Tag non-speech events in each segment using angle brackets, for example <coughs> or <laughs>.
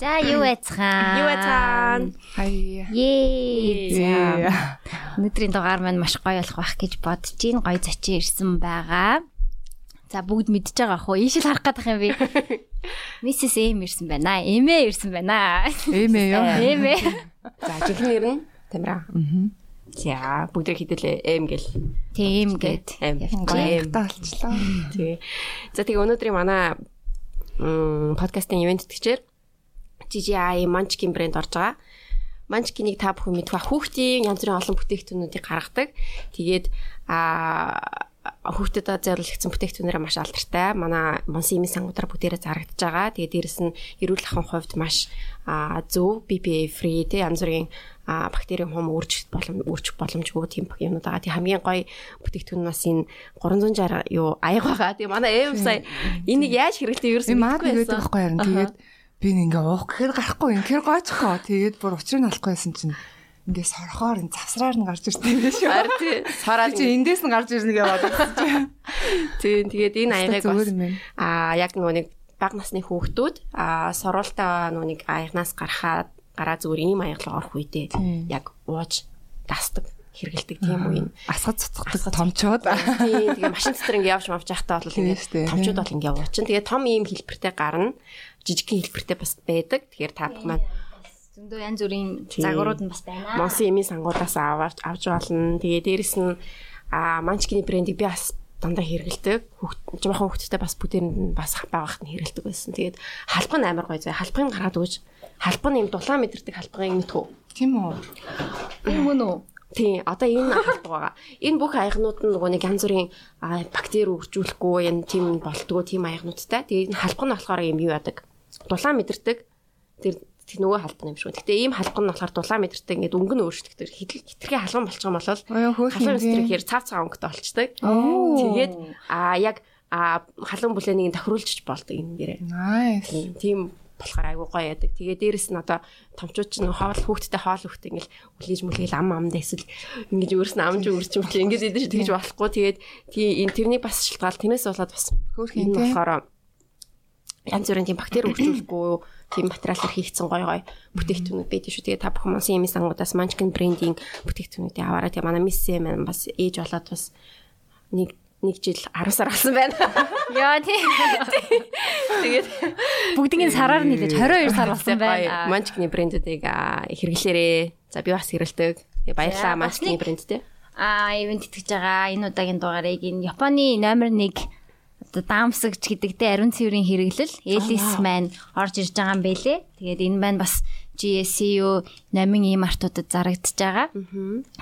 За юу байцгаана? Юу байцгаана? Хай. Ее. Өнөөдрийн дугаар маань маш гоё болох байх гэж бодож байна. Гоё зочин ирсэн байгаа. За бүгд мэдж байгаа уу? Ийшэл харах гэдэг юм би. <laughs> Миссис Эм ирсэн байна. Эмээ ирсэн байна. Эмээ юу? <laughs> Эмээ. За жинхэнэ нэр нь Тамира. Аа. За бүгд хэдэлээ эм гэл. Тийм гээд. Эм. Гоё болчлоо. Тэгээ. За тэгээ өнөөдрийн манай м подкастын ивент тэтгэжээр GGI Munchkin брэнд орж байгаа. Munchkin-ыг та бүхэн мэдэх ба хүүхдийн янз бүрийн олон бүтээгдэхүүнүүдийг гаргадаг. Тэгээд а хүүхдэд зориулагдсан бүтээгдэхүүнээр маш алдартай. Манай Монсын имийн сангуудаар бүгдээрээ зарагдаж байгаа. Тэгээд дээрэс нь эрүүл ахуйн хувьд маш зөв BPA free тэ янз бүрийн бактерийн хум үржих болом үржих боломжгүй тийм юмнууд байгаа. Тийм хамгийн гоё бүтээгдэхүүн бас энэ 360 юу аяг байгаа. Тийм манай эм сая энийг яаж хэрэглэдэг ерөөс нь мэдгүй байсан. Тэгээд би ингээ уух гэхээр гарахгүй инхээр гойцохоо. Тэгээд бүр учрыг нь алахгүйсэн чинь ингээ сорхоор ин завсраар нь гарч ирсэн юм биш үү? Харин тий. Сараад чи эндээс нь гарч ирнэ гэж бодсон. Тийм тэгээд энэ аягыг бас аа яг нөгөө нэг баг насны хүүхдүүд аа соролтоо нөгөө нэг аягнаас гарахаад гараа зүгээр ийм аяглал орох үедээ яг ууж дасдаг хэргэлдэг тийм үе. Асгад цуцгдаг томчууд. Тийм тэгээ машин дотор ингээ явж мавж байхдаа бол ингээ томчууд бол ингээ уучин. Тэгээ том ийм хэлбэртэй гарна. Жижигхэн хэлбэртэй бас байдаг. Тэгэхээр та бүх маань зөндөө янз бүрийн загварууд нь бас байна. Монсын эмийн сангуудаас аваад авч болно. Тэгээ дээрэс нь а манчкины брендийг би бас дандаа хэрэгэлдэг. Хүүхд жоохон хүүхдтэй бас бүдээр нь бас багахт нь хэрэгэлдэг байсан. Тэгээд халбан амар гоё зэ. Халбаныг гараад өгч халбан юм дулаан мэдэрдэг халбаныг мэдхүү. Тийм үү? Тийм үү? Тийм, одоо энэ халбан байгаа. Энэ бүх аягнууд нь нөгөө нэг янз бүрийн бактери үржүүлэхгүй энэ тийм болтгоо тийм аягнуудтай. Тэгээд энэ халбан нь болохоор юм юу яадаг? Дулаан мэдэрдэг. Тэр нөгөө халбан юм шүү. Гэтэ ийм халбан нь болохоор дулаан мэдэрдэг ингээд өнгө нь өөрчлөгдөв. Хитрхи халбан болчих юм бол халбан өстрөхээр цав цав өнгөтэй болчдаг. Тэгээд а яг а халуун бүлэнийг тохируулж болдог энэ дээрээ. Nice. Тийм болохоор айгуу гоё яадаг. Тэгээ дээрэс нь одоо томчууд ч нэг хоол хүүхдтэй хоол хүүхдээ ингээл үлээж мүлгээл ам амд эсвэл ингэж өөрс нь амж өөрч юм чи ингэж идэж тэгж болохгүй. Тэгээд тий энэ тэрний бас шалтгаал тэрнээс болоод бас хөөх юм болохоор янз бүрийн тийм бактери үржүүлэхгүй тийм материалаар хийгдсэн гой гой бүтээгдэхүүнүүд байдаг шүү. Тэгээ та бүхэн монсын эмийн сангуудаас Munchkin брендинг бүтээгдэхүүнүүдийг аваарай. Тэгээ манай мисс маань бас ээж болоод бас нэг нэг жил 10 сар болсон байна. Яа тийм. Тэгээд бүгдийн сараар хэлээж 22 сар болсон байна. Munchkin брендүүдийг хэрэглээрээ. За би бас хэрэгэлдэг. Тэгээ баярлалаа Munchkin брэндтэй. Аа, ивент итгэж байгаа. Энэ удаагийн дугаарыг энэ Японы номер 1 одоо даамсагч гэдэгтэй ариун цэврийн хэрэглэл Элис маань орж ирж байгаа юм бэлээ. Тэгээд энэ маань бас GSU намын ийм артуудад зарагдчихж байгаа.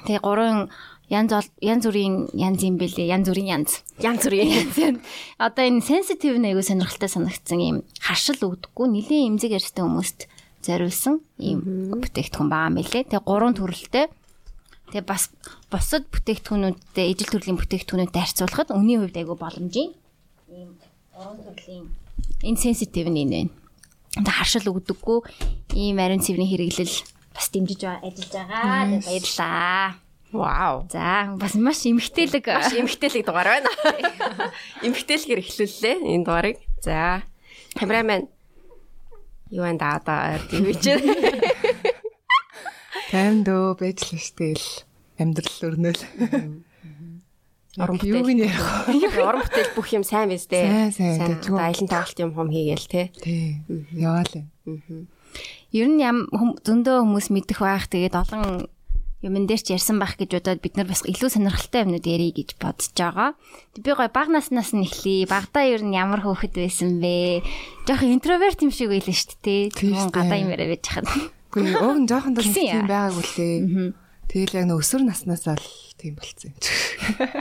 Тэгээ гурван янз янз бүрийн янз юм бэлээ. Янз бүрийн янз. Янз бүрийн янз. <laughs> Одоо энэ sensitive нэг сонирхолтой санагдсан ийм харшил өгдөггүй нэлийн эмзэг ярьстай хүмүүст зориулсан ийм бүтээгдэхүүн байгаа юм бэлээ. Тэгээ гурван төрөлтэй. Тэгээ бас бусад бүтээгдэхүүнүүдтэй ижил төрлийн бүтээгдэхүүнүүдтэй харьцуулахад үнийн хувьд айгүй боломжийн ийм уран төрлийн энэ сенситив нь энэ. Тэ харшил өгдөггүй ийм ариун цэврийн хэрэглэл бас дэмжиж ажиллаж байгаа. Баярлаа. Вау. За бас маш эмгтээлэг маш эмгтээлэг дугаар байна. <laughs> Эмгтээлгээр эхлүүллээ энэ дугаарыг. За. Камерамен юу энэ даа тийм ч. Тайм дөө байж л амьдрал өрнөөл. Орон бүтээл. Юуг нь ярих? <laughs> Орон бүтээл бүх юм сайн биз дээ. Сайн сайн. Айлан таалт юм хум хийгээл те. Тий. Яваал. Ер нь ям зөндөө хүмүүс мэдэх байх. Тэгээд олон юмн дээр ч ярьсан байх гэж бодоод бид нар бас илүү сонирхолтой юмнууд ярих гэж бодож байгаа. Би гоё баг наснаас нь эхлэе. Багада ер нь ямар хөөхд байсан бэ? Жохо интроверт юм шиг байлаа шүү дээ. Тэгвэл гадаа юм яриа байж хаад. Үгүй уг нь жоохон дор тийм байгаагүй лээ. Тэгэл яг нөө өсвөр наснаас л тийм болцсон юм чи.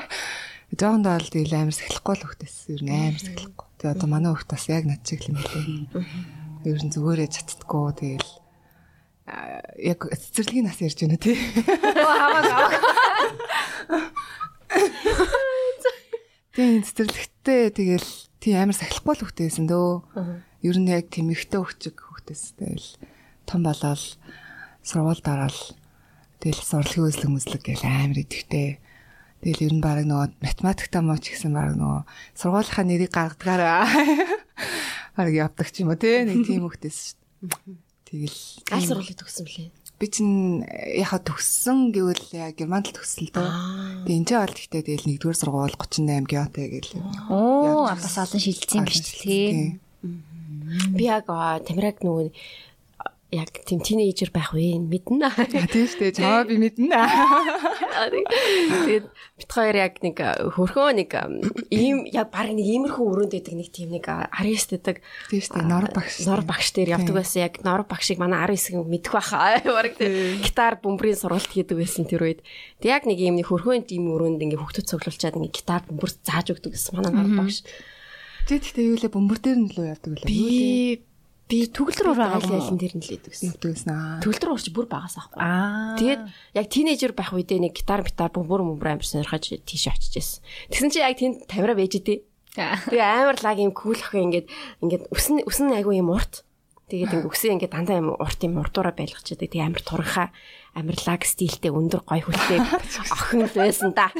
<laughs> Жоохон доо л тэгэл амар сахилахгүй л хөхтэйс ер нь амар сахилахгүй. Тэгээ одоо манай хөхт бас яг над чиг юм лээ. Ер нь зүгээрээ чацдаггүй тэгэл яг цэцэрлэгийн нас ярьж байна тий. Хамаг аваа. <laughs> Тэгээ цэцэрлэгтээ тэгэл тий амар сахилахгүй л хөхтэйсэн дөө. Ер нь яг тийм ихтэй хөвчөг хөхтэйс тэгэл том болоод сургууль дараал тэгэл сурлагын үзлэг мүзлэг гэл амар идэвхтэй. Тэгэл ер нь баг нөгөө математиктаа мууч гэсэн баг нөгөө сургуулийнхаа нэрийг гаргадгаараа <laughs> баг явдаг ч юм уу те нэг тийм хөхтэйс шүү дээ. Тэгэл аль сургуулийг төгссөн блэ? би чинь яхаа төгссөн гэвэл Германд төгсөл дөө. Тэгээ энэ бол гэхдээ тэгэл нэгдүгээр сургууль 38 геотэй гэл. Оо бас олон шилжсэн гэж тий. Би яг Тамираг нөгөө яг тийм тинейжер байх вэ мэднэ. Тийм шүү дээ. Чамаа би мэднэ. <laughs> Тэгээд бит хоёр яг нэг хөрхөө нэг ийм яг баг нэг иймэрхүү өрөөнд байдаг нэг тийм нэг арист гэдэг. Тийм шүү дээ. Нор багш. Нор багш дээр явдаг байсан. Яг нор багшийг манай 19 мэдэх байхаа. <laughs> Бараг гитар бөмбөрийн сургалт хийдэг байсан тэр үед. Тэг яг нэг ийм нэг хөрхөө ийм өрөөнд ингээ хөвгтөд цуглуулчаад ингээ гитар бөмбөр зааж өгдөг гэсэн манай нор багш. Тэг тэгтээ юу лээ бөмбөр дээр нь л явдаг лээ. Би Би төгөл рүү айл айлын дээр нь л идэв гэсэн. Идэв гэсэн аа. Төгөл рүү орч бүр багаас аахгүй. Аа. Тэгээд яг тинейжер байх үедээ нэг гитар гитар бөмбөр бөмбөр амар сонирхож тийш очижсэн. Тэгсэн чи яг тэнд тамира байж дээ. Тэгээ амар лаг юм кул охин ингээд ингээд өснө өснө айгу юм урт. Тэгээд ингээд өсөн ингээд дандаа юм урт юм урдуура байлгачдаг. Тэгээ амар туранхаа амарлаг стилтэй өндөр гой хүлтэй <laughs> охин байсан да.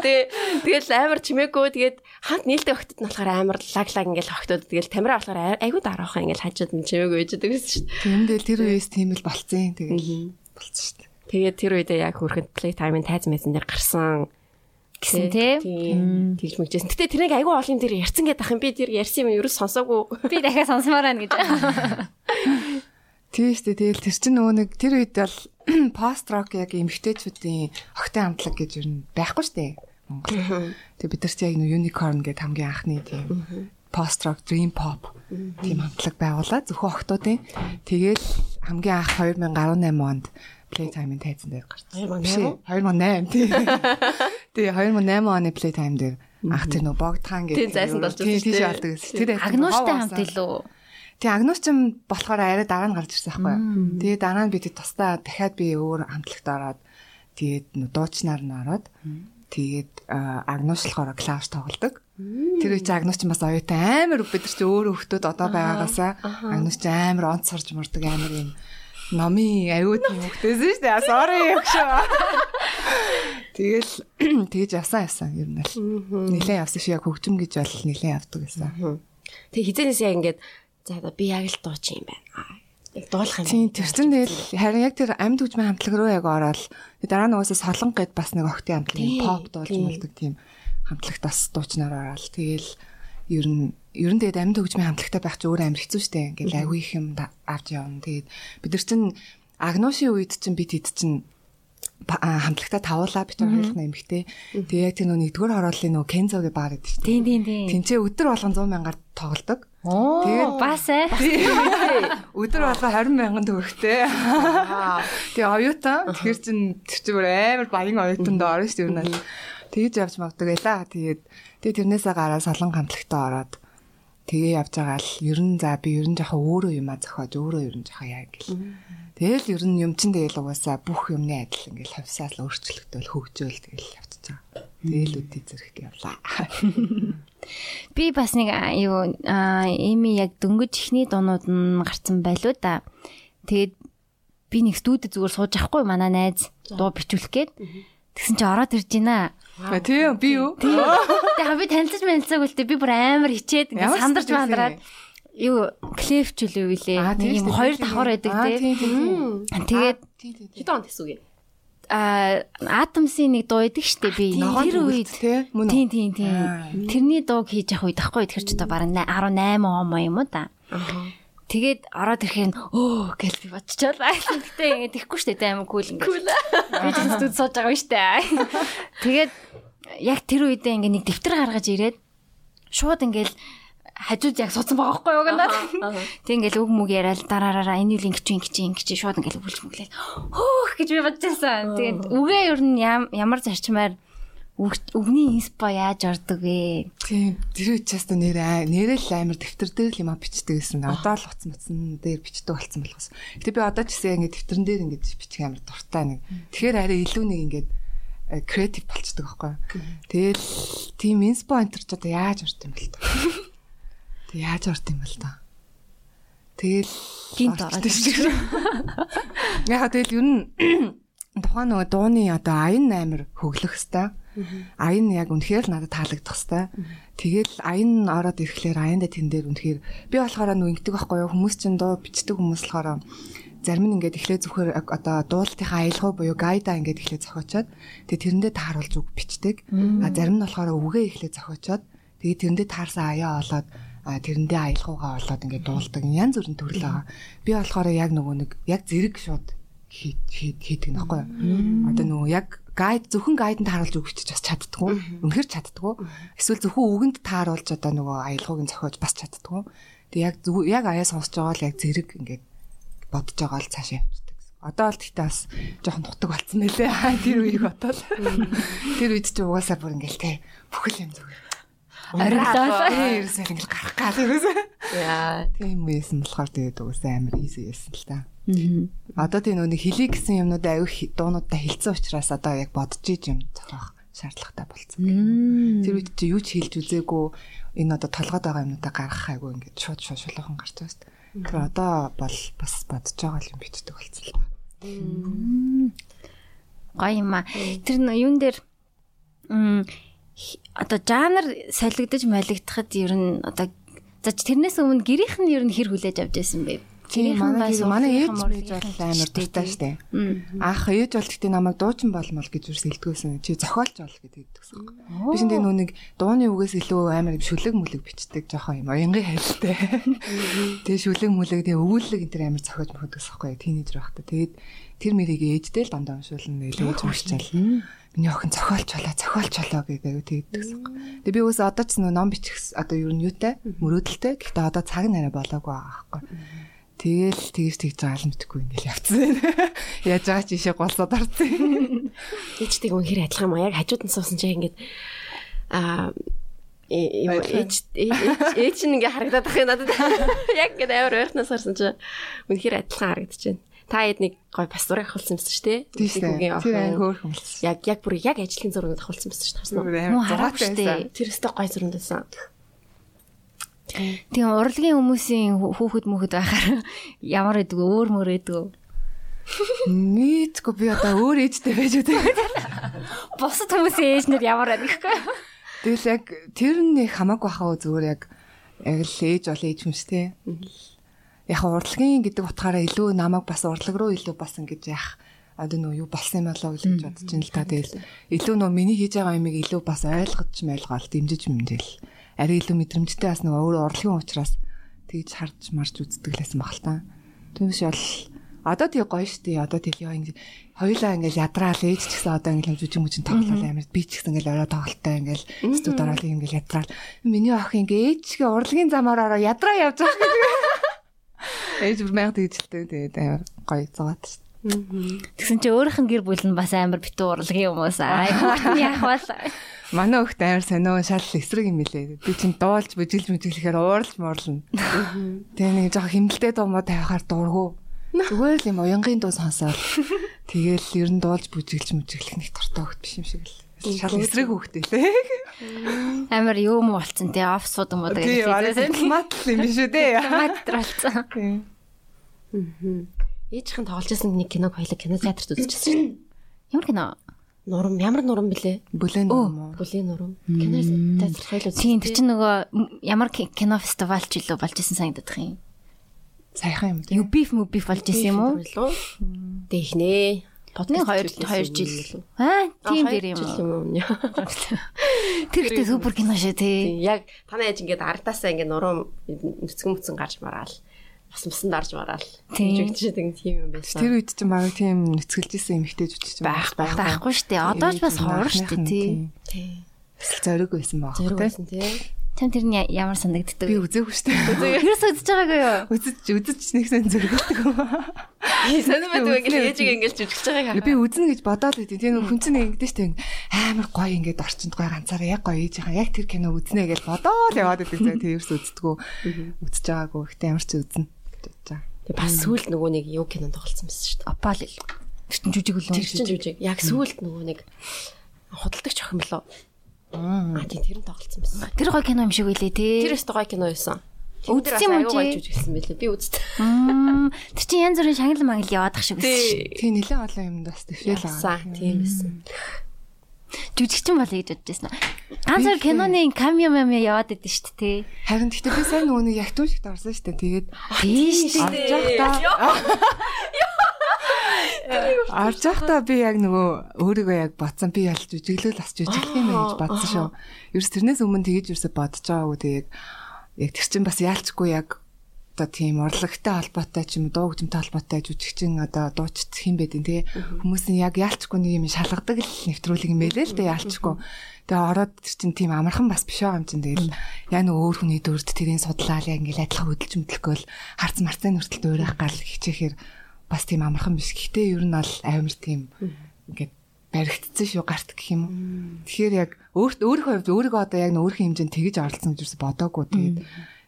Тэгээ тэгэл амар чимээгүй тэгээд хамт нээлттэй охтод нь болохоор амар лаг лаг ингээл охтод тэгэл тамираа болохоор айгуу дараахан ингээл хажууд нь чимээгүй байждаг гэсэн шүү дээ. Тиймдээ тэр үеэс тийм л болцсон тэгэл болцсон шүү дээ. Тэгээд тэр үедээ яг хөрхэд play time-ын тайз мэзэн дээр гарсан гэсэн тий. Тэгж мэгжсэн. Гэтэ тэрийг айгүй олон дээр ярьсан гэдэг ах юм. Би тэр ярьсан юм ерөөс сонсоогүй. Би дахиад сонсомоор байна гэж. <laughs> Тийм шүү дээ. Тэгэл тэр чинь нөгөө нэг тэр үед бол <clears throat> пост рок яг эмгтээчүүдийн огтой хамтлаг гэж юу байхгүй шүү дээ. Монгол. Тэгээ бид нар ч яг нэг unicorn гэдэг хамгийн анхны тийм пост рок, dream pop тийм хамтлаг байгуулаад зөвхөн охтуудын тэгээд хамгийн анх 2018 онд Playtime-ын тайзан дээр гарсан. 2008 тийм. Тэгээ 2008 оны Playtime дээр анх тэр нөгөө богдхан гэдэг тийм зайсан болж байсан тийм тийш алдаг гэсэн. Тэр агнууштай хамт илүү Тэгээ агнуус ч юм болохоор арай дараа нь гарч ирсэн байхгүй юу. Тэгээ дараа нь бид тусдаа дахиад би өөр хамтлагт ороод тэгээд дуучнаар нь ороод тэгээд агнуус болохоор клавш тоглодог. Тэр үеч агнуус ч бас оюутай амар бид нар чи өөр хөвгтүүд одоо байгаагаасаа агнуус ч амар онц сарж мурдаг амар юм номын аюут юм хөвгтөөсөн шүү дээ. Sorry өгшөө. Тэгэл <clears throat> тэгж явсан явсан ер нь л. Нилээ явсан шиг яг хөгжим гэж бол нилээ явдаг гэсэн. Тэг хизэнээс яг ингээд За би яг л дууч юм байна. Яг дуулах юм. Тийм тэрсэн тэгэл харин яг тэр амьд хөгжмийн хамтлаг руу яг ороод дараа нь уусаа солонго гэд бас нэг охтын хамтлаг поп дуулж мэлдэг тийм хамтлагт бас дуучнаар ороод тэгэл ер нь ер нь тэгээд амьд хөгжмийн хамтлагтай байх чи өөр амар хэцүү шттэ. Ингээл агүй их юм авч явна. Тэгээд бид нар чинь агношийн үед чинь бид хэд чинь хамтлагта тавуулаа бид хоёр нэмэгтэй. Тэгээ яг тэр нөө нэгдүгээр хорооллын нөө Кензогийн баар гэдэг чинь. Тийм тийм тийм. Тинцээ өдөр болгон 100 мянгаар тоглодог. Тэгээд бас ээ. Өдөр болго 20 мянган төгрөгтэй. Тэгээ оюутан тэр чин тэр чин амар баян оюутанд орно шүү дээ. Тэгж явж магдаг байлаа. Тэгээд тэгээ тэрнээсээ гараа солон хамтлагтаа ороод тэгээ явж байгаа л ер нь за би ер нь жоохон өөрөө юм а зохиож өөрөө ер нь жоохон яа гэл. Тэгэл ер нь юм чин тэгэл угаасаа бүх юмны адил ингээл хавсаал өөрчлөгдөөл хөгжөөл тэгэл явчихж байгаа. Тэгэл үдий зэрэг явлаа. <laughs> Би бас нэг юу эми яг дөнгөж ихний дуунууд нь гарцсан байлуу да. Тэгээд би нэг студид зүгээр сууж авахгүй манай найз дуу бичүүлэх гээд тэгсэн чи ороод ирж байна. А тийм би юу? Тэгээ би танилцаж мэлцэг үлдээ би бүр амар хичээд ингээд сандарч мандраад юу клеф ч үлээ үлээ. Нэг юм хоёр давхар байдаг тий. Тэгээд хэд он тэсүү гээ? а атомсын нэг дуу идэг штэ би тэр үед. тийм тийм тийм тэрний дууг хийж явах үед ахгүй тэр ч одоо бараг 18 он юм уу да тэгээд ороод ирэхээр өө гэл би бодчихлаа гэтээ ингэ тэхгүй штэ амар кул ингэ би ч студ сууж байгаа юм штэ тэгээд яг тэр үедээ ингэ нэг дэвтэр гаргаж ирээд шууд ингээл хажууд яг суудсан байгаа байхгүй юу гэнэ. Тэг ингээл үг мүг яриад дараараа энэ үл ингэж ингэж ингэж шууд ингээл өвлж мүглээд хөөх гэж би бодчихсан. Тэгээд үгээ ер нь ямар зарчмаар үгний инспо яаж ордог вэ? Тийм. Тэр учраас нэр нэрэл амар дэвтэр дээр л юм бичдэг гэсэн. Одоо л утсан утсан дээр бичдэг болсон болохоос. Гэтэ би одоо ч гэсэн ингэ дэвтэрэн дээр ингэ бичих амар дуртай нэг. Тэгэхээр арай илүү нэг ингэ креатив болцдог байхгүй. Тэгэл тийм инспо энтер ч одоо яаж орд юм бэл та. <laughs> Яаж орд юм бол та. Тэгэл гинт ороод шүү. <laughs> Яхаа тэгэл ер нь <clears throat> тухайн нөгөө дууны одоо аян амир хөглөх хэвээр. Аян яг үнэхээр надад таалагдах хэвээр. Тэгэл аян ороод ирэхлээр аяндаа тэн дээр үнэхээр би болохоор ингэдэг байхгүй юу хүмүүс чинь дуу бичдэг хүмүүс болохоор зарим нь ингээд эхлээ зөвхөр одоо дуулалтынхаа аялгаа буюу гайда ингээд эхлээ зохиочоод тэгээ тэрэндээ тааруулж үг бичдэг. А зарим нь болохоор үгээ эхлээ зохиочоод тэгээ тэрэндээ таарсан аяа олоод тэрэндээ аялгаугаа олоод ингээд дуулдаг. Янз бүрийн төрөл байгаа. Би болохоор яг нөгөө нэг яг зэрэг шууд хийдэг нөхгүй. Одоо нөгөө яг гайд зөвхөн гайданд харуулж өгч бас чаддгүй. Үнэхэр чаддгүй. Эсвэл зөвхөн үгэнд тааруулж одоо нөгөө аялгауг зохиож бас чаддгүй. Тэг яг яг аяа сонсож байгаа л яг зэрэг ингээд бодож байгаа л цаашаа явчихдаг. Одоо л гэхдээ бас жоохон нутаг болцсон нэлээ. <laughs> Тэр үеийг бодоод. Тэр үед чи угаасаа бүр ингээл те бүхэл юм зүгээр. Ориглоо. Ерөөсөө ингээл гарах гал ерөөсөө. Яа. Тийм үесэн болохоор тэгээд угаасаа амар easy байсан л та. Одоо тийм нөгөө хэлий гэсэн юмнууд аюу дуунуудаа хилцсэн учраас одоо яг бодож иж юм зохиох шаардлагатай болсон. Тэр үед чи юу ч хэлж үзээгүй энэ одоо толгойд байгаа юмнуудаа гаргах айгу ингээд шууд шууд шулуухан гарч байгаа шүү дээ. Тэр одоо бол бас бодож байгаа юм бичдэг болсон л байна. Гоё юм аа. Тэр юун дээр одоо жанр солигдож малигдахад ер нь одоо за тэрнээс өмнө гэрийнх нь ер нь хэр хүлээж авч байсан бэ? Тийм манай манай ээж мэж бол амар дуртай штэ. Аах ээж бол гэхдээ намайг дуучин болмол гэж юу сэлдгөөсөн. Чи зохиолч бол гэдэг гэдэгсэн. Би шинэ нүү нэг дууны үгээс илүү амар шүлэг мүлэг бичдэг жоохон юм. Оянгийн хайлттай. Тэгээ шүлэг мүлэг тэгээ өвүүлэг энэ төр амар зохиож мөхөдгөөс байхгүй. Тинейжер байхдаа. Тэгээд тэр мэрийг ээжтэй л дандаа уншуулна. Илүү уншчаал. Миний охин зохиолч болоо, зохиолч болоо гэдэг тэгдэгсэн. Тэгээ би үс одоо ч нөө ном бичих одоо юу юутай мөрөөдөлтэй. Гэхдээ одоо цаг нараа болоогүй байгаа байхгүй Тэгэл тэгж тэгж байгаа л мэдхгүй ингээл явцсан байна. <laughs> Яаж байгаа ч ишээ голсоод орсон. <laughs> Ээжтэйг үнэхээр адилхан юм аа. Яг хажууд нь суусан чинь ингээд аа ээж ээж нь ингээ харагдаад ах юм надад. <laughs> Яг ингээ амар ойрхноос харсан чинь үнэхээр адилхан харагдчихэв. Та хэд нэг гой пастур авахулсан байсан шүү дээ. Тийм. Тэр хөөрхөн болсон. Яг яг бүр яг ажлын зургийг авахулсан байсан шүү дээ. Муу хараагүй шүү дээ. Тэр өстө гой зурганд байсан. Тийм урлагийн хүмүүсийн хүүхэд мөхөд байхаар <laughs> ямар гэдэг өөр мөр гэдэг. Нийтгүй би одоо өөр ээжтэй байж үтэй. Бусад хүмүүсийн ээжнэр ямар байна гэхгүй. Тэгэл яг тэр нэг хамаагүй хаа зүгээр яг яг л ээж бол ээж юм шүү дээ. Яг урлагийн гэдэг утгаараа илүү намайг бас урлаг руу илүү бас ингэж яах одоо нөө юу болсон юм болоо гэж бодож ин л та тэгэл илүү нөө миний хийж байгаа юмыг илүү бас ойлгож мэлгаал дэмжиж мэмжээл. Арай илүү мэдрэмжтэй бас нөгөө өөр урлагийн учраас тэгж харж марж үздэг лсэн баг л та. Түүнээс бол одоо тий гоё штий одоо тий яа ингэ хоёлаа ингээл ядраал ээж ч гэсэн одоо ингээл жүжиг мүжин тоглол амар би ч гэсэн ингээл орой тоглолттой ингээл студ ороод ингээл ядраал миний ах ингээ ээжгээ урлагийн замаар ороо ядраа явж байгаа гэдэг. Ээж бүр маяг тэгжилтэй тэгээд амар гоё зовоод штий. Тэгсэн чи өөрийнх нь гэр бүл нь бас амар битүү урлагийн хүмүүс аа. Яах бол Манай хөхт амар сонио шал эсрэг юм билээ. Би чинь дуулж бүжиглж мүжиглэхээр уурлж муурлна. Тэгээ нэг жоох химэлтэй дуумаа тавихаар дургу. Зүгээр л юм уянгийн дуу сонсоод тэгээл ер нь дуулж бүжиглж мүжиглэх нэг дуртай хөхт биш юм шиг л. Шал эсрэг хөхтэй лээ. Амар юу юм болцсон тий офсууд юм уу гэдэг. Тийм матл юм биш үү дээ. Матл болцсон. Ээжийнхэн тоглож байсан нэг киног хоёлаа кино театрт үзчихсэн шүү дээ. Ямар кино? Нурам ямар нурам блэ? Бүлээн нурам уу? Бүлээн нурам. Кино театр хайлуу. Тийм тэр чинь нөгөө ямар кино фестивал ч илүү болж исэн санагдах юм. Сайхан юм тийм. Юбиф мүбиф болж исэн юм уу? Дээхнээ. Подны 2 2 жил. Аа, тийм дэр юм уу? <laughs> Тэр ихтэй супер кино шүү тий. Яг танай ээж ингээд ардтаасаа ингээд нурам нүцгэн мүцэн гарч мараал бас мсан дарж мараал. Жигдэж тийм юм байсан. Тэр үед чинь баг тийм нэцгэлжсэн эмэгтэй жүжигч байх байхгүй шүү дээ. Одоо ч бас хоор шүү дээ тий. Тий. Эсвэл зориг байсан баг. Зориг байсан тий. Тань тэр нь ямар санагддаг би үзээгүй шүү дээ. Тэрс үзэж байгаагүй юу? Үзэж үзэж нэгсэн зөргөлдөг. Сонир байдаг ингээл ээжиг ингээл жүжигч байгааг. Би үзнэ гэж бодоод байдیں۔ Тийм хүн чинь ингэдэж шүү дээ. Амар гоё ингээд орчинд гоё ганцаараа яг гоё ээжийнхаа яг тэр кино үзнэ гэж бодоод яваад байдаг. Тэрс үздэггүй. Үзэж байгаагүй. Гэтэ ямар ч үзнэ бодож байгаа. Тэгээ бас сүүлд нөгөө нэг юу кинонд тоглолцсон байсан шүү дээ. Опал л. Тэр чинь жүжиг үлээ. Тэр чинь жүжиг. Яг сүүлд нөгөө нэг худалдагч охин болоо. Аа тийм тэр нь тоглолцсон байсан. Тэр гоё кино юм шиг үлээ тий. Тэр өстө гоё кино байсан. Үзсэн юм уу гэж үзсэн байлээ. Би үзтээ. Тэр чинь янз бүрийн шагнал мангал яваадах шиг байсан. Тий, нэлээд олон юмд бас тэвшээл аа. Тийм байсан. Жүжигчин болъё гэж бодож байсан. Ганц хоёр киноны камео мэмэ яваад идэв шүү дээ. Харин гэхдээ би сайн нөгөө нэг ягтун шигт орсон шүү дээ. Тэгээд тийш дээ. Арж явахдаа би яг нөгөө өөрийгөө яг бодсон. Би ялж жүжиглэл бас жүжиглэх юм гэж бодсон шүү. Ерөөс тэрнээс өмнө тэгэж ерөөсө бодож байгаагүй тэгээд яг тэр чин бас яалчгүй яг одоо тийм урлагтай холбоотой ч юм дуу хөгжмөнтэй холбоотой жүжигчин одоо дуучид хэм байдин тий хүмүүс нь яг яалчгүй нэг юм шалгадаг л нэвтрүүлэг юм байлээ л дээ яалчгүй. Тэгээ ороод тэр чин тийм амархан бас биш байгаа юм чин тэгэл. Яа нэг өөр хүний дүрд тэрийн судлаал яг ингээл адилхан хөдөлж мэдлэхгүй л харц марцын нүртэл өөрөөх гал хичээхээр бас тийм амархан биш. Гэхдээ ер нь бол амар тийм ингээд баригдсан шүү гарт гэх юм уу. Тэгэхээр яг өөрт өөрийнхөө хувьд өөрийгөө одоо яг өөрхийн хэмжээнд тэгж оролцсон гэж юусе бодоагүй тэгээд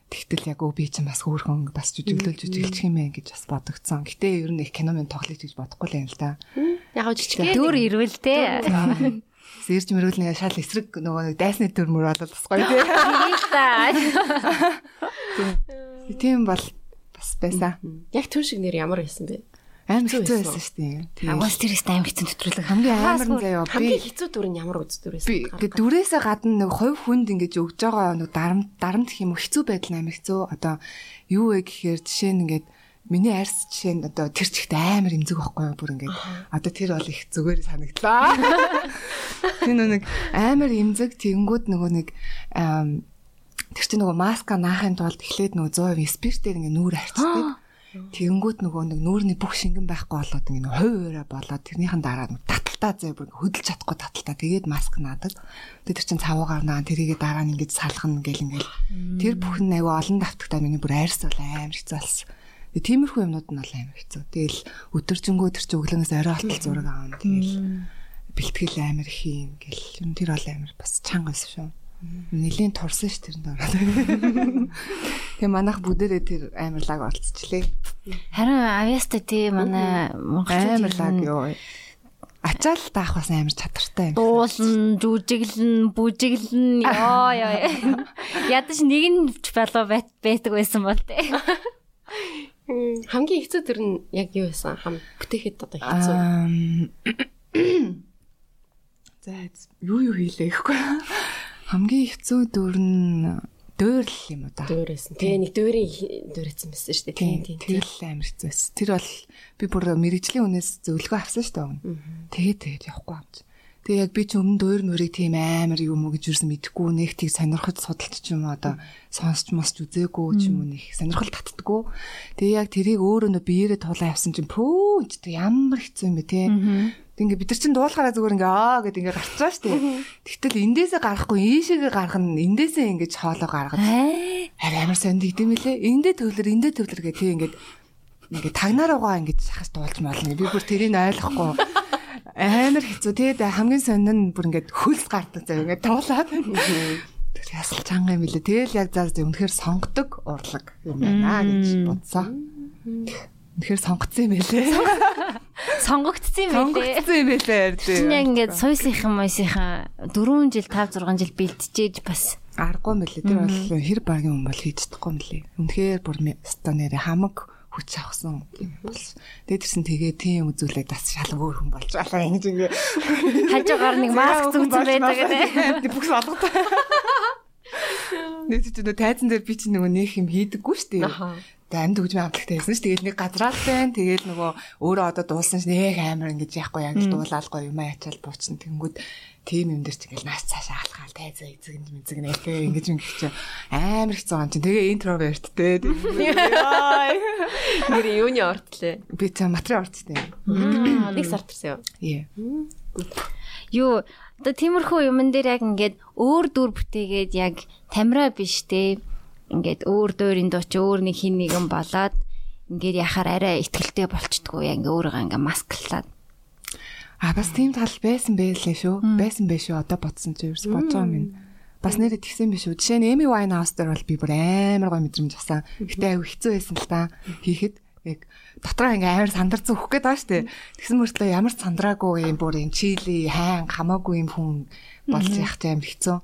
тэгтэл яг өө би чинь бас өөрхөн бас жүжиглүүлж жүжиглчих юм ээ гэж бас бодогдсон. Гэтэ ер нь их кино мен тоглож гэж бодохгүй л юм л да. Яг жижиг дөр ирвэл те. Сэрж мөрүүлнэ шал эсрэг нөгөө дайсны төрмөр болол бас гоё <laughs> тий. Тийм бол бас байсан. Яг түн шиг нэр ямар байсан бэ? Амар хэцүү байсан шүү дээ. Агаас тэрээс амар хэцүү төтрүүлэг. Хамгийн амар нь заяа би хамгийн хэцүү дүр нь ямар үз дүр байсан? Би ингээ дүрээсээ гадна нэг хувь хүнд ингэж өгж байгаа нэг дарамт дарамт гэх юм уу хэцүү байдал амар хэцүү. Одоо юу вэ гэхээр жишээ нь ингээд Миний арьс жишээ нь одоо тэр чигт амар имзэг байхгүй юу бүр ингээд одоо тэр бол их зүгээр санагдлаа. <laughs> Тэр нэг амар имзэг тэгэнгүүт нөгөө нэг тэр чинь нөгөө маска наахын тулд эхлээд нөгөө 100% спиртээр ингээ нүүр арчдаг. <gasps> Тэгэнгүүт нөгөө нэг нүүрний бүх шингэн байхгүй болоод ингэ хувь хуваараа болоод тэрнийхэн дараа таталтаа зөө бүр хөдөлж чадахгүй таталтаа тэгээд маск наадаг. Тэр чин цавуугаар наа тэрийгээ дараа нь ингэж салгана гэл ингээл тэр бүх нь аюу олон давтагтаа миний бүр айрс бол амар хэцүү болсон. Тэгээд тиймэрхүү юмнууд нь бол амар хэцүү. Тэгэл өдөржингөө тэр чин өглөөнөөс орой алтал зураг аавна. Тэгэл бэлтгэл амар юм гэл. Юм тэр бол амар бас чанга байсан шүү. Нилийн турсан ш тэрэнд ороод. Тэгээ манайх бүгдээрээ тэр амар лаг болцчихлээ. Харин авьяаста тий манай амар лаг ёо. Ачаал даах бас амар чадвартай юм. Дуулан, жүжиглэн, бүжиглэн ёо ёо. Ядаж нэг нь болоо байдаг байсан бол тий. Хамгийн хэцүү төр нь яг юу байсан? Хам бүтээхэд одоо хэцүү. <coughs> За юу юу хийлээ гэхгүй хамгийн хэцүү дүр нь дөөрл юм уу да. Дөөрөөсөн. Тэгээ нэг дөөрийн дөөрөөсөн байсан шүү дээ. Тийм тийм. Тэр л амар хэцүүс. Тэр бол би бүр мэрэгжлийн үнээс зөвлөгөө авсан шүү дээ. Тэгээд тэгээд явахгүй амж. Тэгээ яг би ч өмнө дөөр мөрийг тийм амар юм уу гэж юусэн мэдэхгүй нэг тийг сонирхож судалж ч юм уу одоо сонсч мосч үзээгүй ч юм уу нэг сонирхол татдаггүй. Тэгээ яг тэрийг өөрөө нөө биеэрээ тулаа явсан чинь пөө гэдэг ямар хэцүү юм бэ те. Ингээ бид нар чинь дуулахаараа зүгээр ингээ аа гэд ингээ гарчаа штэ. Тэгтэл эндээсээ гарахгүй ийшээгээ гарах нь эндээсээ ингээ хоолоо гаргаж. Харин амар сонд идэм билээ. Эндээ төвлөр эндээ төвлөр гэх тийм ингээ ингээ тагнаараагаа ингээ шахаж дуулж молно. Би бүр тэрийг ойлгохгүй. Амар хэцүү. Тэгээд хамгийн сонин нь бүр ингээ хөлс гардаг зав ингээ туулаад. Ясал чанга юм билээ. Тэгэл яг заа үнэхээр сонгодог урлаг юм байна гэж бодсон. Тэгэхээр сонгоцсон юм байлээ. Сонгогдсон юм байлээ. <laughs> Сонгогдсон юм байлээ. Чинь яг ингээд суйсынхан мойсынхан 4 жил 5 6 жил бэлтжээж бас аргагүй юм байлээ. Тэр бол хэр багийн хүн бол хийж чадахгүй юм лээ. Үнэхээр бүр станерэ хамаг хүч авсан юм бол. Тэгээд тэрсэн тэгээ тийм үзүүлээд бас шал өөр хүн болж алаа ингэж ингээ хажуугаар нэг маск зүгцэн байдаг гэдэг. Бүхс болгодог. Нэг ч нөө тайзан дээр би чинь нөгөө нэг юм хийдэггүй шүү дээ. Тэгээ амьд хөгжмийн хамтлагтай байсан ш. Тэгээд нэг газраад байна. Тэгээд нөгөө өөрөө одоо дуулсан ш. Нэг амар ингэж яахгүй яг л дуулаалгүй юм ачаал буучна. Тэнгүүд тийм юм дээр ч ингээл нааш цаашаа алхаал тайзаа эзэг юм эзэг нэ тэгээ ингэж ингэж чи амар их зүүн чи тэгээ интроверт те. Нэр юуны ортлээ. Би та материал орцтой. Нэг сар төрсөн юу? Юу одоо тиймэрхүү юмн дээр яг ингээд өөр дүр бүтээгээд яг тамира биш те ингээд өөр дуурийн дууч өөр нэг хин нэгэн болоод ингээд яхаар арай ихтгэлтэй болчдгоо яа ингээ өөрийгөө ингээ масклаад А бас тийм тал байсан байлээ шүү. Байсан байх шүү. Одоо бодсон чи ерөөс бодож байгаа минь. Бас нэрээ тэгсэн биш үү. Жишээ нь Эми Winehouse дээр бол би бүр амар гой мэдрэмж авсан. Гэтэ аюу хэцүү байсан л та. Хийхэд яг дотроо ингээ амар сандар зүөх гээд байгаа штэ. Тэгсэн мөртлөө ямар сандраагүй юм бүр энэ чили хайн хамаагүй юм хүн болж яхад амар хэцүү.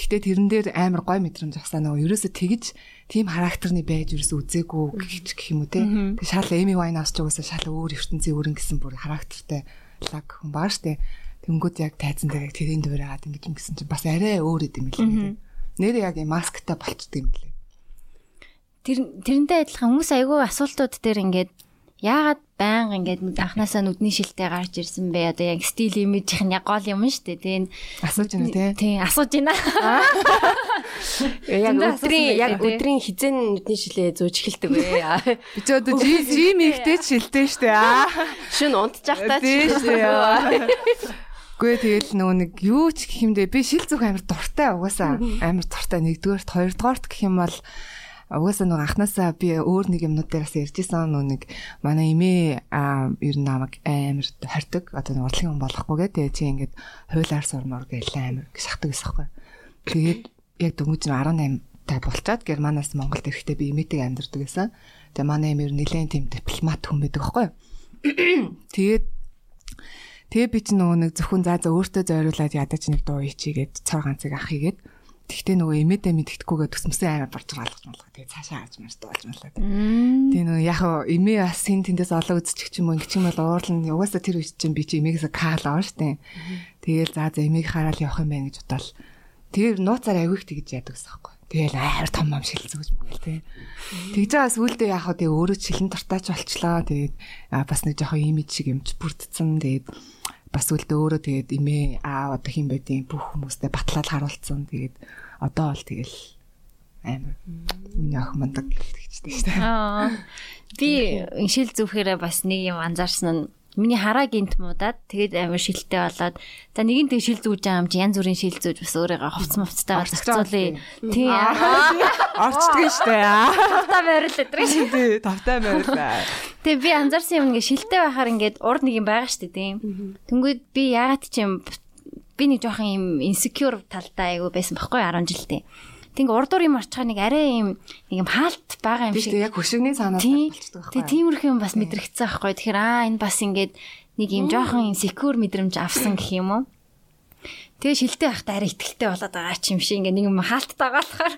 Гэтэ тэрэн дээр амар гой мэдрэмж авсаа нөгөө ерөөсө тэгж тийм характерны байж ерөөсө үзээгүй гэх юм уу те. Тэг шал Эми Вайн авч угаасаа шал өөр ертөнцийн өрн гэсэн бүр характертай лаг хүн баа штэ. Тэнгүүд яг тайзан дээр яг тэрийн дуурайгаад ингэж юм гэсэн чинь бас арай өөр идэм билээ. Нэр яг юм масктай болчдөг юм билээ. Тэр тэрнтэй адилхан хүмүүс айгүй асуултууд дээр ингээд яагаад байнга ингээд анханасаа нүдний шилтэй гарч ирсэн бэ? Одоо яг стил имижийнх нь яг гол юм шүү дээ. Тийм асууж байна тий. Тийм асууж байна. Яг өдрийн яг өдрийн хизэн нүдний шилээ зөөж эхэлдэг вэ? <laughs> Би ч одоо жим ихтэй шилтэй шүү дээ. Шүн унтчих таа. Дээ. <laughs> Гүй тэгэл нөгөө нэг юу ч гэх юм дэ би шил зүг амар дуртай угаасаа амар дуртай нэгдүгээрт хоёрдугаарт гэх юм бол угаасаа нэг анханасаа би өөр нэг юмнууд дээр бас ярьжсэн нөө нэг манай эмээ ер нь намайг амар хордог одоо нэг урлагийн хүн болохгүйгээ тэгээ чи ингээд хуйлаар сурмаар гээл амар шахдаг гэсэн хэрэг. Тэгээд яг дөнгөж 18 тай болчоод Германаас Монголд ирэхдээ би эмээтэй амьдардаг гэсэн. Тэгээ манай эмээр нэлээд тийм дипломат хүн байдаг байхгүй юу? <clears throat> Тэгээд Тэгээ би ч нөгөө нэг зөвхөн заа за өөртөө зориулаад ядаж нэг дуу ичигээд цар ганцыг ахыгээд Тэгтээ нөгөө эмээдээ мэддэхгүйгээ төсмөсөн аймаа борж галгаж малгах. Тэгээ цаашаа хааж маш дуулж малаа. Тэгээ нөгөө яг эмээ бас хэн тэндээс олоо үзчих юм уу ингэч юм бол уурлан угаасаа тэр үеч чинь би чи эмээгээс каал аа штэ. Тэгээл за за эмээг хараад явах юм байна гэж бодоол. Тэгээ нууцаар авиг тэгж яадаг гэсэн юм. Тэгээл амар том ам шилцүүж мгил тий. Тэгж байгаас үлдээ яг хаа тэгээ өөрөө чихэн дуртайч болчлоо. Тэгээд бас нэг жоохон имиж шиг юмч бүрдсэн. Тэгээд бас үлдээ өөрөө тэгээд имээ аа одоо хин байдیں۔ бүх хүмүүстэй батлаад харуулсан. Тэгээд одоо бол тэгэл амар миний ах мандаг гэлтэгчтэй шүү дээ. Аа. Би шил зүвхээрээ бас нэг юм анзаарсан нь миний хараа гинт муудаад тэгээд амар шилтэй болоод за нэгэн тэг шил зүүж байгаа юм чи янз бүрийн шил зүүж бас өөрийгөө хувц мувцтай зохицуулъя. Тий. <laughs> Орчдөг штэ. Тавтаа байрал өдрөө. Тий, тавтаа байрал. Тэгээ би анзаарсан юм ингээ шилтэй байхаар ингээд урд нэг юм байгаа штэ тийм. Тэнгүүд би яагаад ч юм би нэг жоохон юм insecure талдаа айгу байсан байхгүй 10 жилдээ. Тэг урдуур юм орчхаа нэг арай юм нэг юм хаалт байгаа юм шиг. Яг хөшигний цаанаас болчихдог байхгүй. Тэг тиймэрхүү юм бас мэдрэгцсэн байхгүй. Тэгэхээр аа энэ бас ингээд нэг юм жоохон юм secure мэдрэмж авсан гэх юм уу. Тэгээ шилтэй байхад арай ихтэлтэй болоод байгаа ч юм шиг ингээд нэг юм хаалттай байгаа болохоор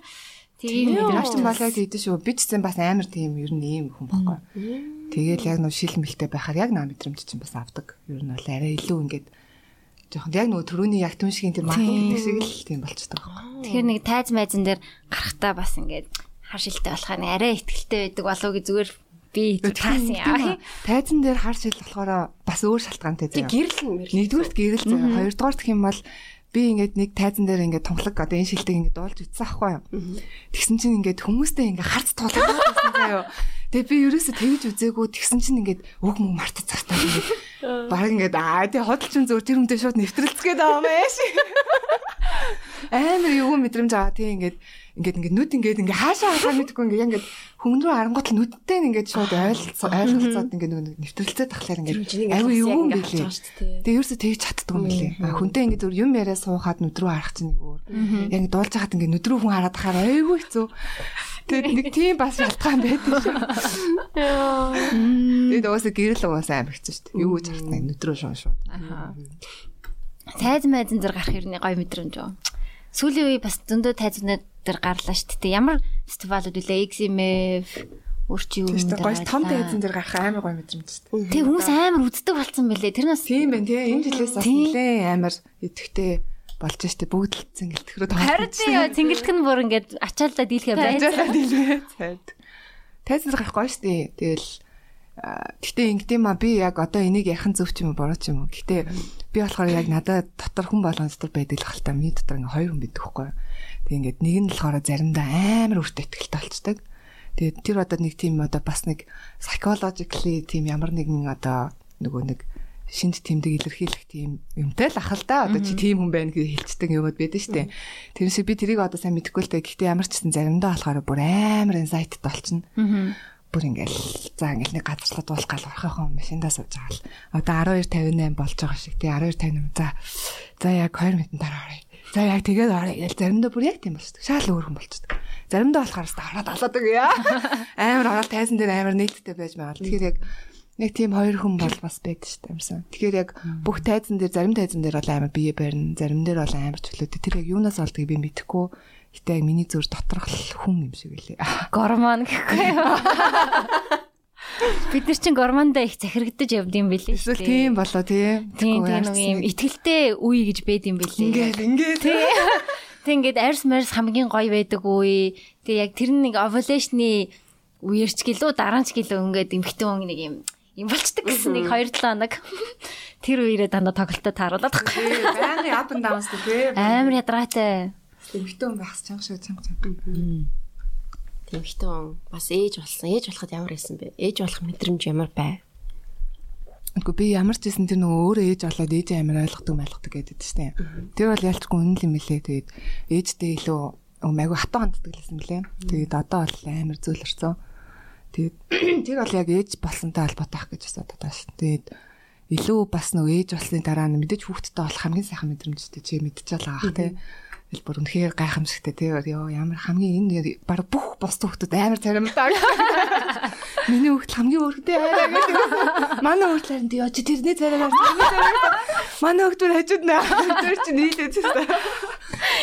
тийм мэдрэмж болоод идэв шүү. Би ч гэсэн бас амар тийм ер нь ийм хүн байхгүй. Тэгээл яг нөө шил мэлтэй байхаар яг наа мэдрэмж чинь бас авдаг. Ер нь бол арай илүү ингээд жоохон яг нөгөө төрөний яг түн шигийн тэр маркетинг шиг л тийм болчихдог байхгүй. Тэгэхээр нэг тайз майзан дээр гарахтаа бас ингээд хар шилтэй болохоо нэг арай ихтэлтэй байдаг болов гэж зүгээр би таасан яа. Тайзан дээр хар шил болохоор бас өөр шалтгаантай заяа. Гэрэл нь нэгдүгürt гэрэл заяа. Хоёрдугаар гэх юм бол би ингээд нэг тайзан дээр ингээд тунхлаг одоо энэ шилдэг ингээд дуулж үтсэн аахгүй юу. Тэгсэн чинь ингээд хүмүүстэй ингээд харц туулаад байсан заяа. Тэгээ би ерөөсө тэгж үзээгүй тэгсэн чинь ингээд өг мөг мартаж цартаа ингээд баг ингээд аа тий хөдөлчин зөөр тэр хүнтэй шууд нэвтрэлцгээд байгаа маяг шиг. Амар юу мэдрэмж аваа тий ингээд ингээд ингээд нүд ингээд ингээд хаашаа хахаа мэдгүй ингээд ингээд хүн рүү харангуут л нүдтэй ингээд шууд ойлцоо ойлголцоод ингээд нэг нэвтрэлцээд тахлаар ингээд аюу юу юм бэлээ. Тэгээ ерөөсө тэгж чаддаг юм бэлээ. Хүнтэй ингээд зөв юм яриа суухад нүд рүү харах чинь нэг өөр. Яг дуулж хахад ингээд нүд рүү хүн хараад тахаар аюу хэцүү. Тэгээд нэг тийм бас шалтгаан байдаг шүү. Тэгээд уусаа гэрэл уусаа хэцүү шүү дээ. Юу гэж хартна нүдрөө шуун шууд. Тайз майзан дээр гарах юм гоё мэдрэмж юу. Сүүлийн үе бас зөндөө тайзнууд дээр гарлаа шүү дээ. Ямар фестивалууд үлээ XMF өрч юу юм дээр. Гоё том тайзан дээр гарах амар гоё мэдрэмж шүү дээ. Тэг хүмүүс амар үздэг болсон бэлээ. Тэр нас Тийм байна тий. Энэ жилээс бас нэлээ амар идэвхтэй болж штэ бүгд л цэнгэлтгэрөө тоглож. Харин тий цэнгэлтэх нь бүр ингээд ачаалдаа дийлхэ байж. Ачаалдаа дийлхэ. Цайд. Тайзан гарах гоё штэ. Тэгэл Гэтэ ингэдэм а би яг одоо энийг яхан зөв ч юм уу буруу ч юм уу. Гэтэ би болохоор яг надад дотор хүн болгон дотор байдаг л хальтаа миний дотор ингээ хоёр хүн байдаг хгүй. Тэг ингээд нэг нь болохоор заримдаа амар өөртөө ихтэй болцдог. Тэгээд тэр одоо нэг тийм одоо бас нэг psychologically тийм ямар нэгэн одоо нөгөө нэг шинж тэмдэг илэрхийлэх тийм юмтай л ахал да. Одоо чи тийм хүн байна гэж хэлцдэг юмуд байдаг шүү дээ. Тэрнээс би тэрийг одоо сайн мэдэхгүй л дээ. Гэхдээ ямар ч гэсэн заримдаа болохоор бүр амар инсайттай болчихно. Бүр ингээл за ингээл нэг газарлаа дуулах гал орхихон машиндаа сууж байгаа л. Одоо 12:58 болж байгаа шиг тий 12:58. За за яг 2 минутын дараа оръё. За яг тэгээд оръё гэж заримдаа бүр яг тийм болчихдог. Шаал өөр хүн болчихдог. Заримдаа болохоор хараад алаадаг яа. Амар ороод тайзан дээр амар нийттэй байж байгаа. Тэгэхээр яг Нэг тийм хоёр хүн бол бас байдаг шүү дээ юмсан. Тэгэхээр яг бүх тайзан дээр зарим тайзан дээр бол амар бие барина, зарим дээр бол амар чөлөөтэй. Тэр яг юунаас болдгийг би мэдэхгүй. Гэтэ миний зүр доторх хүн юм шиг үлээ. <laughs> Гормон гэхгүй юу? <laughs> Бид нар чинь гормондоо их захирагдаж явд юм бэлээ. Эсвэл тийм болоо тий. Тийм тийм нэг юм ихтгэлтэй үе гэж байд юм бэлээ. Ингээл ингээд <laughs> Тэг ингээд арьс марьс хамгийн гоё байдаг үе. Тэг яг тэр нэг ovulation-ы үерч гэлөө дараач гэлөө ингээд эмхтэн хүн нэг юм юм болчдаг гэсэн нэг 2 7 хоног. Тэр үерээ дандаа тоглолтод тааруулаад байхгүй. Байнгын up and downs тий. Амар ядраатай. Эмхтэн байхс чанга шүү чанга чанга. Эмхтэн бас ээж болсон. Ээж болоход ямар байсан бэ? Ээж болох мэдрэмж ямар бай? Үгүй би ямар ч байсан тэр нөгөө өөрөө ээж болоод ээж амар ойлгодог майлгадаг гэдэг чинь. Тэр бол ялчгүй үнэн юм лээ. Тэгээд ээжтэй илүү айгу хатуу ханддаг лсэн мөлий. Тэгээд одоо бол амар зөөлөрцөө. Тэгээд <clears throat> тэр бол яг ээж болсонтой холбоотой ах гэж асууад байгаа шүү. Тэгээд илүү бас нөгөө ээж болсны дараа мэдээж хүүхдтэй болох хамгийн сайхан мэдрэмжтэй чи мэдчихэл байгаа ах тий Ил бүр үнэхээр гайхамшигтай тий ёо ямар хамгийн энэ баг бүх бос хүүхдүүд амар царимтай. <laughs> Миний хүүхд хамгийн өөрхтэй аа гэдэг. Манай хүүхд харин ёо чи тэрний царимаас манай хүүхдүүд хажууд наа. Тэр чи нийлээ зүстэй.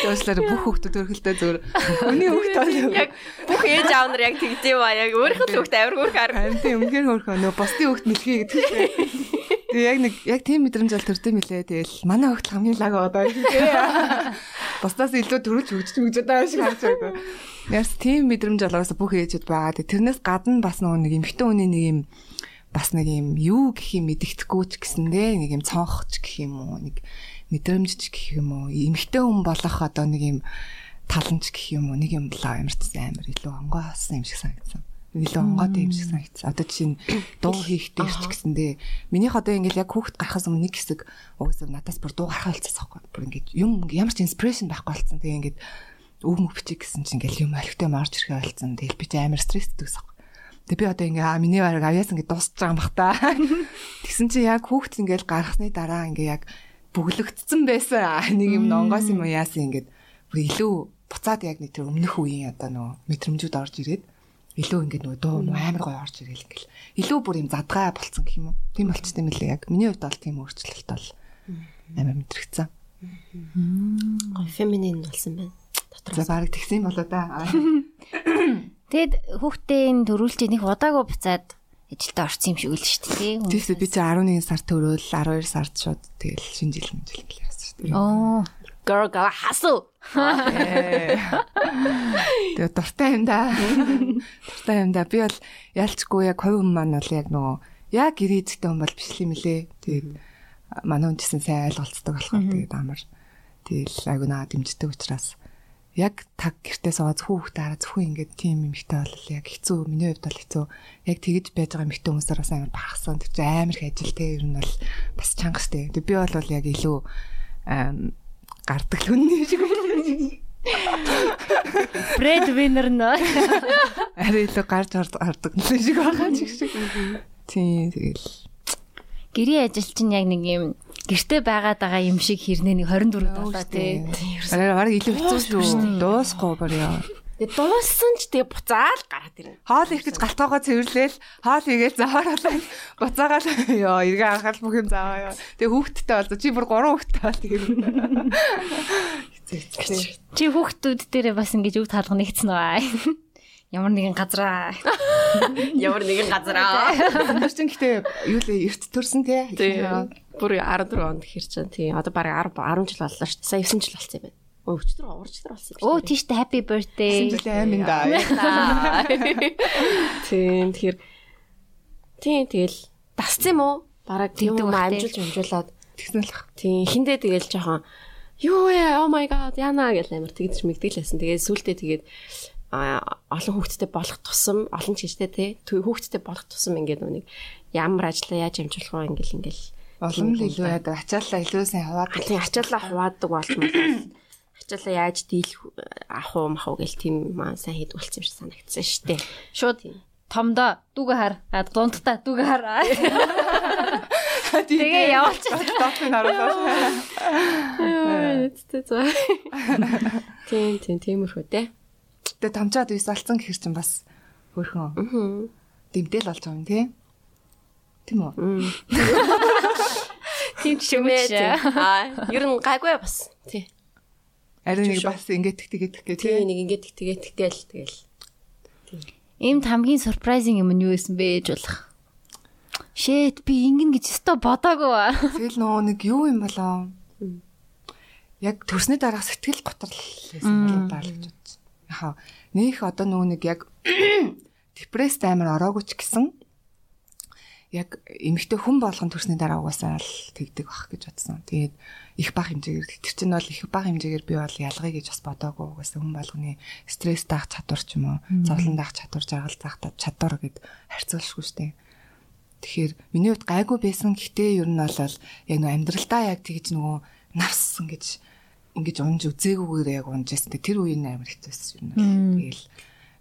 Төөслөр бүх хүүхдүүд өрхөлтэй зөв. Хүний хүүхд бол яг бүх ээж аав нар яг тэгдэв ба яг өөрхөн хүүхд амар хөөрх арга. Харин тийм үнэхээр хөөрхөө нөө босдын хүүхд мэлхий гэдэг. Тэгээ яг нэг яг тийм мэдрэмж бол төрдөм билээ. Тэгэл манай хөлт хамгийн лаг одоо тий. Бусдаас илүү төрүүлж хөгжиж мөгж байгаа шиг харж байгаа. Яс тийм мэдрэмж болоос бүх ээжүүд байгаа. Тэрнээс гадна бас нэг эмхтэн хүний нэг юм бас нэг юм юу гэх юм мэддэхгүй ч гэсэндээ нэг юм цонхч гэх юм уу нэг мэдрэмжч гэх юм уу эмхтэн хүн болох одоо нэг юм таламж гэх юм уу нэг юм болоо ямарчсан амар илүү онгой хасан юм шиг санагдсан илүү онгойтой юм шиг санагдсан. Одоо чинь дуу хийхдээ ч гэсэндээ минийх одоо ингээл яг хүүхд гарахаас өмнө нэг хэсэг угсаа надаас бүр дуу гарах болцсон байхгүй. Бүр ингээд юм ямар ч инспирэшн байхгүй болцсон. Тэгээ ингээд өг мөг бичих гэсэн чинь ингээл юм олигтой марж ирэх болцсон. Тэгэл би ч амар гэсэн байхгүй. Тэгээ би одоо ингээ миний бараг авьяас ингээ дуусч байгаа юм бах та. <laughs> Тэгсэн чинь яг хүүхд ингээл гарахны дараа ингээ яг бүглэгдсэн байсан. Нэг юм нонгоос юм яасан ингээд бүр илүү буцаад яг нэг тэр өмнөх үеийн одоо нөө мэдрэмжүүд орж ирээд илүү ингээд нөгөө дуу амар гоё орж ирэл ингээл илүү бүр юм задгаа болцсон гэх юм уу. Тийм болчтой юм лээ яг. Миний хувьд бол тийм өөрчлөлт бол амар мэдрэгцэн. Гоё феминин болсон байна. Дотор. За баг тэгсэн болоо да. Тэгэд хүүхдээ төрүүлж нэг удаагүй буцаад ажилдаа орсон юм шиг үл шүү дээ. Тийм би чи 11 сар төрөөл 12 сард шууд тэгэл шинэ жил мэл гэлээ яасан шүү дээ. Оо girl go hustle. Тэгээ дуртай юм да. Дуртай юм да. Би бол ялчгүй яг хувь хүн маань бол яг нөгөө яг гэрээдтэй хүн бол биш юм лээ. Тэгээд манай хүн гэсэн сайн ойлголцдог болохоор тэгээд амар тэгэл айгу наа дэмждэг учраас яг таг гэртээ суугаад хүүхдээ хараа зөвхөн ингээд тийм эмхтэй бол яг хэцүү миний хувьд бол хэцүү яг тэгэж байж байгаа эмхтэй хүмүүсээр бас амар бахсан тэр чинь амар их ажил те ер нь бол бас чанга штэ тэг би бол яг илүү гардаг л үнэн шиг байна. Брэд винер нөө. Арай илүү гарч ордог л шиг байгаа ч шиг. Тийм тэгэл. Гэрийн ажил чинь яг нэг юм гэрте байгаад байгаа юм шиг хэрнээ нэг 24 долоо тий. Арай илүү хэцүү шүү. Дуусахгүй бүр яа. Тэгээ дууссан ч тэгээ буцаал гараад ирнэ. Хоол их гэж галтгоогоо цэвэрлээл хоол игээл заваараалаа буцаагаал ёо эргээ анхаал бүх юм заваа ёо. Тэгээ хүүхдтэй бол чи бүр гурван хүүхдтэй бол тэгээ. Чи хүүхдүүд дээрээ бас ингэж үг таалга нэгцэн үү? Ямар нэгэн газараа. Ямар нэгэн газараа. Тэр чинь гэтээ юу лээ эрт төрсэн тий. Бүр 14 онд хэрчэн тий. Одоо бараг 10 10 жил боллоо шүү дээ. Сая 9 жил болсон юм байна. Өчтөр урчтар болсон юм шиг. Оо тийштэй happy birthday. Амин да. Тийм тэгэхээр тийм тэгэл дасц юм уу? Бараг тийм юм амжилж амжуулаад тэгсэн л бах. Тийм хиндэ тэгэл жоохон юу ээ oh my god яна гэл амар тэгдэж мэгдэглэсэн. Тэгээд сүултээ тэгээд олон хүүхдтэй болох тусам олон чижтэй тий хүүхдтэй болох тусам ингээд нэг ямар ажиллаа яаж амжуулах вэ ингээл ингээл олон л илүү яадаг ачаалаа илүү сайн хуваадаг. Тийм ачаалаа хуваадаг болмол ачаалаа яаж дийлэх авах уу мах уу гэл тийм маань сайн хийдэг болсон юм шиг санагдсан шүү дээ. Шууд томдоо дүүгээ хар. Дундтаа дүүгээ хар. <laughs> Тэгээ явуулчих. Доотыг харуулаа. Тийм тийм тиймэрхүү те. Тэгээ томчоод вис алцсан гэхэр чинь бас хөөрхөн. Дэмтэл болж байгаа юм тий. <laughs> Тийм үү? Тийм ч юм ээ. Аа, ер нь гайгүй бас. Тий. Ари нэг бас ингээд тэгээд гэх тий нэг ингээд тэгээд тэгэл тэгэл. Эмд хамгийн surprising юм нь юу байсан бэ гэж болох. Shit би ингэн гэж өстой бодоагүй. <laughs> Тэгэл нөө нэг юу юм болоо. Яг төрсний дараа сэтгэл готрол байсан болоо гэж бодсон. Яхаа нөх одоо нөгөө нэг яг <clears throat> депресд амар ороогүй ч гэсэн яг эмэгтэй хүн болгон төрсний дараа угаасаа л тэгдэг бах гэж бодсон. Тэгээд их бага хэмжээгээр тэр чинь бол их бага хэмжээгээр би бол ялгыг гэж бас бодоагүй угаасаа хүн болгоны стресс даах чадвар ч юм уу, зовлон даах чадвар, жаргал даах чадвар гэд харьцуулшгүй штэ. Тэгэхээр миний хувьд гайгүй байсан. Гэхдээ ер нь бол яг нөө амьдралдаа яг тэгж нөгөө навс ингэж ингэж унж үзээгүйгээр яг унж байсан. Тэр үеийн амар хэцүүсэн юм. Тэгэл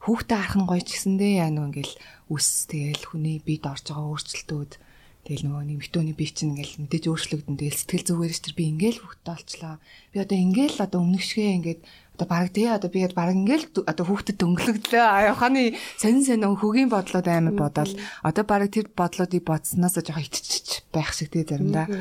хүүхдээ харах нь гоё ч гэсэндээ яа нөгөө ингээл үс тэгэл хүний биед орж байгаа өөрчлөлтүүд тэгэл нөгөө нэмэгтөөний бие чинь ингээл мэдээж өөрчлөгдөн. Тэгэл сэтгэл зүгээр ш тэр би ингээл хүүхдээ олчлаа. Би одоо ингээл одоо өмнөх шигээ ингээд одоо баг тий одоо би баг ингээл одоо хүүхдэд дөнгөлөгдлөө аяханы сонин сонин хөгийн бодлоод амар бодоол одоо баг тэр бодлоодыг бодсноосоо жоохон итчих байх шиг тий заримдаа.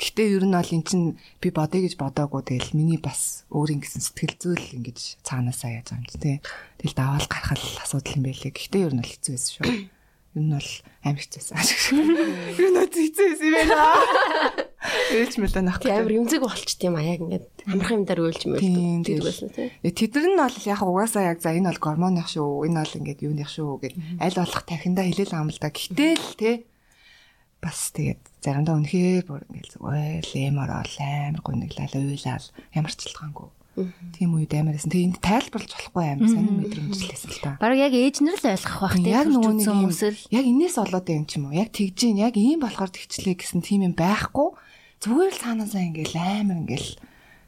Гэхдээ ер нь бол эн чин би бодъё гэж бодоагүй тэгэл миний бас өөрийн гэсэн сэтгэл зүйл ингэж цаанаасаа яаж юм чи тий. Тэгэл даваал гарахал асуудал юм байлээ. Гэхдээ ер нь бол хэцүү байсан шүү. Ер нь бол амар хэцүүсэн. Ер нь хэцүүсэн юм байна. Ээлж мэлээ нах. Амар юмзэг болчт юм а яг ингээд амархан юм дээр өөлж мөлдөг гэдэг байсан тий. Тэд нар нь бол яг угаасаа яг за энэ бол гормоных шүү. Энэ бол ингээд юуных шүү гэд аль болох тархиндаа хэлээл ам л да. Гэтэл тий бас тэгээд заримдаа үнэхээр бүр ингээл зүгээр лемор ол амар гуниглал уйлал ямар ч чилгаангүй. Тийм үед амарсан. Тэгээ энд тайлбарлаж болохгүй амар сонир мэдрэмжлээсэн л та. Бараг яг ээжнэр л ойлгох байх тийм яг нөгөө нэг хүмүүсэл яг энэс болоод юм ч юм уу. Яг тэгж ийн яг ийм болохоор тэгчлээ гэсэн тийм юм байхгүй. Зүгээр л цаанаасаа ингээл амар ингээл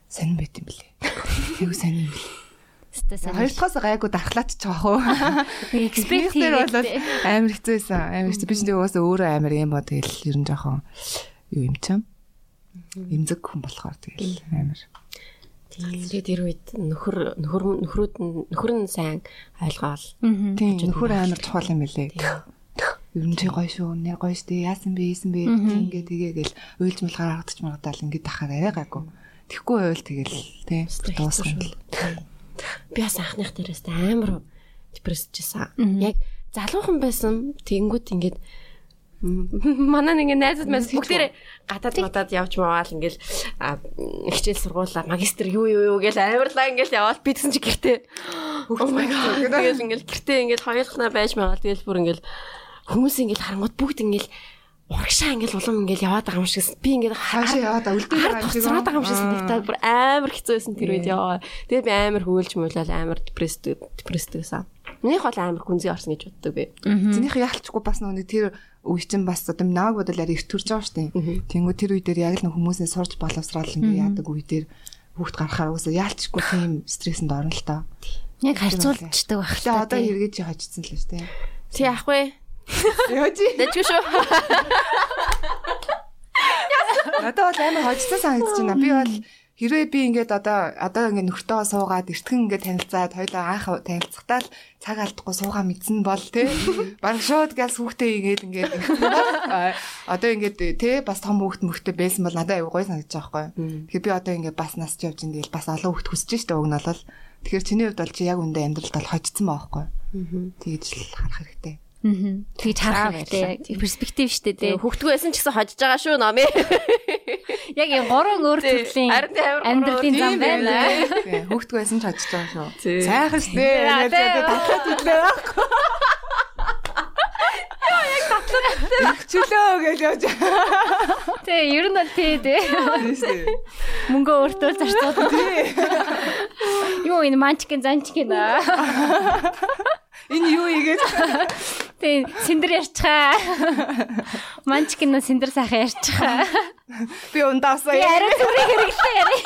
сонир байт юм блэ. Айгу сонир юм блэ. Хоёрдугаас гайгүй дархлаач ч байгаа хөө. Эксперт бол амар хэцүү байсан. Амар хэцүү. Би ч тэгээ угаасаа өөрөө амар юм боо тэгэл ер нь жоохон юу юм чам. Имзэг хүн болохоор тэгэл амар. Тийм тэгээд тэр үед нөхөр нөхөр нөхрүүд нөхөр нь сайн ойлгоол. Тийм нөхөр амар чухал юм билээ. Ер нь чи гоё шүү. Нэр гоё штэ. Яасан бэ? Ийсэн бэ? Ингээ тэгээ гэл уйлж мэлгаар хагадч маргадаал ингээ дахаар арай гайгүй. Тэгэхгүй байвал тэгэл тий дуусах юм. Би бас анхных дээрээс амар депрессжсэн. Яг залуухан байсан. Тэнгүүт ингээд манай нэг найзууд маань бүгдээрээ гадаад гадаад явж маваал ингээл хичээл сургуулаа магистр юу юу юу гэж амарлаа ингээл яваал би гэсэн чи гэртээ oh my god. Тэгэл ингээл гэртээ ингээл хоёулахнаа байж магаал. Тэгэл бүр ингээл хүмүүс ингээл харангууд бүгд ингээл урагшаа ингээл улам ингээл яваад байгаа юм шиг би ингээд хаашаа яваад үлдээд байгаа юм шиг яваад байгаа юм шиг санагдаад бүр амар хэцүү байсан тэр үед яваа. Тэгээд би амар хөвөлж муулаад амар депресд депресд байсан. Минийх бол амар хүнзий орсон гэж боддог би. Зинийх яалтчгүй бас нэг тэр үе чинь бас одоо нааг бодол арай ирт төрж байгаа дээ. Тэнгүү тэр үе дээр яг л нэг хүмүүсээ сурж боловсрал ингээ яадаг үе дээр хүүхд гарахаар уусаа яалтчгүй тийм стрессэнд орно л таа. Яг харьцуулждаг байх. Тэгээ одоо эргэж хожицсан л шүү дээ. Тий ахгүй Яжи. Дэжгүй шүү. Надад бол амар хожицсан санагдаж байна. Би бол хэрвээ би ингээд одоо одоо ингээд нөхөртөө суугаад эртхэн ингээд танилцаад хоёлаа анх танилцахтаа л цаг алдахгүй суугаа мэдсэн бол тий. <laughs> Бараг шууд гал хүүхдээ ингээд ингээд одоо ингээд тий бас том хүүхд мөхтэй байсан бол надад аюу гой санагдаж байгаа байхгүй. Тэгэхээр би одоо ингээд бас насч явж ин тэгэл бас олон хүүхд хүсэж штэ уг нь бол. Тэгэхээр чиний хувьд бол чи яг үндэ амьдралд бол хожицсан байгаа байхгүй. Тэгж л харах хэрэгтэй. Аа. Тэгж харах хэрэгтэй. Перспектив шүү дээ. Хөвгтгөө байсан ч гэсэн хожиж байгаа шүү номи. Яг энэ гурван өөр төрлийн амьдралын зам байна. Хөвгтгөө байсан ч хожиж байгаа шүү. Сайхан шүү дээ. Тэгээд татлаад идлээ байхгүй. Яг татлаад чөлөө гэж явж. Тэ ер нь бол тий дээ. Мөнгө өөртөө зарцуулсан. Юу энэ манчкин занчкин аа. <laughs> Энэ юу игээд Тэг сэндэр ярьчихаа. Манчкин сэндэр сайхан ярьчихаа. Би ундаасаа. Би арай зүрх хэрэглээ яри.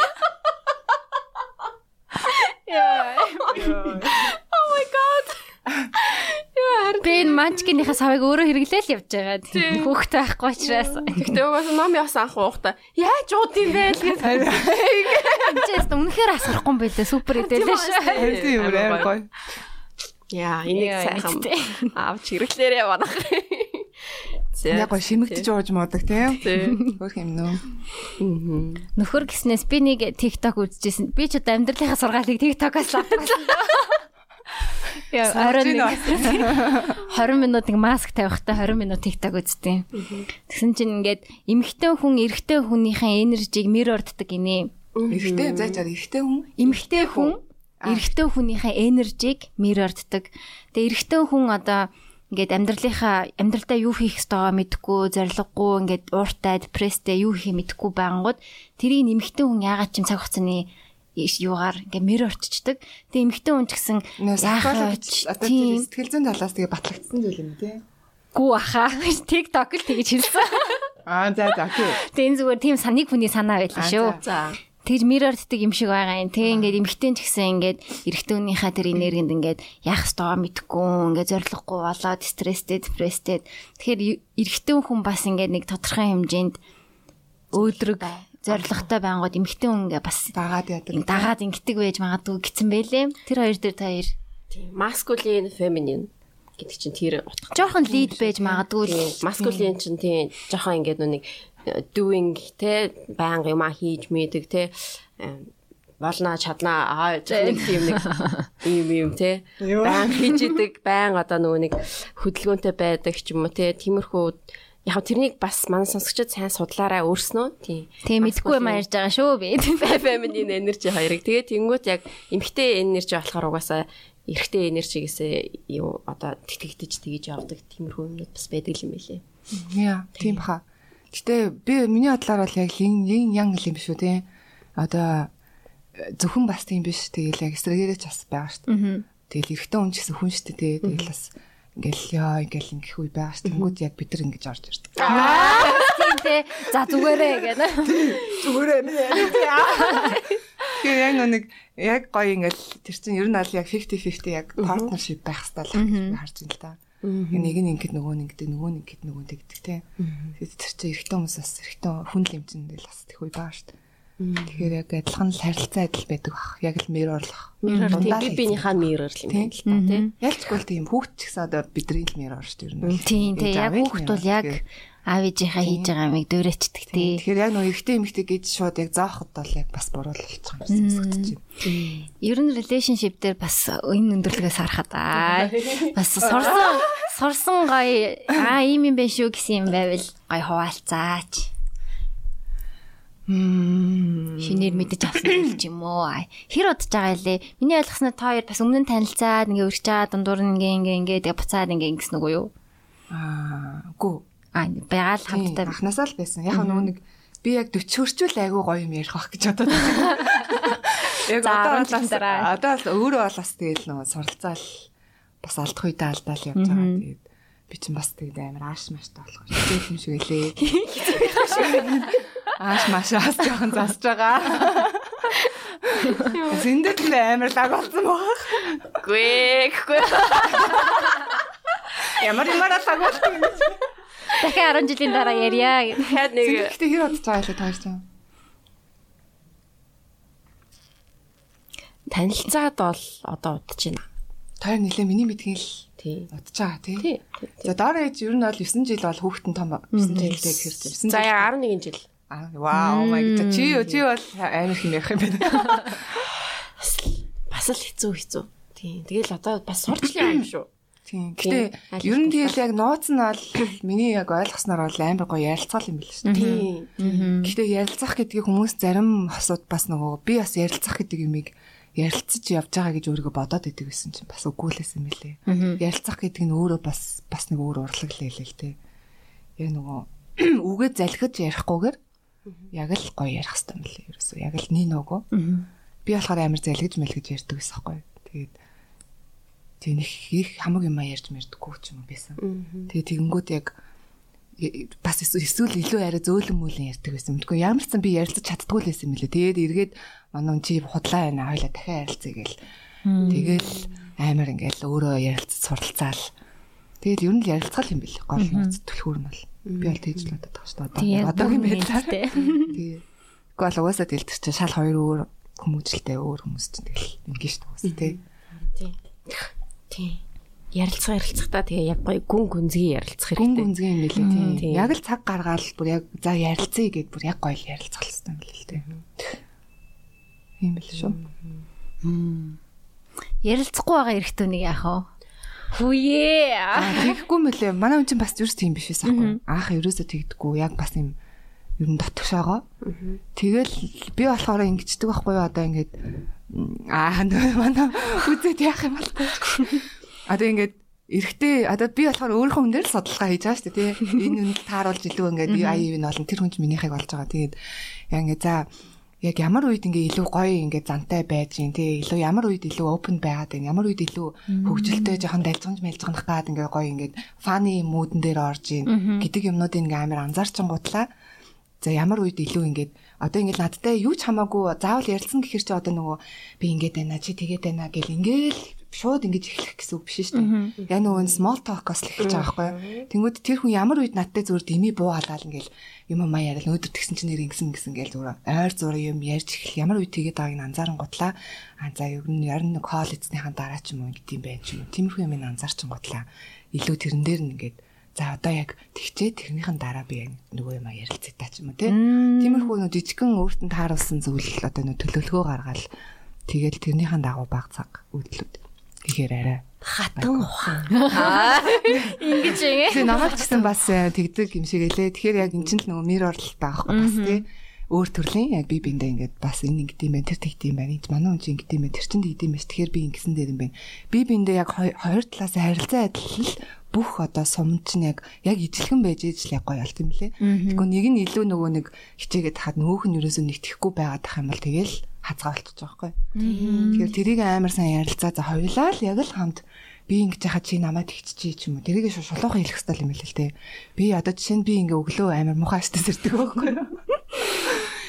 Яа. Oh my god. Би манчкинийхаа савыг өөрөө хэрэглээл явж байгаа. Хүүхдээ байхгүй учраас. Гэхдээ угаасаа ном явсан анх уухта. Яаж ууд юм бэ гэж. Энд ч үнэхээр асарахгүй юм байлаа. Супер идэлээ шүү. Харин юм амар гоё. Яа, энийг сайхан <laughs> авч хэрэглээрээ банах. Яг гоо шимэгдэж ууж муудаг тийм. Хөрх юм нөө. Нөхөр гиснээс би нэг TikTok үзчихсэн. Би ч одоо амьдралынхаа сургаалыг TikTok-аас авсан. Яа, орой 20 минут нэг маск тавихтаа 20 минут TikTok үзтiin. Тэгсэн чинь ингээд эмэгтэй хүн эрэгтэй хүнийхээ энержиг мирорддаг гинэ. Эрэгтэй заачаар эрэгтэй хүн эмэгтэй хүн эрэгтэй хүнийхээ энержиг мирорддаг. Тэгээ эрэгтэй хүн одоо ингээд амьдралынхаа амьдралдаа юу хийх ёстойгоо мэдэхгүй, зориггүй, ингээд ууртай, депресстэй юу хийх мэдэхгүй байнгут тэрийг нэмэгтэй хүн яагаад ч юм цаг хугацааны юугаар ингээ мэр орчичдаг. Тэгээ эмэгтэй хүн ч гэсэн яахаа тийм сэтгэл зүйн талаас тэгээ батлагдсан зүйл юм тий. Гүү аха. <laughs> TikTok л тэгэж хэлсэн. <laughs> Аа за за тий. Тэгээ энэ зүгээр тийм саныг хүний санаа байлаа шүү. За тэгж мирорддаг юм шиг байгаа юм. Те ингээд эмхтэн ч гэсэн ингээд эрэгтэйнийхээ тэр энергинд ингээд яах ёстойгоо мэдхгүй ингээд зориггүй болоод стресстэй депресстэй тэгэхээр эрэгтэй хүн бас ингээд нэг тодорхой хэмжээнд өөдрөг зоригтой байнгут эмхтэн хүн ингээд бас дагаад яадаг дагаад ингэдэг байж магадгүй гэсэн байлээ. Тэр хоёр дээр та хоёр тийм маскулин феминин гэдэг чинь тэр утга. Жохон лид байж магадгүй маскулин чинь тийм жохон ингээд нэг doing те байнга юм а хийж мэдэг те. Болно чадна. Аа тийм нэг юм юм те. Байн хийж идэг байн одоо нөгөө нэг хөдөлгөөнтэй байдаг ч юм уу те. Тиймэрхүү яг тэрнийг бас манай сонсогчид сайн судлаараа өөрснөө. Тийм тийм мэдгүй юм ярьж байгаа шүү би. <laughs> Феминин энержи хоёрыг. Тэгээ тэнгуут яг эмхтэй энержи болохоор угаасаа эрэгтэй энержигээс юу одоо тэтгэгдэж тгийж явдаг. Тиймэрхүү юмнууд бас байдаг юм байлээ яа тийм хаа Гэтэ би миний бодлоор бол яг ин ин ян юм биш үү те. Одоо зөвхөн бас тийм биш. Тэгэл яг эсрэгээрээ ч бас байгаа шүү дээ. Тэгэл эрэгтэй хүн ч гэсэн хүн шүү дээ. Тэгэл бас ингээл яа ингээл ингэх үе байгаа шүү. Тэнгүүд яг бид нар ингэж орж ирдэг. Аа тийм те. За зүгээрээ гэнэ. Зүгээрээ. Тэгээ яг нэг яг гоё ингээл тэр чинь ер нь аль яг 50 50 яг партнершип байх хэрэгтэй л харж байна л да. Нэг нь ингэдэг нөгөө нь ингэдэг нөгөө нь ингэдэг нөгөө нь тэгдэг те. Тэгээд тэр чинь эрэгтэй хүмүүс бас эрэгтэй хүн л юмчиндэл бас тэх үе баа шүү дээ. Тэгэхээр яг адилхан л харилцаа адил байдаг бах. Яг л мэр орлох. Мэр би биенийхээ мэр орл юм байна л та тий. Ялцгүй л тийм хүүхд ч гэсэн одоо бидний л мэр орж тэр нь. Тийм тий яг хүүхд бол яг аав ээжийнхаа хийж байгаа юмыг дөөрөөчдөг тий. Тэгэхээр яг нөө эрэгтэй эмэгтэй гэж шууд яг заахад бол яг бас буруу болчих юм шиг сонсогдож байна. Ер нь relationship дээр бас энэ өндөрлөгөөс харахад аа бас сурсан сурсан гоё аа ийм юм байх шүү гэсэн юм байвал гоё хуваалцаач. Шинээр мэдэж авсан ч юм уу. Хэр удаж байгаа лээ. Миний ойлгосноо та хоёр бас өмнө нь танилцаад ингээ өргөж байгаа дундуур нь ингээ ингээ ингээ тэгээ буцаад ингээ ингэсэн үгүй юу? Аа, үгүй Аа байгаа л хамтдаа анханасаа л байсан. Яг нөгөө нэг би яг 40 хөрчүүл айгүй гоё юм ярих бах гэж бодоод байна. <laughs> Яг одоо бол одоо л өөрөө бол бас тэгэл нөгөө суралцаал бас алдах үедээ алдаал явж байгаа. Тэгээд би чинь бас тэгээд амар ааш мааштай болох шиг юм шиг элээ. <laughs> Ааш маашаас жоохон засж байгаа. Зиндэт л амар лаг болсон баг. Гүй, гүй. Ямар ямар лаг болсон юм бэ? Дахин 10 жилийн дараа ярья. Хаад нэг Гэхдээ хэр удаж байгаа лээ таарч юм. Танилцаад бол одоо удаж байна. Тэр нэлээ миний мэдгийн л тий удаж байгаа тий. За доор ээж ер нь бол 9 жил бол хүүхдэн том 9 жилдээ гэхэр 9 За яа 11 жил. Аа вау май гад чи чи бол амар их юм ярих юм байна. Бас л хэцүү хэцүү. Тий. Тэгэл одоо бас сурчлын юм шүү. Тийм. Гэтэ ер нь тэгэл яг нууц нь бол <coughs> миний яг ойлгосноор бол амар гоё ярилцгал юм биш үү? Тийм. Гэтэ ярилцах гэдгийг хүмүүс зарим хосууд бас нөгөө би бас ярилцах гэдэг юмыг ярилцаж явж байгаа гэж өөрийгөө бодоод идэг гэсэн чинь бас үгүүлсэн юм билэ. Ярилцах гэдэг нь өөрөө бас бас нэг өөр урлаг л хэлээ л те. Яг нөгөө <coughs> үгээ залхиж ярихгүйгээр яг л гоё ярих хэрэгтэй юм лээ. Ерөөсөө яг л нин нөгөө. Би болохоор амар залхиж мэлгэж ярьдаг гэсэн байхгүй. Тэгээд тийм их хамаг юм ярьж мэрдэггүй ч юм байсан. Тэгээ тэгэнгүүт яг бас эсвэл илүү арай зөөлөн мөлөн ярьдаг байсан. Мэдгүй ямар ч сан би ярилцаж чаддгүй л байсан юм лээ. Тэгээд эргээд манай чи худлаа байна хоёлаа дахиад ярилцъя гээл. Тэгэл амар ингээл өөрөө ярилцаж суралцаал. Тэгэл ер нь л ярилцгал юм бэл. Гол нууц түлхүүр нь бол. Би бол тэгж л боддог шүү дээ. Одоогийн байдлаар. Тэгээ. Гол угаасаа тэгэл тэр чинь шал хоёр өөр хүмүүжлтэй өөр хүмүүс чинь тэгэл ингээн шүү дээ. Тий. Тийм. ярилцах ярилцахтаа тэгээ яг гоё гүн гүнзгий ярилцах хэрэгтэй. Гүн гүнзгий юм билээ тийм. Яг л цаг гаргаад бүр яг за ярилцъя гэд бүр яг гоё ярилцах хэрэгтэй юм билээ тийм. Тийм л шүү. Ярилцахгүй байгаа эргэтүүнийг яах вэ? Хүүе. Тэгэхгүй мөлий. Манай хүн чинь бас юус тийм биш байсан аахгүй. Аах ерөөсөө тэгдэггүй. Яг бас юм ер нь дотгошоогоо. Тэгэл би болохоор ингэждэг байхгүй юу одоо ингээд аа манай үзээд яах юм бол. Одоо ингээд эрэхтэй одоо би болохоор өөрийнхөө хүн дээр л судалгаа хийж байгаа шүү дээ тий. Энэ үнд тааруулж илүү ингээд ая юу нь олон тэр хүн ч минийхийг болж байгаа. Тэгээд яа ингээд за яг ямар үед ингээ илүү гоё ингээ зантай байж гин тий илүү ямар үед илүү open байгаад гин ямар үед илүү хөвгөлтэй жоохон дайлцгамж мэлцгэнах гад ингээ гоё ингээ funny mood-н дээр орж гин гэдэг юмнуудыг ингээ амар анзаарчингуудлаа За ямар үед илүү ингээд одоо ингээд надтай юу ч хамаагүй заавал ярилцсан гэхэр чи одоо нөгөө би ингээд байна чи тэгээд байна гэл ингээл шууд ингэж эхлэх гэсэн үг биш шүү дээ. Яг нөгөө small talk-оос л эхэлж байгаа байхгүй. Тэнгүүд тэр хүн ямар үед надтай зүгээр дими буу халаал ингээл юм амаа яриад өдөр тэгсэн чинь нэр ингэсэн гэсэн гээл зүгээр ойр зураг юм ярьж эхлэх ямар үед тэгээд байгааг нь анзааран готлаа. А за ярь нэг call эзнийхэн дараа ч юм уу ингэдэм байх ч юм уу. Тиймэрхүү юм анзаарчин готлаа. Илүү тэрэн дээр нь ингээд За одоо яг тэгчээ тэрнийхэн дараа би нөгөө юм ярилцээ та ч юм уу тий. Тиймэрхүү нөө жижигхэн өөртөө тааруулсан зүйл одоо нөө төлөвлөгөө гаргаад тэгэл тэрнийхэн дагуу баг цаг үйлдэлүүд гэхээр арай хатан ухаан. Ингэж ингэ. Тэгээ намайг ч гэсэн бас э, тэгдэг юм шиг элэ. Тэгэхээр яг эн чинь л нөгөө mirror л байхгүй бас тий өөр төрлийн яг би биндээ ингээд бас энэ ингэдэм байх тэр тэгдэм байх энэ манай хүн чинь ингэдэм байх тэр чинь тэгдэм байх тэгэхээр би ингэсэн дээр юм байна би биндээ яг хоёр талаас харилцаа адил бүх одоо сум чинь яг яг ижилхэн байж ижил яг гоё алт юм лээ. Тэгэхгүй нэг нь илүү нөгөө нэг хичээгээд хаад нөгөөх нь ерөөсөө нэгтгэхгүй байгаад ах юм бол тэгэл хазгаа болчих жоохгүй. Тэгэхээр тэрийг амар сайн ярилцаа за хоёулаа л яг л хамт би ингэж яхад чи намайг тэгчихье ч юм уу. Тэрийг шулуухан хэлэх хэрэгтэй юм л л те. Би одоо жишээ нь би ингээ өглөө амар муухай штэ сэрдэг байхгүй юу.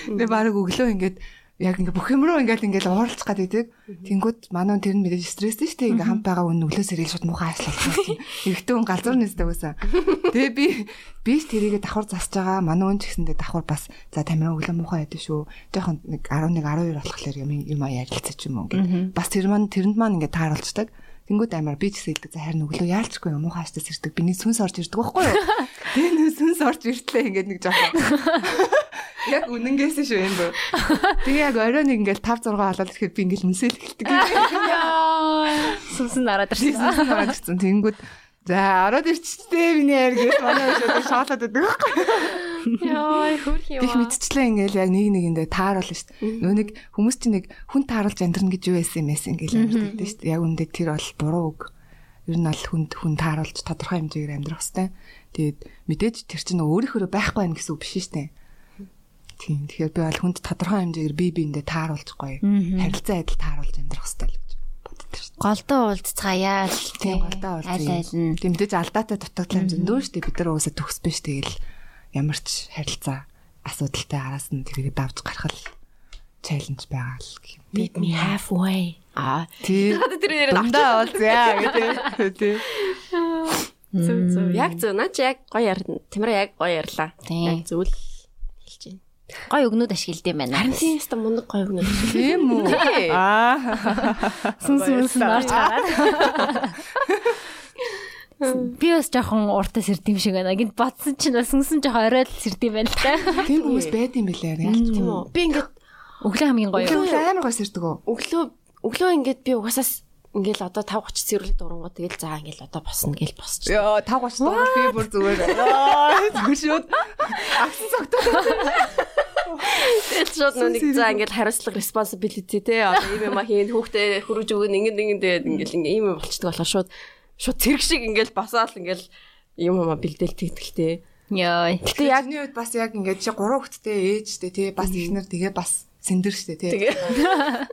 <laughs> Тэгээ баг өглөө ингээд яг ингээ бүх юм руу ингээл ингээл ууралцах гад идэг. Тэнгүүд манай тэр нь мэдээж стресстэй шүү дээ. Ингээ хамт байгаа хүн өглөөс ирэл шууд муухай ажиллах. Эрэгтэй <laughs> хүн галзуур нэстэй байсан. Тэгээ би би ч тэрийгэ давхар засж байгаа. Манай хүн ч гэсэндээ давхар бас за тамираа өглөө муухай яд шүү. Жохон нэг 11 12 болохоор юм юм ярилцаж юм уу ингээ. Бас тэр маань тэрэнд маань ингээ тааруулцдаг. Тэнгүүд амар би ч хэлдэг за харин өглөө яалчгүй юм уу хааштай сэрдэг. Биний сүнс орж ирдэг байхгүй юу? <laughs> Тэгээ нөө сүнс орж иртлээ ингээд нэг жоохон <laughs> Яг үнэнгээс шүү юм бо. Тэгээ яг орой нэг ингээл 5 6 халаад ирэхэд би ингээл мүсэл эхэлдэг. <laughs> Сүнсэн нараад ирсэн. Сүнсэн нараад ирсэн. Тэнгүүд За ороод ирчихтэй миний хайр гэж манай шууд шаалаад байдаг байхгүй. Яа, хөрх юм. Их мэдчлээ ингээл яг нэг нэгэндээ тааруулна шүү дээ. Нөө нэг хүмүүс чинь нэг хүн тааруулж амьдрна гэж юу байсан юм эс ингээл амьддаг шүү дээ. Яг үндэ тэр бол буруу үг. Ер нь бол хүнд хүн тааруулж тодорхой хэмжээгээр амьдрах хэвээр. Тэгээд мэдээж тэр чинь өөрийнхөө байхгүй байх гэсэн үг биш шүү дээ. Тийм. Тэгэхээр би бол хүнд тодорхой хэмжээгээр бие биендээ тааруулж гоё. Харилцаа адил тааруулж амьдрах хэрэгтэй Голдоо уулзцааяа л тийм голдоо уулзъя. Аль аль нь. Тийм мэдээж алдаатай дутагдлаа юм зөндөө шүү дээ. Бид нар уусаа төгс биш тэгэл ямар ч харилцаа асуудалтай араас нь тэрийг давж гарах л чаленж байгаа л гэх юм. Meet me halfway. Аа тийм. Тэр нэрээ давтаа уулзъя гэдэг. Тийм. Зүг зүг. Яг зөв. Наач яг гоё ярина. Тэмрээ яг гоё ярьлаа. Яг зөв л. Гой өгнүүд ашигладаг юм байна. Харин тийм өста мундаг гой өгнүүд. Тийм үү? Аа. Сүнс сүнс орж гараад. Би бас жоохон уртаа сэрдэм шиг байна. Гинт бодсон чинь бас сүнсэн жоохон оройд сэрдэм байна л та. Тийм хүмүүс байд юм билээ. Тийм үү? Би ингээд өглөө хамгийн гоё. Өглөө амар гоё сэрдэг үү? Өглөө өглөө ингээд би угаасаа ингээл одоо 5 30 цэвэрлэг дуурангууд тэгэл за ингээл одоо босно гэл босч. Йоо 5 30 дуурал би бүр зүгээр. Зүгээр шүүд. Агсан цогтоо. Тэгэл шууд нэг за ингээл хариуцлага responsibility те одоо ийм юм хийн хүүхдээ хөрөж өгөн ингэн ингэн тэгээд ингээл ингээ ийм юм болчдөг болохоор шууд шууд зэрэг шиг ингээл басаал ингээл юм юм бэлдээл тэгдэлтэй. Яа. Гэтэ яг нь үед бас яг ингээд чи 3 хүүхэдтэй ээжтэй тий бас ихнэр тэгээ бас сэндэр штэ тий.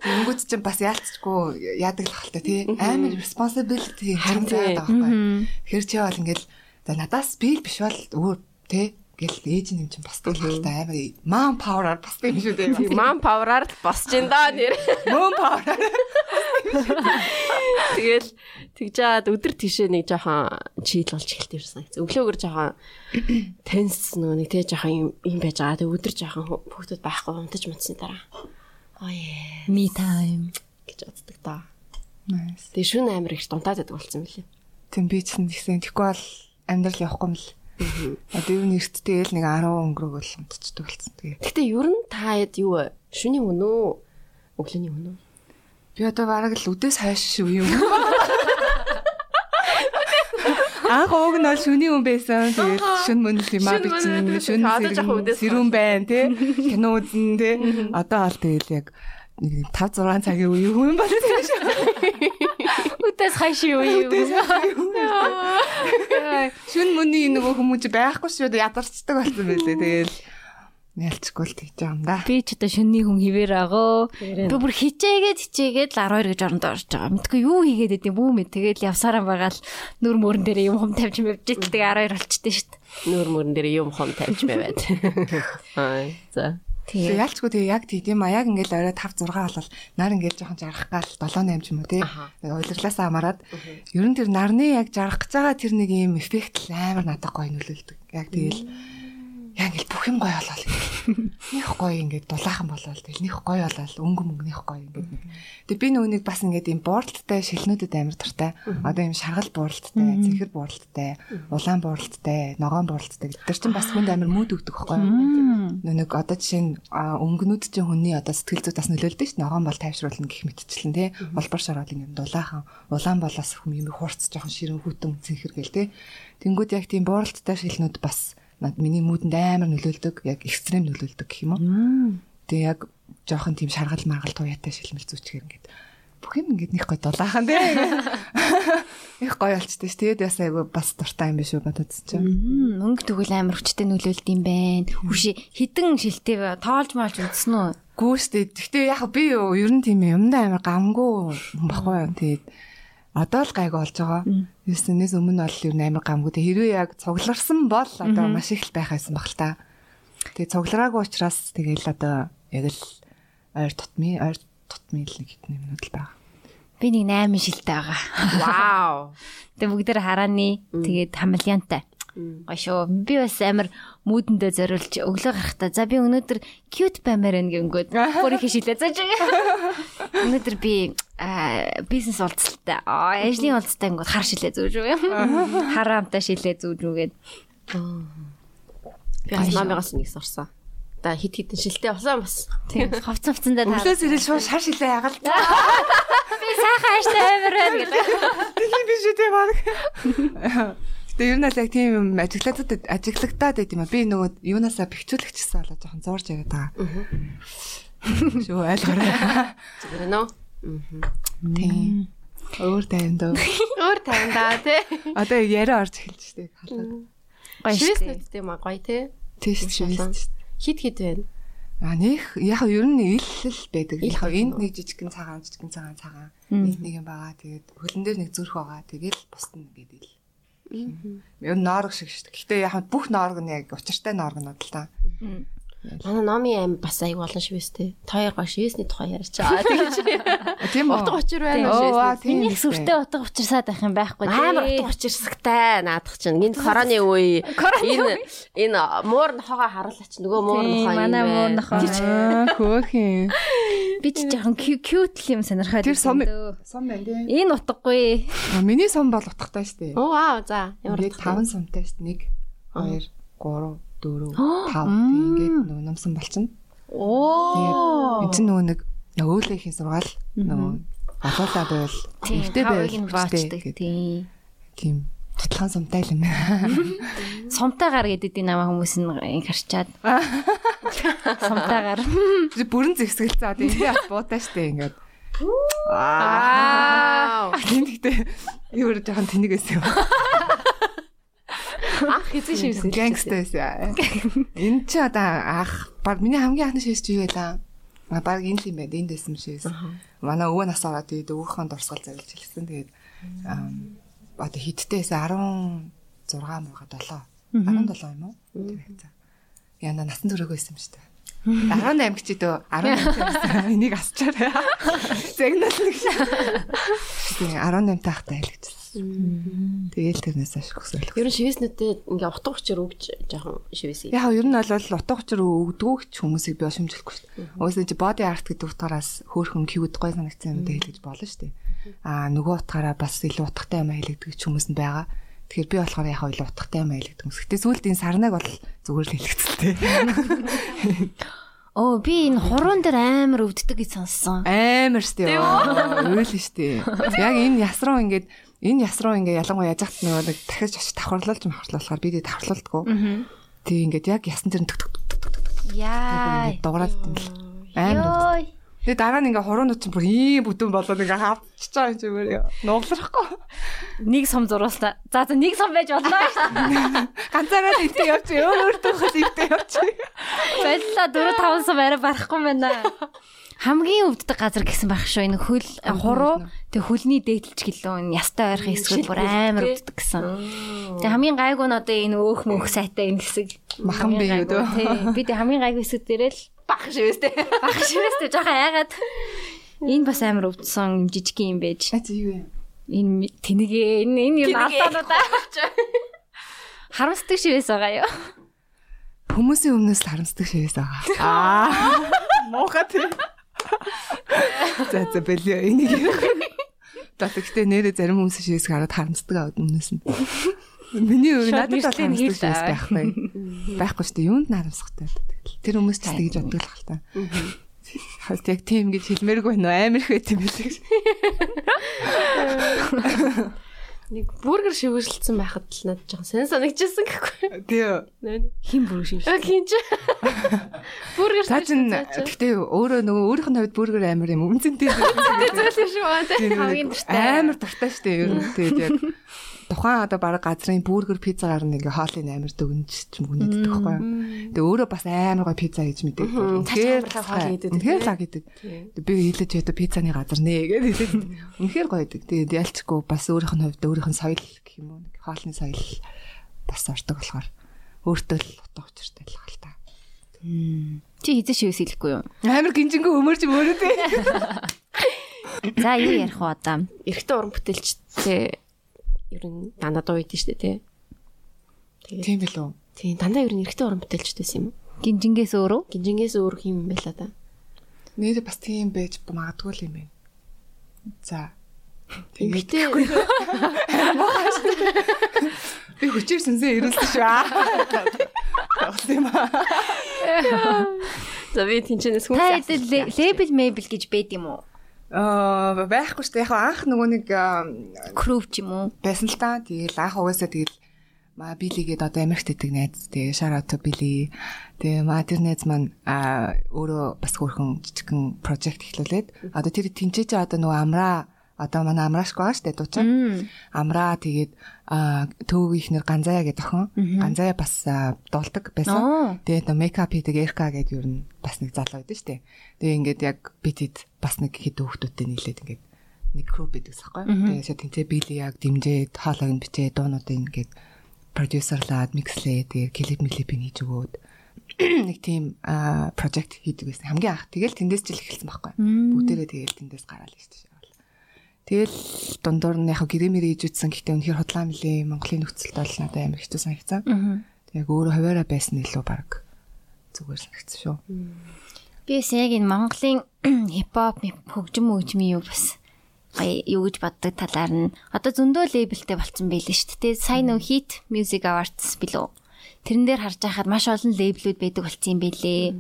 Тэнгүүд чинь бас яалтчгүй яадаг л хальта тий. Амар responsibility харилцаад байгаа байхгүй. Тэгэхээр чи бол ингээл за надаас би л биш бол өөр тий гэл ээж нэм чинь л та амар ман павераар босдог юм шүү дээ. Ман павераар босч ин да нэр. Мөн павераар. Тэгэл тэгж жаад өдөр тийшээ нэг жоохон чийл болж эхэлт ирсэн. Өглөөгөр жоохон тенс нөгөө нэг тэгээ жоохон юм байж байгаа. Тэг өдөр жоохон хүүхдүүд байхгүй унтаж мутсны дараа. Аа me time гэж боддог та. Nice. Тэгээ шүн амир их дунтаад байдаг болсон юм лээ. Тийм би ч гэсэн тэгэхгүй бол амьдрал явахгүй юм л. Одоо юу нэрттэй л нэг 10 өнгөрөг бол унтчихдаг болсон. Тэгээ. Гэтэ ер нь та хэд юу? Шүний хүн үү? Өглөөний хүн үү? Би одоо бараг л үдээс хойш шүү юм. Анх ууг нь бол шүний хүн байсан. Тэгээд шүн мөн юм аа бичин шүн сэрүүн байна тий. Кино үзэн тий. Одоо бол тэгээд яг нэг 5 6 цагийн үе хүн болсон шүү. Үдээс хаш юу юу. Шүн мөний нөгөө хүмүүс байхгүй шүү ядарчдаг болсон байлээ. Тэгэл Нялцгүй л тэгж байгаа юм да. Би ч одоо шөнний хүн хിവэр агоо. Би бүр хичээгээд хичээгээд л 12 гэж оронд орж байгаа. Мэдгүй юу хийгээд идэв бүү мэд. Тэгэл явсараа байгаа л нүр мөрөн дээр юм хум тавьж мөвж итдэг 12 болчтой шүү дээ. Нүр мөрөн дээр юм хум тавьж мэвэд. <laughs> Аа. За. Тэгээ ялчгүй тэгээ яг тийм а. Яг ингээл орой 5 6 болол нар ингээл жоохон жаргах гал 7 8 ч юм уу тий. Уйлрлаасаа хамаарад ер нь тэр нарны яг жаргах гэж байгаа тэр нэг юм эффект л амар надад гоё нөлөөлдөг. Яг тэгэл яа ингээл бүх юм гоё болоо. Них гоё ингээд дулаахан болоо. Тэгэл них гоё болоо. Өнгө мөнгөнийх гоё ингээд. Тэг би нөгөөнийг бас ингээд юм бууралттай шилнүүдэд амар дуртай. Одоо юм шаргал бууралттай, цэнхэр бууралттай, улаан бууралттай, ногоон бууралттай. Тэр чинь бас хүнд амар мүүд өгдөг байхгүй юу? Нэг одоо жишээ нь өнгөнүүд чинь хүний одоо сэтгэл зүйд бас нөлөөлдөг ш. Ногоон бол тайвшруулна гэх мэтчлэн тий. Улбар шаргал ингээд дулаахан, улаан болоос хүм юм хуурц жоохон ширэн хүтэн цэнхэр гэл тий. Тэнгүүд яг тийм бууралттай шилнүүд бас миний муудэнд амар нөлөөлдөг, яг экстрем нөлөөлдөг гэх юм уу. Тэгээ яг жоохон тийм шаргал маргал туяатай шилмэл зүүчгээр ингээд бүх юм ингээд нэг гой дулаахан тий. <laughs> Их гоё болчтой ш. Тэгээд бас айгу бас дуртай юм биш үү бододсон чинь. Мөнгө тэгвэл амар хүчтэй нөлөөлд юм байна. Хүши хідэн шилтэй тоолж маалж үзсэн үү? Гүү штэ. Гэхдээ яг би ер нь тийм юмдаа амар гамгүй баггүй. Тэгээд одоо л гайг болж байгаа. Юуснээс өмнө бол нь амар гамгүй. Хэрвээ яг цугларсан бол одоо маш их л байх байсан баг л та. Тэгээ цуглараагүй учраас тэгэл одоо яг л ойр тутмын ойр тутмын л нэг хитэн юмнууд л байгаа. Би нэг 8 шилтэй байгаа. Вау. Тэгээ бүгдээр харааны тэгээд хамлиантай. Гоё шүү. Би бас амар муудэндээ зориулж өглөө гарахтаа за би өнөөдөр cute баймаар байна гингүүд <laughs> бүр их шилээ байгаа. <laughs> Өнөөдөр би бизнес уулзалтай ажлын уулзалтай гингүүд хар шилээ зүүж үү. Хараамтай шилээ зүүж үгээд. Би бас намигаас нэг сурсан. Та хит хитэн шилтэй болсон бас. Тийм ховц ховцондоо таа. Өглөөс ирэл шууд шар шилээ ягаал. <laughs> Би сайхан ааштай амар байна гэдэг. Тийм биш үү тийм баг. Тэгээ ер нь л яг тийм юм ажиглагдаад ажиглагдаад байт юм а. Би нөгөө юунаасаа бэхжүүлэгчсэн болоо жоохон зурж яриад байгаа. Шүү айлгаарай. Зүгээр нөө. Тийм. Өөр тайван дөө. Өөр тайван даа тий. Одоо яриа орж эхэлж штэ халаад. Гоё шүү. Тийм а гоё тий. Тийм шүү. Хит хит байна. А нэх яг ер нь ил л байдаг. Яг энд нэг жижигхэн цагаан жижигхэн цагаан цагаан энд нэг юм байгаа. Тэгээд хөлн дээр нэг зүрх байгаа. Тэгэл бусна гэдэг л. Ер нь ноорог шиг шүү дээ. Гэхдээ яг бүх ноорог нь яг учиртай ноорогнууд л та. Манай номын аим бас аяг олон шивэс тээ. Таяр гош шивэсний тухай ярьж байгаа. <laughs> Тэгэж. Тийм үү. Утга учир байна уу. Миний сүртэй утга учирсаад байх юм байхгүй тийм. Амар утга учирсагтай наадах чинь. Энд короны үе. Энэ энэ муур нохоогоо харуулаач нөгөө муур нохоо юм. Манай муур нохоо. Хөөх юм. Би ч жоохон cute л юм сонирхоод. Тэр сум сум байна тийм. Энэ утгагүй. Миний сум бол утгатай шүү дээ. Оо аа за. Ямар 5 сумтай шүү дээ. 1 2 3 4 5 тэгээд нөгөө номсон болчихно. Оо. Тэгээд энэ нөгөө нэг өөлөхийн сургаал нөгөө болоолаа байвал ихтэй байвал тийм. Тийм. Тутлахын сумтай л юм <laughs> байна. Сумтайгаар гэдэг энэ намаа хүмүүс нь харчаад. <laughs> Сумтайгаар. Бүрэн зэгсгэлцээ одоо энэ буутай штэ ингээд. Аа. <laughs> Тийм гэхдээ юу жоохон тэнэг байсан юм. Ах эзэн шивсэн. Гангстай байсан. Энэ чи одоо ах баг миний хамгийн анхны шивс чи юу байлаа? Баг энэ л юм байна. Энд дэсэн шивс. Манай өвөө нас ороод тэгээд өвөөхөн дурсгал зарилж хэлсэн. Тэгээд одоо хиттэйсэн 16 мага 7. 17 юм уу? Яна насан туршиг байсан юм шүү дээ. 18 гэж дөө 18 энийг асчаарай. <laughs> Загнал нэг. Тэгээ 18 таахтай хэлчихсэн. Тэгээл тэрнээс ашиг өсөөлөх. Ер нь шивэснүүдэд ингээ утга учир өгж жоохон шивэсэй. Яг ер нь бол утга учир өгдөгч хүмүүсийг би шимжлэхгүй шүү дээ. Угсаа чи body art гэдэг утгаараас хөөхөн кьюд гой санагдсан юм даа хэлж болно шүү дээ. Аа нөгөө утгаараа бас илүү утгатай юм хэлэгдэг ч хүмүүс нь байгаа. Тэгэхээр би болохоор яг илүү утгатай юм хэлэгдэг хүмүүс. Гэтэ сүүлд энэ сарнаг бол зүгээр л хэлэгцэлтэй. <laughs> Оо би энэ хуруунд дээр амар өвддөг гэж сонссон. Амар штэ. Уйл штэ. Яг энэ ясруу ингээд энэ ясруу ингээ ялангуяа яж хат нөгөө нэг дахиж очиж давхарлуулж махарлуулахаар би дэ давхарлуулдаггүй. Тэг ингээд яг ясан дээр төг төг төг төг Яа. дуурайд юм л. Амар. Тэгээ дараа нь ингээ хуруунууд чинь бүр ийм бүтэн болоод ингээ хавчиж байгаа юм чигээр нуглахгүй. Нэг сум зуруулсан. За за нэг сум байж болно шүү. Ганцаараа ивтэй явчих. Өөр өөртөө хөл ивтэй явчих. Баярлалаа 4 5 сум арай барахгүй байна. Хамгийн өвддөг газар гэсэн байх шүү. Энэ хөл хуруу тэг хөлний дээдлж гэлөө энэ ястай ойрхон хэсгүүд бүр амар өвддөг гэсэн. Тэг хамгийн гайгүй нь одоо энэ өөх мөх сайтай энэ хэсэг Махан би юу дөө. Тий. Би тэг хамгийн гайгүй хэсэг дээрэл Бах шивэстэй. <laughs> баг шивэстэй жоохон айгаад энэ бас амар өвдсөн жижиг юм байж. Юу? Энэ тэнэгээ энэ энэ юм алдаануудаа харамсдаг шивэс байгаа юу? Хүмүүсийн өмнөөс харамсдаг шивээс байгаа. <laughs> Аа. Тэр. За за бэлээ энийг. Тэгтээ нэрээ зарим хүмүүс шивээс хараад харамсдаг аваад өмнөөс нь. Миний өөр надад бол харамсдаг шивээс байхгүй. Байхгүй шүү дээ. Юунд харамсахтай. Тэр хүмүүс ч тэгж боддог л хальтаа. Хальт яг тийм гэж хэлмээргүй нөө амар их байт юм билээ. <laughs> Нэг бүргэр шивэрлсэн байхад л надад жоохон сэн санагдчихсан гэхгүй. Тий. Хин бүр шивэс. А хинч. Бүргэр За чин гэхдээ өөрөө нөгөө өөрийнх нь хувьд бүргэр амар юм үнцэнтэй. зөвлөж шүү аа тий. Хамгийн дуртай. Амар дуртай шүү дээ ер нь. Тэгээд яг тухайн одоо баг газрын бүргэр пиццагаар нэг хоолын амар дүгнж ч мгнэддэг байхгүй юу. Тэгээ өөрөө бас амар гой пицца гэж мэдээ. Үнэхээр хоол хийдэг. Үнэхээр лаг гэдэг. Би хэлэж ядаа пиццаны газар нэ гэдэг хэлээд. Үнэхээр гоё гэдэг. Тэгээд ялчгүй бас өөрийнх нь хувьд өөрийнх нь соёл гэх юм уу. Хоолны соёл бас ордог болохоор өөртөө л утга учиртай л хаалта. Чи хизээ шивэс хэлэхгүй юу? Амар гинжингөө өмөрч мөрөдөө. За юу ярих вэ одоо? Эрэгтэй уран бүтээлчтэй ер нь дандаа дуу идэв штэ тий. Тийм билүү. Тийм дандаа ер нь эрэгтэй уран бүтээлчтэйсэн юм. Гинжингээс өөрөө? Гинжингээс өөр юм байла да. Нэр бас тийм байж магадгүй л юм байна. За. Эмэгтэй Би хүчээр сүнсээ ирүүлсэн шүү. Бас юм аа. За би тэнчэнээс хүн. Та лейбл мейбл гэж байд юм уу? Аа байхгүй шүү. Яг анх нөгөө нэг Кров ч юм уу? байсан л та. Тэгэл анх угаасаа тэгэл маа билигээд одоо Америкт идэг найз. Тэгээ шарат били. Тэгээ маа тэр найз маань аа өөрөө бас хөрхөн жижигхэн прожект эхлүүлээд одоо тэр тэнцээж одоо нөгөө амраа одоо манай амраашгүй байгаа шүү дээ дуучин. Амраа тэгээд төвөг ихнэр ганзая гэдэг охин. Ганзая бас дуулдаг байсан. Тэгээд мейкап хийдэг Эрка гэдэг юу н бас нэг залуу байдаг шүү дээ. Тэгээ ингээд яг битэд бас нэг хэд хүүхдүүдтэй нийлээд ингээд нэг групп байдаг сахгүй. Тэгээд шат тэнцээ били яг дэмжээд хоолойг нь бичээ дуунуудыг ингээд продюсерлаад микслээ тэгээд клип клипийг хийж өгөөд <clears throat> нэг тийм прожект хийдэг байсан. Хамгийн анх тэгэл тэндээс жил эхэлсэн байхгүй. Бүгдээрээ тэгэл тэндээс гараал шүү дээ. Тэгэл дундуур нь яг гэрэмэр хийж үтсэн гэхдээ үнэхээр хотлаа мөлий Монголын нөхцөлд бол надад амар хэцүү санагцсан. Яг өөрөө хуваараа байсан илүү баг зүгээр санагцсан шүү. Би яг энэ Монголын <clears throat> хипхоп хөгжим мөгжмийн юу бас юу гэж боддог талаар нь одоо зөндөө лейблтэй болцсон байлээ шүү дээ. Сайн нөө hit music awards билүү. Тэрэн дээр харж байхад маш олон лейблүүд байдаг болцсон юм байлээ.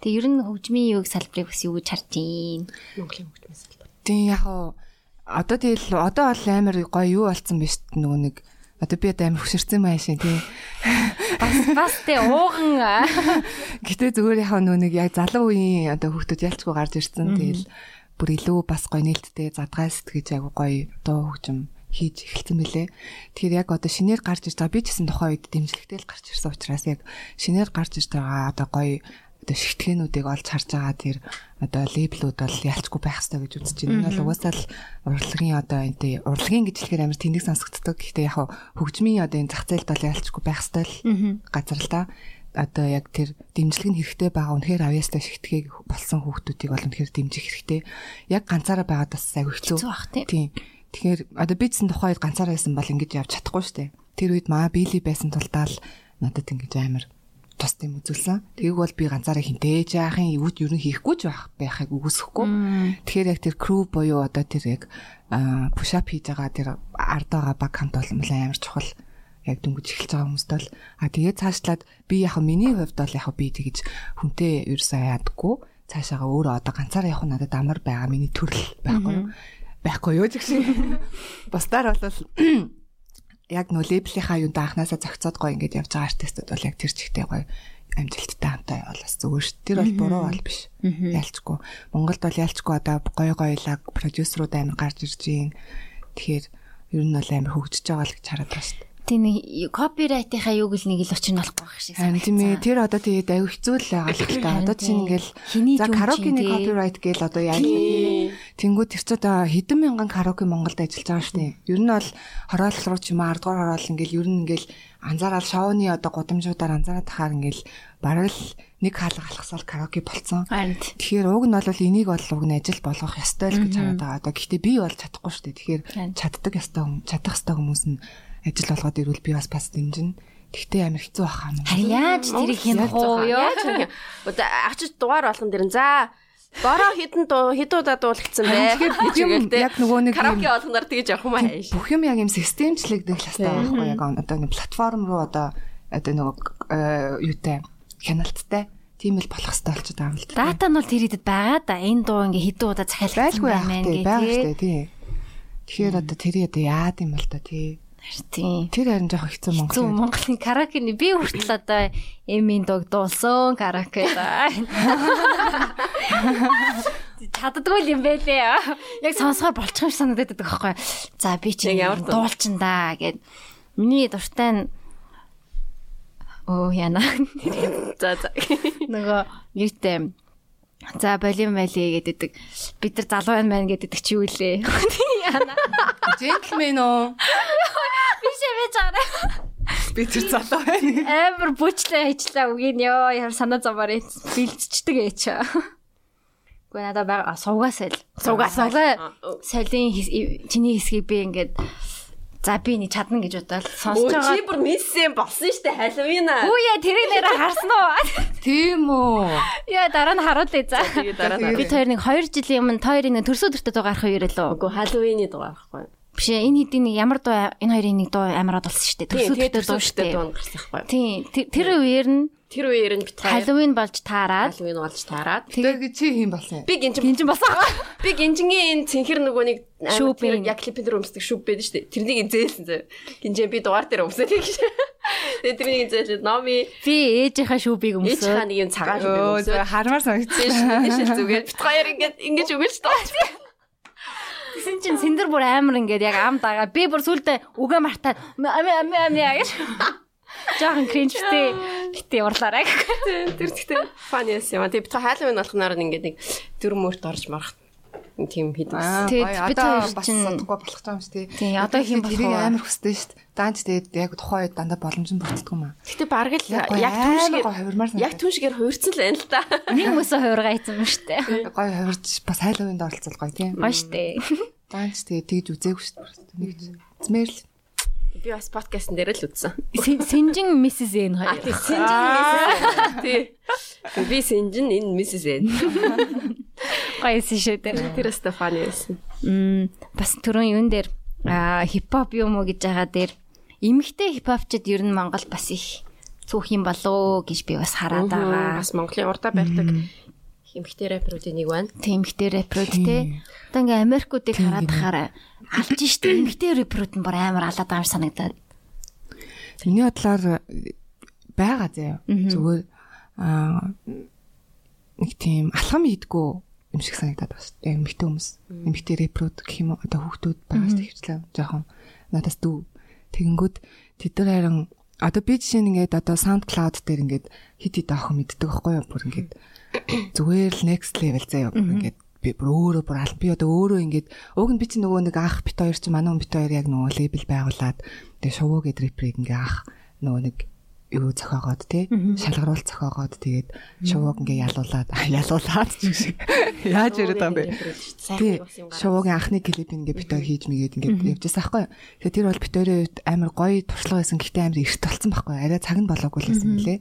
Тэгээ ер нь хөгжмийн юуг салбарыг бас юу гэж харж байна? Монголын хөгжмийн салбар. Тийм яг одоо тэгэл одоо бол амар гоё юу болцсон биш нөгөө нэг одоо би одоо амар хөшөрцөн маяг шин тий. Бас бас тэ ууган. Гэтэ зүгээр яг нөгөө нэг яг залуу үеийн одоо хүүхдүүд ялчгүй гарч ирсэн. Тэгэл бүр илүү бас гоё нээлттэй задгай сэтгэж яг гоё дуу хөгжим хийж эхэлсэн мөлий. Тэгэхээр яг одоо шинээр гарч ирж байгаа би ч гэсэн тухайн үед дэмжлэгтэй л гарч ирсэн учраас яг шинээр гарч ирж байгаа одоо гоё одоо шигтгэнүүдийг олж харж байгаа тэр одоо лейблүүд бол ялчгүй байх хэрэгтэй гэж үзэж байна. Энэ бол угаасаа л урлагийн одоо энэ урлагийн гэж хэлэхээр амар тэнэг сонсогддог. Гэхдээ яг хөгжмийн одоо энэ зах зээлд бол ялчгүй байх хэрэгтэй л газар л да. Одоо яг тэр дэмжлэг нь хэрэгтэй байгаа үнэхээр авьяастай шигтгээг болсон хүүхдүүдийг бол үнэхээр дэмжих хэрэгтэй. Яг ганцаараа байгаад бас аягүй хэцүү. Тийм. Тэгэхээр одоо би ч тухайн үед ганцаараа байсан бол ингэж явж чадахгүй шүү дээ. Тэр үед маа били байсан тулдаа л надад ингэж амар тус тийм үзүүлсэн. Тэгээг бол би ганцаараа хинтээ жаахын юу ер нь хийхгүй ч байх байхыг үгүйсэхгүй. Тэгэхээр яг тэр crew буюу одоо тэр яг push up хийж байгаа тэр ард байгаа баг хамт бол амар чухал яг дөнгөж эхэлж байгаа хүмүүст бол а тэгээд цаашлаад би яг миний хувьд бол яг би тэгэж хүнтэй ерөөсөө яадаггүй цаашаага өөрөө одоо ганцаараа явах надад амар байгаа миний төрөл байхгүй байхгүй юу шиг <laughs> бусдаар бол яг нөө лейблийнхаа юунд анханасаа зохицоод гоё ингэж явж байгаа артистууд бол яг тэр чигтээ гоё амжилттай хамтаа явуулаас зүгээр шүү. Тэр бол буруу бол биш. Ялчгүй. Монголд бол ялчгүй одоо гоё гоёлаг продюсерууд амар гарч ирж байна. Тэгэхээр ер нь бол амар хөгжиж байгаа л гэж хараад байна шүү тийм нэг копирайтынхаа юуг л нэг л очин болохгүй байх шиг санагдсан. Тийм ээ. Тэр одоо тэгээд аюу хэцүү л байгаа л та. Одоо чинь ингээл за караокены копирайт гээл одоо яаж Тэнгүү тэр ч одоо хэдэн мянган караоке Монголд ажиллаж байгаа шүү дээ. Ер нь бол хороолол руу ч юм аа 10 дугаар хороол ингээл ер нь ингээл анзаараад шоуны одоо гудамжуудаар анзаараад тахаар ингээл бараг л нэг хаалга алхасаал караоке болцсон. Тэгэхээр уг нь бол энийг бол уг нь ажил болгох ёстой л гэж хараад байгаа. Одоо гэхдээ би бол чадахгүй шүү дээ. Тэгэхээр чаддаг ёстой хүм чадах ёстой хүмүүс нь ажил болгоод ирвэл би бас бас дэмжинэ. Тэгтээ амар хэцүү баха юм. Харин яаж тэрийг хянах вэ? Яаж хянах? Одоо ачиж дугаар болгон дэрэн за Бороо хідэн хэд удаа дуулагдсан бэ? Тэгэхээр бүх юм яг нөгөө нэг караоке болгоноор тэгж явах юм аа. Бүх юм яг юм системчлэгдэх л хэвээр байхгүй яг одоо нэг платформ руу одоо одоо нөгөө э, юутай хяналттай тийм л болох хэрэгтэй болчиход байгаа юм л. Дата нь бол тэр идэд байгаа да. Энэ дуу ингээ хэдэн удаа захиалгдсан байна гэх тийм. Тэгэхээр одоо тэрий одоо яад юм бол та тий. Тийм. Тэр харин жоох хэцүү Монгол. Хэцүү Монголын караокены би хүртэл одоо эмийн дог дуулсан караоке да. <laughs> Чаддгүй юм байлээ. Яг сонсохоор болчих юм санагдаад байгаа байхгүй. За би чи дуулчин да гэд. Миний дуртай нь Оо яна. <laughs> За за. Нөгөө юутэй За болим байли гэдэг. <laughs> Бид нар залуу байна мэн гэдэг чи юу лээ. Яна. Джентлмен үү? Ээ байж байгаа. Би тэр залуу байна. Амар бүчлээ хийчлээ үгийн ёо яар санаа замаар бэлдчихдэг ээч. Гэхдээ надад байгаа сувгаа соль. Сувгаа сувгаа солин чиний хэсгийг би ингээд За би нэг чадна гэж бодоод сонсож байгаа. Чи бүр миссэн болсон штэ халуун аа. Үе тэрийг нэрэ харсан уу? <laughs> Тийм үү. Яа дараа нь харуулъя за. Би хоёр нэг 2 жилийн өмнө тойрын нэг төрсө төртөд дуу гарах үеэр л үү? Үгүй халууны дуу гарахгүй. Биш энэ хэдийн нэг ямар дуу энэ хоёрын нэг дуу амираад болсон штэ. Төрсө төртөд дуу штэ. Тийм тэр үеэр нь Тэр үеэр нь бит Halloween болж таарад. Halloween болж таарад. Тэгээд чи хэм болсон? Би гинжин гинжин болсон. <laughs> Би гинжингийн энэ цэнхэр нөгөө нэг шүүп яг клипэн дээр өмсдөг шүүп байдаг шүү дээ. Тэрнийг зээлсэн зөө. Гинжин би дугаар дээр өмсөд гэж. <laughs> Тэгээд тэрнийг зээлээд номи би ээжийнхаа шүүпийг өмсөв. Ээжийнхаа нэг юм цагаан шүүпийг өмсөв. Хармаар санагдсан. Шил зүгээр. Бит хоёр ингэж ингэж өгөөч тоо. <laughs> Тэгсэн чинь сэндэр бүр амар ингээд яг ам дагаа. Би бүр сүулдэ үгээ мартаад ами ами ами гэж. Жохон кринжтэй гэтээ урлаарай. Тэр тэгтээ фан яс юм. Тэг бит хайлын болохноор ингээд нэг төр мөрт орж марах тийм хийдэгс. Тэгээд бид хоёр чинь бодохгүй болох юм шүү дээ. Тийм одоо хэм болох вэ? амар хөстэй шүү дээ. Даанч тэгээд яг тухайн үед дандаа боломж нь бүрддэг юм аа. Гэтэ бараг л яг түншгээр яг түншгээр хуурцсан л байна л да. Нэг хүмүүсээ хуургаа ийцэн юм шүү дээ. Гой хуурж бас хайлын оролцол гоё тийм. Гоё шүү дээ. Даанч тэгээд тэгж үзээгүй шүү дээ. Нэг змээр л Би бас подкастн дээр л үзсэн. Синжин Mrs. N хоёр. Тий, Синжин Mrs. Тий. Би Синжин энэ Mrs. N. Гайсан шүү дээ. Тэр Стефани байсан. Мм бас түрүүн юун дээр аа хипхоп юм уу гэж байгаа дээр эмэгтэй хипхопчд ер нь Монгол бас их цөөх юм болоо гэж би бас хараад байгаа. Бас Монголын урдаа байдаг эмэгтэй рэперүүдийн нэг байна. Тийм эмэгтэй рэперүүд те. Одоо ингээ Америкуудыг хараад тахаар алж штэ эмэгтэй рэперүүд нь бүр амар алаад байгаа юм санагдаад. Миний бодлоор байгаа заяа. Зүгээр аа нэг тийм алхам хийдгүү юм шиг санагдаад шүү дээ. Эмэгтэй хүмүүс, эмэгтэй рэперүүд гэх юм уу одоо хүүхдүүд байгаа шүү дээ хэрчлээ. Жохон надаас дүү тэгэнгүүт тэд нар харин одоо би жишээ нь ингээд одоо SoundCloud дээр ингээд хит хит авах мэддэг байхгүй юу? Бүр ингээд зүгээр л next level заяа. Ингээд би бүр өөрөө бүр аль би одоо өөрөө ингээд уг нь би чи нөгөө нэг ах бит хоёр чи манай бит хоёр яг нөгөө лейбл байгуулад тэгээ шувуу гэд рэприйг ингээ ах нөгөө нэг юу зохиогоод тий шалгаруул зохиогоод тэгээд шувууг ингээ ялуулаад <laughs> ялуулаад шиг. Яаж яриад байгаа юм бэ? тий шувуугийн анхны клип ингээ битээр хийж мэгээд ингээ явжсэн байхгүй тэгээд тэр бол битээрээ амар гоё туршлага байсан. Гэхдээ амар эрт болсон байхгүй. Арай цаг нь болоогүй л байсан мөлий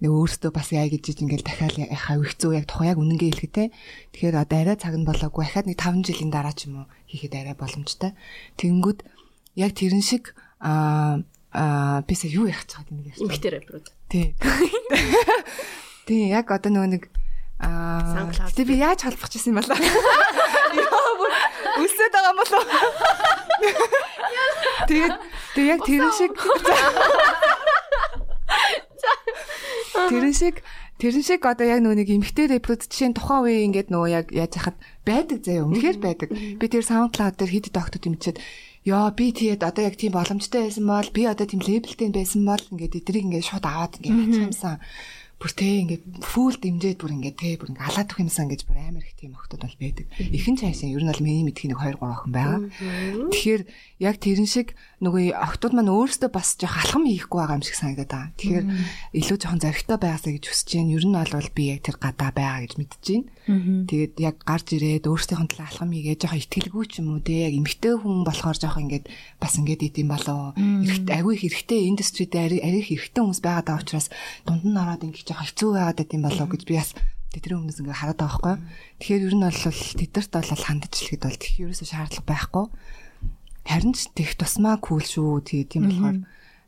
нэг өөртөө бас яа гэж ингээл дахиад яхаа өгцөө яг тухайн яг үнэнгээ хэлэхэд те. Тэгэхээр одоо арай цаг нь болоогүй ахаад нэг 5 жилийн дараа ч юм уу хийхэд арай боломжтой. Тэнгүүд яг тэрэн шиг аа аа бисаа юу яах чад юм ярьж. Имхтэр рэперүүд. Тий. <laughs> Тий, яг одоо нөгөө нэг аа тэгээ би яаж холбох гэсэн юм бол Яа бүр өсөд байгаа юм болов. Тэгээд тэг яг тэрэн шиг Тэрэн шиг тэрэн шиг одоо яг нөгөө нэг эмгтэй рэпрод жишээ нь тухайн үе ингээд нөгөө яг яаж хахад байдаг заяа. Үнэхээр байдаг. Би тэр SoundCloud дээр хэд доктод имчээд Яа би тэгээд одоо яг тийм боломжтой байсан бол би одоо тийм лейблтэй байсан бол ингээд эдрийг ингээд шууд аваад ингээд хийчихсан бүр тэ ингээд фул дэмжээд бүр ингээд тэ бүр ингээд алаад өгөх юмсан гэж бүр амар их тийм охтод бол байдаг. Ихэн цайсан ер нь бол миний мэдхийн нэг 2 3 охин байгаа. Тэгэхээр яг тэрэн шиг нөгөө охтууд маань өөрсдөө бас жоох алхам хийхгүй байгаа юм шиг санагдаад байгаа. Тэгэхээр илүү жоохон зоригтой байгаасаа гэж хүсэж байна. Ер нь бол би яг тэр гадаа байгаа гэж мэдэж байна. Тэгээд яг гарч ирээд өөрсдийнх нь талаа алхам хийгээ жоохон ихтгэлгүй ч юм уу те яг эмгтэй хүн болохоор жоохон ингээд бас ингээд идэм болоо. Эрэхтэй агүй хэрэгтэй индустрид арай хэрэгтэй хүмүүс байгаад байгаа учраас дунд нь ороод ингээд жоохон хэцүү байгаад юм болоо гэж би бас тэдний өмнөөс ингээ хараад байгаа байхгүй. Тэгэхээр ер нь бол тэдэрт бол хандчихлэхэд бол тэх ерөөсөө шаардлага байхгүй. Харин ч тех тусмаа кул шүү. Тэгээ тийм болохоор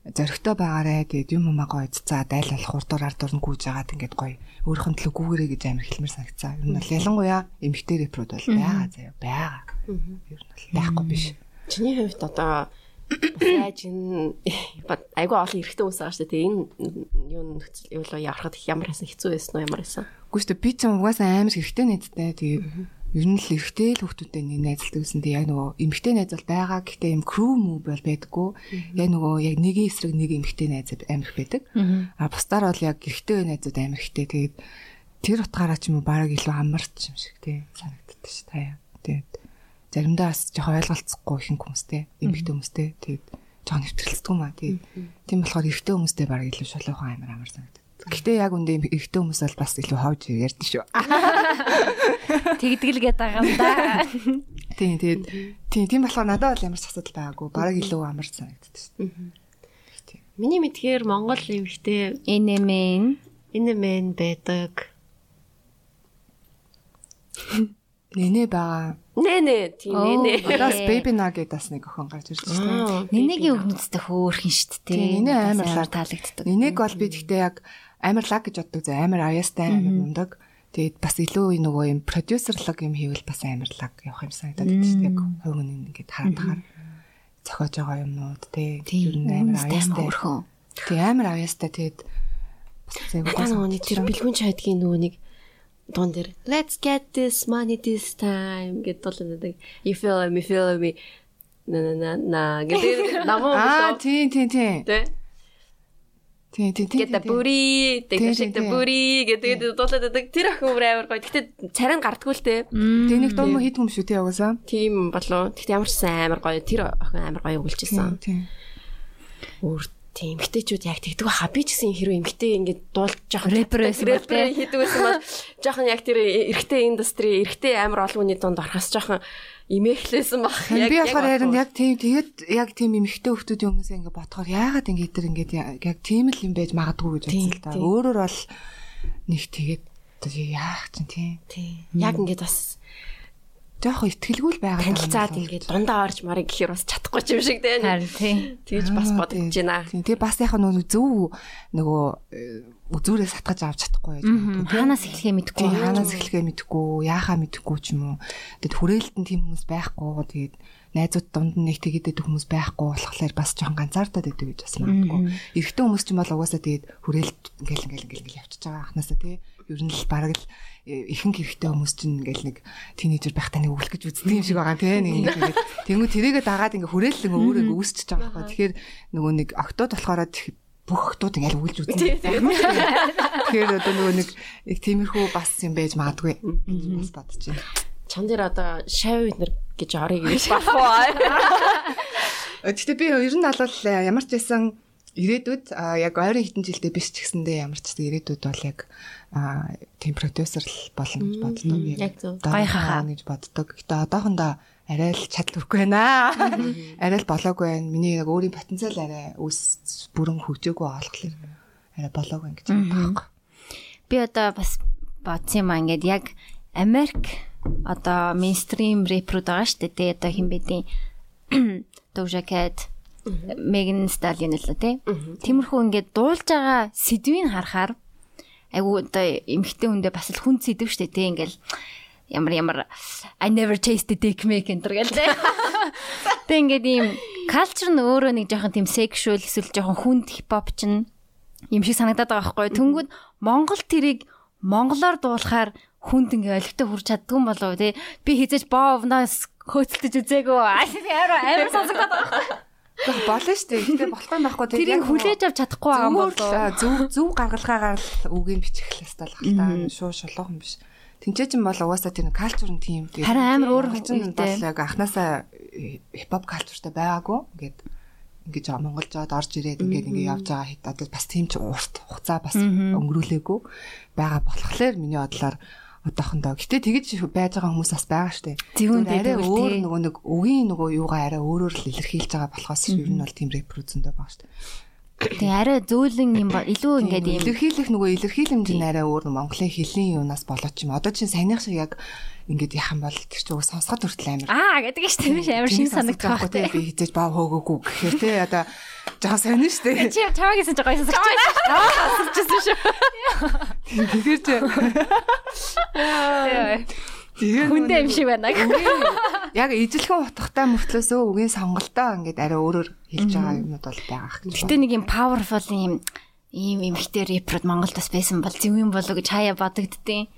зоригтой байгаарэ. Тэгээд юм амаагаа эццаа дайл болох урдуур ардуур нь гүйж агаад ингээд гоё өөрийнх нь төлөв гүүгэрэй гэж амар хэлмэр санагцаа. Ер нь бол ялангуяа эмэгтэй рэпрод бол байгаа заяа байгаа. Ер нь бол байхгүй биш. Чиний хувьд одоо энэ <coughs> айгүй олон эрэгтэй хүмүүс байгаа шүү дээ. Энэ юу нөхцөл юу явахад ямар хэсэн хэцүү байсан уу ямар хэсэн? Дээ. Би ч угаасаа амар эрэгтэй найзтай. Тэгээд ер нь л эрэгтэй л хүмүүстэй нэг найзалдаг гэсэн. Тэгээд яг нөгөө эмэгтэй найз бол байгаа. Гэхдээ юм crew move бол байдаггүй. Яг нөгөө яг нэгэн эсрэг нэг эмэгтэй найз амар их байдаг. А бусдаар бол яг эрэгтэй найзууд амар ихтэй. Тэгээд тэр утгаараа ч юм уу бараг илүү амарч юм шиг тий санагддаг ш таа. Тэгээд заримдаа бас жоохон ойлголцохгүй ихэнх хүмүүстэй, эмэгтэй хүмүүстэй тэгээд жоохон нэвтрэлцдэг юм аа. Тэгээд тийм болохоор эрэгтэй хүмүүстэй бараг илүү шулуухан амар амар санагдав. Гэхдээ яг үндэ эрэгтэй хүмүүс бол бас илүү ховж ярьдэн шүү. <laughs> Тэгдгэлгээд байгаа юм да. Тийм тэгээд тийм тийм болохоор надад бол ямар ч асуудал байгаагүй. Бараг илүү амар санагддаг шүү. Миний мэдхээр Монгол эмэгтэй NMN NMN байдаг. <laughs> Нэнэ байгаа. Нэнэ тийм нэнэ. Одоо baby nugget бас нэг охин гарч ирж байна. Нэнэгийн өгнөцтэй хөөхөн шүү дээ. Нэнэ амарлаар таалагддаг. Нэнэг бол би тэгтээ яг амарлаг гэж боддог зэ амар аяастай амар мундаг. Тэгээд бас илүү нөгөө юм продюсерлог юм хийвэл бас амарлаг явах юм санагдаад байна шүү дээ. Хувь хүн ингээд хараад тахаар зохиож байгаа юмнууд тий. Ер нь амар аяастай. Тий амар аяастай тэгээд нэг тэр бэлгүүн чайдгийн нөгөө нэг дуун дээр let's get this money this time гэдэг дуулдаг. You feel me feel me на на на гэдэг намаа Аа тий тий тий. Тэ. Тий тий тий. The booty, take shake the booty гэдэг дуулдаг. Тэр охин өөр амар гоё. Гэтэ царай гардггүй л те. Тэг нэг дуу хит юм шүү тий угаасаа. Тийм болоо. Гэтэ ямар ч сайн амар гоё. Тэр охин амар гоё өгүүлчихсэн. Тий. Өөр тийм эмгтээчүүд яг тэгдэг баха би ч гэсэн хэрвээ эмгтээ ингээд дуулж жоох рэпер байсан бол тийм хийдэг байсан бол жоохон яг тэр эрэгтэй индастри эрэгтэй амар олон хүний дунд орохоос жоохон имэхлээсэн баг. Яг би болохоор харин яг тийм тэгээд яг тийм эмэгтэй хүмүүсийн өмнөөс ингээд бодохоор яагаад ингээд тэр ингээд яг тийм л юм байж магадгүй гэж бодсон л та. Өөрөөр бол нэг тэгээд яах чинь тийм. Яг ингээд бас жоохон ихтгэлгүй л байгаа. Танилцаад ингээд дундаа орж марыг гэхээр бас чадахгүй юм шиг дээ. Харин тийм. Тэгж бас бодож байна. Тэгээ бас яхаа нөгөө зөв нөгөө үзүүрээ сатгаж авч чадахгүй байж байна. Хаанаас эхлэхээ мэдэхгүй. Хаанаас эхлэхээ мэдэхгүй, яахаа мэдэхгүй ч юм уу. Тэгээд хүрээлтэн тийм хүмүүс байхгүй. Тэгээд найзууд дунд нь нэг тэгэдэд хүмүүс байхгүй болохоор бас жоохон ганцаардаад идэв гэж бас магадгүй. Эрэгтэй хүмүүс ч юм бол угаасаа тэгээд хүрээлт ингээл ингээл ингээл явчихж байгаа ахнасаа тий. Ер нь л бараг л ихэнх хэрэгтэй хүмүүс чинь ингээл нэг тинейжер байхдаа нэг өглөх гэж үздэг юм шиг байгаа тийм нэг ингээд тэнгүү тэрийгэ дагаад ингээ хүрээлэн өөр ингээ үүсчихэж байгаа байхгүй. Тэгэхээр нөгөө нэг октод болохоор бүх октод ингээл үгэлж үзнэ тэгэхээр одоо нөгөө нэг их тиймэрхүү бас юм байж магадгүй. Бас бодож байна чан дээр одоо шав винер гэж орыг гэж <laughs> бахгүй Гэтэ би ер нь албал ямар ч байсан ирээдүйд яг ойрын хитэн жилдээ биш ч гэсэндээ ямар ч ирээдүйд бол яг а тийм продюсер л болно гэж боддог. Яг зөв. Гайхаа гэж боддог. Гэтэ одоохондоо арай л чадваргүй байна. Арай л болоогүй байна. Миний яг өөрийн потенциал арай өс бүрэн хөгжөөгүй болохоор арай болоог ингэж байна. Би одоо бас бодсон юм аа ингээд яг Америк одоо мейнстрим рэпрууд байгаа шүү дээ. Одоо хин бэдийн <clears throat> Doja Cat Megan Stallion л тий. Тиймэрхүү ингээд дуулж байгаа сэдвийг харахаар айгу одоо эмхтэй хүндээ бас л хүн сэдв дээ тий. Ингээл ямар ямар I never tasted dick төр гээл тий. <laughs> Тэг ингээд ийм culture нь өөрөө нэг жоохон тийм sexual эсвэл жоохон хүнд хипхоп чинь юм шиг санагдаад байгаа байхгүй. Тэнгүүд Монгол тэрийг монголоор дуулахаар хүнд ингээ олигтой хүрч чаддгүй юм болов тий. Би хизэж боовноос хөөцөлдөж үзээгүй. <laughs> Амар амар сонсогдоод байгаа Тэг болно шүү дээ. Гэтэ болох юм байхгүй. Тэрийг хүлээж авч чадахгүй байгаа юм болоо. Зөв зөв гаргалгаагаар л үгийн бичих хэвээр л байна. Шуу шулуухан биш. Тинчээ чин бол угаасаа тэр калчур нь тийм. Харин амар өөр юм бол яг анханасаа хипхоп калчуртай байгаагүй. Ингээд ингэж Монголд жоод орж ирээд ингээд ингээд явж байгаа хэд одоо бас тийм ч урт хугацаа бас өнгөрүүлээгүй байгаа болохоор миний бодлоор одоохондоо. Гэтэ тэгэж байж байгаа хүмүүс бас байгаа штэ. Зөвхөн арай өөр нөгөө нэг үгийн нөгөө юугаа арай өөрөөр л илэрхийлж байгаа болохоос ер нь бол тийм үзэндээ байгаа штэ. Тэгээ арай зөөлөн юм ба илүү ингээд юм илэрхийлэх нөгөө илэрхийлэмж нь арай өөр Монголын хэлний юунаас болоод ч юм. Одоо чинь саяных шиг яг ингээд яхан бол тэр чинь уг сонсоход хүртэл амар. Аа гэдэг нь шүү дээ. Амар шин санагдах байх тий. Би хизээж баа хөөгөөгүй гэхээр тий одоо жоо сонин шүү дээ. Чи чамаагээс жоо гойсож байгаа. Аа сонсчихсан шүү. Тэгэхээр чи Тэгээ хүндээ юм шиг байна. Яг ижилхэн утгатай мөртлөөсөө үгийн сонголтоо ингээд арай өөрөөр хэлж байгаа юмуд бол байгаа. Гэтэ нэг юм powerful юм ийм эмхтэй рэперд Монголд бас байсан бол зөв юм болоо гэж хаяа бодогддیں۔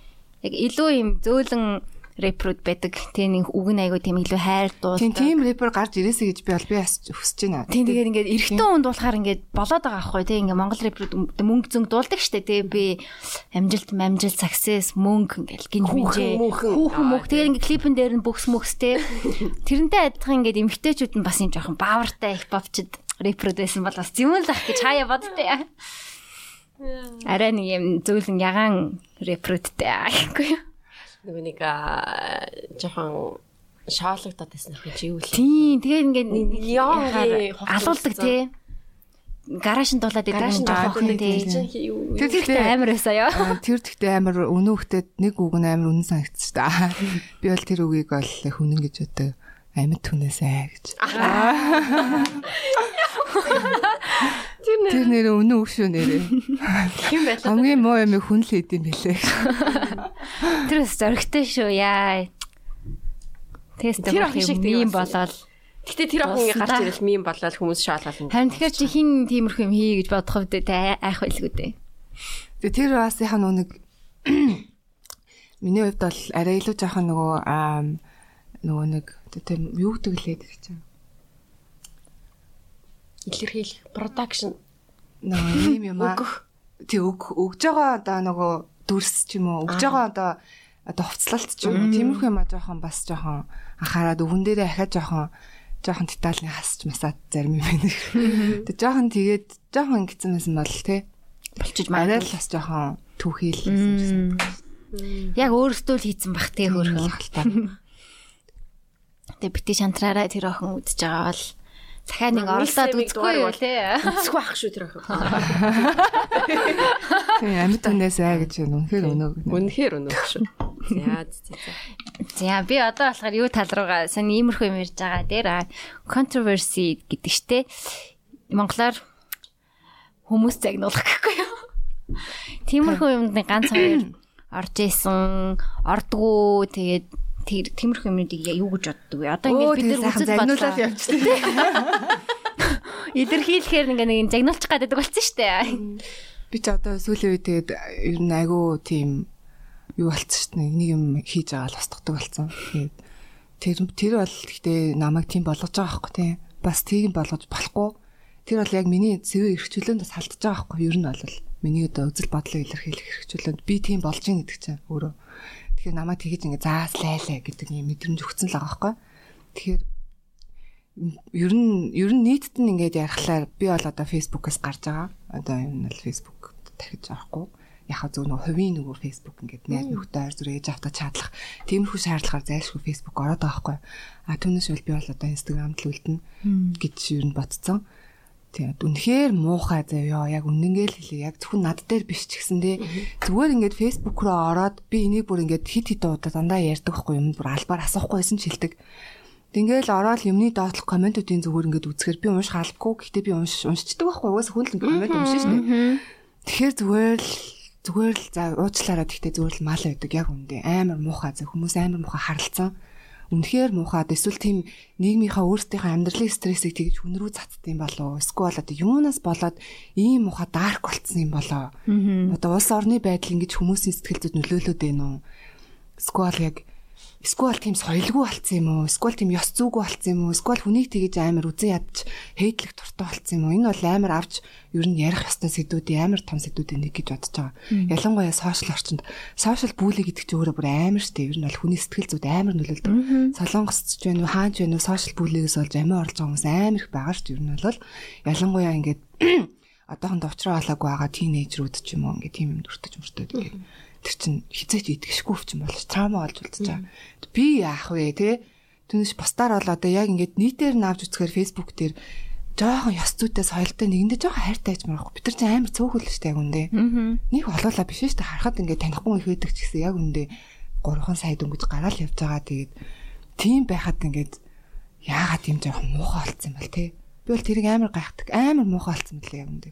Яг илүү юм зөөлөн рэперүүд байдаг. Тэгээ нэг үг нь айгу тийм илүү хайр дуулдаг. Тийм тийм рэпер гарч ирээсэй гэж би бол би хүсэж байна. Тийм тэгээд ингээд эрэгтэй хүн дуулахаар ингээд болоод байгаа аахгүй тийм ингээд монгол рэперүүд мөнгө зөнгө дуулдаг штэ тийм би амжилт амжилт success мөнгө ингээд гин хэмжээ хүүхэн мөх тэгээд ингээд клипэн дээр нь бүхс мөхс тийм тэрнтэй адилхан ингээд эмэгтэйчүүд нь бас юм жоохон баавартай хипхопчд рэперүүд байсан бол бас юм л ах гэж хаяа боддтой. Арай нэг юм зөөлөн ягаан рэперүүдтэй аахгүй юу? Нөгөө нэг жоохон шаалгадаад байсан их чи юу л. Тийм тэгээд ингээд алуулдаг тий. Гаражинд дуулаад идэв юм тий. Тэр тэгтээ амар байсан ёо. Тэр тэгтээ амар өнөөхтэй нэг үг нь амар үнэн санагдчих та. Би бол тэр үгийг бол хүнэн гэж өдөө амьд түнээсээ гэж. <laughs> <laughs> Тэр нэр өнөө үг шүү нэрээ. Тийм байлаа. Хамгийн муу юм хүн л хийд юм бэлээ. Тэр бас зөрөгтэй шүү яа. Тест тэр юм болоод Гэтэ тэр охин гарч ирэл мим болоод хүмүүс шаалгал. Харин тэгэхээр чи хин тиймэрхүү юм хий гэж бодох үед айх байлгүй дээ. Тэгээ тэр бас яхаа нүг <clears throat> миний хувьд бол арай илүү жоохон нөгөө нөгөө нэг тийм юу гэдэг лээ гэж чинь илэрхийлэх production нөө юм юм аа. Тий өг өгж байгаа одоо нөгөө дүрс ч юм уу өгж байгаа одоо одоо хувцлалт ч юм уу тиймэрхүү юм а жоохон бас жоохон анхаарад өвөн дээрээ ахаад жоохон жоохон детальны хасч масаад зарим юм байна. Тэг жоохон тэгээд жоохон ингэсэн байсан бол тий болчих манай л бас жоохон түүхийлсэн. Яг өөрөөсөө л хийцэн бах тий хөөрхөн халтаа. Тэг бити шантраараа тэр охин үдчихэж байгаа бол Захаа нэг оролдоод үзэхгүй юу те. Үзэхгүй ах шүү тэр охин. <laughs> Тийм амьд хүнээс аа гэж үнэхээр өнөг. Үнэхээр өнөг шүү. За за. За би одоо болохоор юу тал руугаа сайн иймэрхүү юм ярьж байгаа. Дээр controversy гэдэг штэ. Монголоор хүмүүс загнуулах гэхгүй юу? Тиймэрхүү юмд ганц хоёр <clears throat> орж исэн, ордгоо тэгээд тэр тиймэрхүү юмнуудыг юу гэж боддог вэ? Одоо ингээд бид нар үзэл бодлоо явчихсан. <laughs> Илэрхийлэхээр ингээ нэг загнуулчих гадаг болсон шүү дээ. Би ч одоо сүүлийн үед тэгээд ер нь айгүй тийм юу болцсон шүү дээ. Нэг юм хийж байгаа л устгадаг болсон. Тэгээд тэр тэр бол гэхдээ намайг тийм болгож байгаа байхгүй тий. Бас тийм болгож болохгүй. Тэр бол яг миний цэвэр эрхчлөөнд бас халдж байгаа байхгүй ер нь бол миний одоо үзэл бодлоо илэрхийлэх эрхчлөөнд би тийм болж ин гэдэг чинь өөрөө Тэгэхээр намайг тэгэж ингээ зааслайлаа гэдэг юм мэдрэмж өгсөн л байгаа байхгүй. Тэгэхээр ер нь ер нь нийтэд нь ингээд ярихлаар би бол одоо фэйсбүүкээс гарч байгаа. Одоо энэ бол фэйсбүүк дахиж авахгүй. Яхаа зөв нөгөө хувийн нөгөө фэйсбүүк ингээд найз нөхдөд ойр зүрх ээж автаа чатлах. Тиймэрхүү шаардлагаар зайлшгүй фэйсбүүк ороод байгаа байхгүй. А түүнээс бол би бол одоо инстаграмд л үлдэнэ гэж ер нь бодцсон. Тийм үнэхээр муухай заяа яг үнэнгээл хэлээ. Яг зөвхөн над дээр биш ч гэсэн тий. Зүгээр ингээд фэйсбુક руу ороод би энийг бүр ингээд хит хит удаа дандаа ярьдаг байхгүй юм бүр албаар асуухгүйсэн ч хэлдэг. Ингээл ороод юмны доотлох комментуудын зүгээр ингээд үзэхээр би унших албагүй. Гэхдээ би унш уншчихдаг байхгүй. Угаас хүн л коммент уншиж штэ. Тэгэхээр зүгээр л зүгээр л за уучлаарай гэхдээ зүгээр л мал байдаг яг үндэ амар муухай за хүмүүс амар муухай харалцсан үнэхээр муухайд эсвэл тийм нийгмийнхаа өөрсдийнхөө амьдралын стрессийг тэгж хүн рүү цацдсан болоо эсвэл одоо юунаас болоод ийм муухай дарк болцсон юм болоо одоо улс орны байдал ингэж хүмүүсийн сэтгэл зүйд нөлөөлөд байна уу? Эсвэл яг эсвэл тийм соёлгүй болцсон юм уу? Эсвэл тийм ёс зүйгүй болцсон юм уу? Эсвэл хүнийг тэгэж амар үзэн ядч хейтлэх туртай болцсон юм уу? Энэ бол амар авч ер нь ярих ёстой сэдвүүдийн амар том сэдвүүдийн нэг гэж бодож байгаа. Ялангуяа сошиал орчинд сошиал бүлэг гэдэг чинь өөрөө бүр амар штэ. Ер нь бол хүний сэтгэл зүйд амар нөлөөлдөг. Солонгосч байна уу, хаанч байна уу, сошиал бүлэгээс болж амиа орлож байгаа хүмүүс амар их байгаа штэ. Ер нь бол ялангуяа ингээд <clears throat> одоохондоо уучраа халаагүй байгаа тийнейжрүүд ч юм уу ингээд тийм юм дүртэж мөртөд ингээд тэр чин хизээч идэгшгүй өвчин болж траума болж үлдчихэж байгаа. Би яах вэ те? Түүнээс постаар бол одоо яг ингээд нийтээр наавж үзэхээр фэйсбુક дээр жоохон ёс зүйтэй соёлтой нэгэндээ жоохон хайртай байж марахгүй. Бид нар чинь амар цөөхөл дээ яг үндэ. Нэг олоола биш дээ. Харахад ингээд танихгүй их байдаг ч гэсэн яг үндэ 3хан сая дөнгөж гараал явж байгаа. Тэгээд тийм байхад ингээд яагаад тийм жоохон муухай болцсон юм бол те? Би бол тэрийг амар гайхдаг. Амар муухай болцсон мөлий яг үндэ.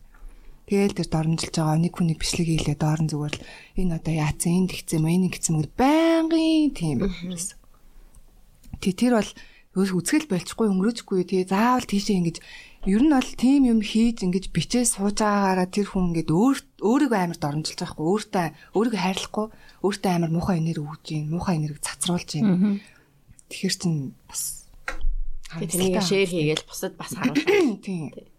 Тэгэл тэр дормжилж байгаа нэг хүнийг бичлэг хийлээ доор нь зүгээр л энэ одоо яатсан энэ тэгцэн юм энэ ингэсэн мөр байнгын тийм байсан. Тэг тэр бол үзгэл болчихгүй өнгөрөөжгүй тэгээ заавал тийшээ ингэж ер нь бол тийм юм хийж ингэж бичээ сууж байгаагаараа тэр хүн ингэж өөр өөрийгөө амар дормжилж байхгүй. Өөртөө өөрийгөө хайрлахгүй. Өөртөө амар муухай энерги өгж гин муухай энерги цацруулж гин тэгэхэр чин бас тэнийг шеэр хийгээл бусад бас харуулж тийм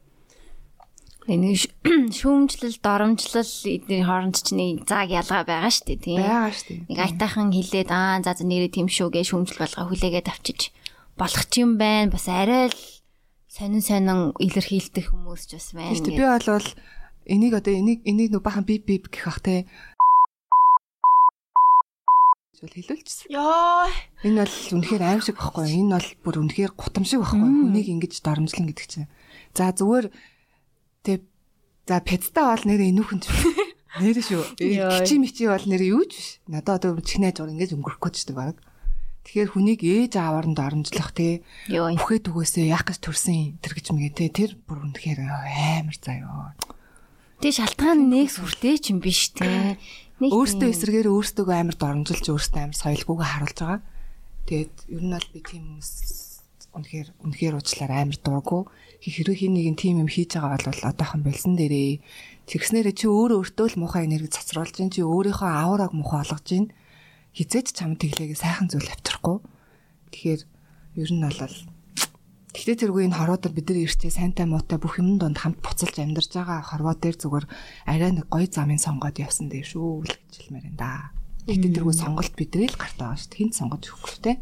Нэг <clears throat> шүүмжлэл, доромжлол эдний хооронд ч нэг зааг ялгаа байгаа шүү дээ, тийм. Байгаа шүү дээ. Нэг айтаахан хилээд аа за за нэрээ тийм шүү гэж шүүмжлэл болгоо хүлээгээд авчиж болох ч юм байна. Бас арай л сонин сонин илэрхийлдэг хүмүүс ч бас байна. Тийм би бол энийг одоо энийг энийг нэг бахан бип бип гэх бах те бол хэлүүлчихсэн. Йоо. Энэ бол үнэхээр аим шиг байхгүй. Энэ бол бүр үнэхээр гутам шиг байхгүй. Хүнийг ингэж доромжлон гэдэг чинь. За зүгээр. За педста бол нэр энүүхэн нэр шүү. Кичи мичи бол нэр юу ч биш. Надад одоо чихнэж зур ингэж өнгөрөхгүй ч гэдэг баг. Тэгэхээр хүнийг ээж аавар нь доромжлох те. Бүхээ түгээсээ яах гэж төрсэн тэр гэж мэгэ те. Тэр бүр үнэхээр амар заяа. Тэ шалтгаан нэг сүртэй ч юм биш те. Өөртөө эсрэгээр өөртөө амар доромжилж өөртөө амар соёлгүйгээ харуулж байгаа. Тэгээд ер нь бол би тийм хүмүүс үнэхээр үнэхээр уучлаар амар дурггүй хэрэг хин нэг тийм юм хийж байгаа бол одоохон болсон дээрээ тэгснээрээ чи өөрөө өөртөө л муухай энерги цацруулж чинь чи өөрийнхөө аураг муухай болгож чинь хизээч чамд тэглээгээ сайхан зүйл авчрахгүй тэгэхээр ер нь бол Гэхдээ тэргүй энэ хоруудаар бид нар эртээ сайнтай муутай бүх юм донд хамт буцалж амьдарч байгаа хорвоо дээр зүгээр арай нэг гоё замын сонгоод явсан дээ шүү л гэж хэлмээр энэ да. Гэхдээ тэргүй сонголт бидний л гарт байгаа шүү. Хинт сонгож өгөхгүй те.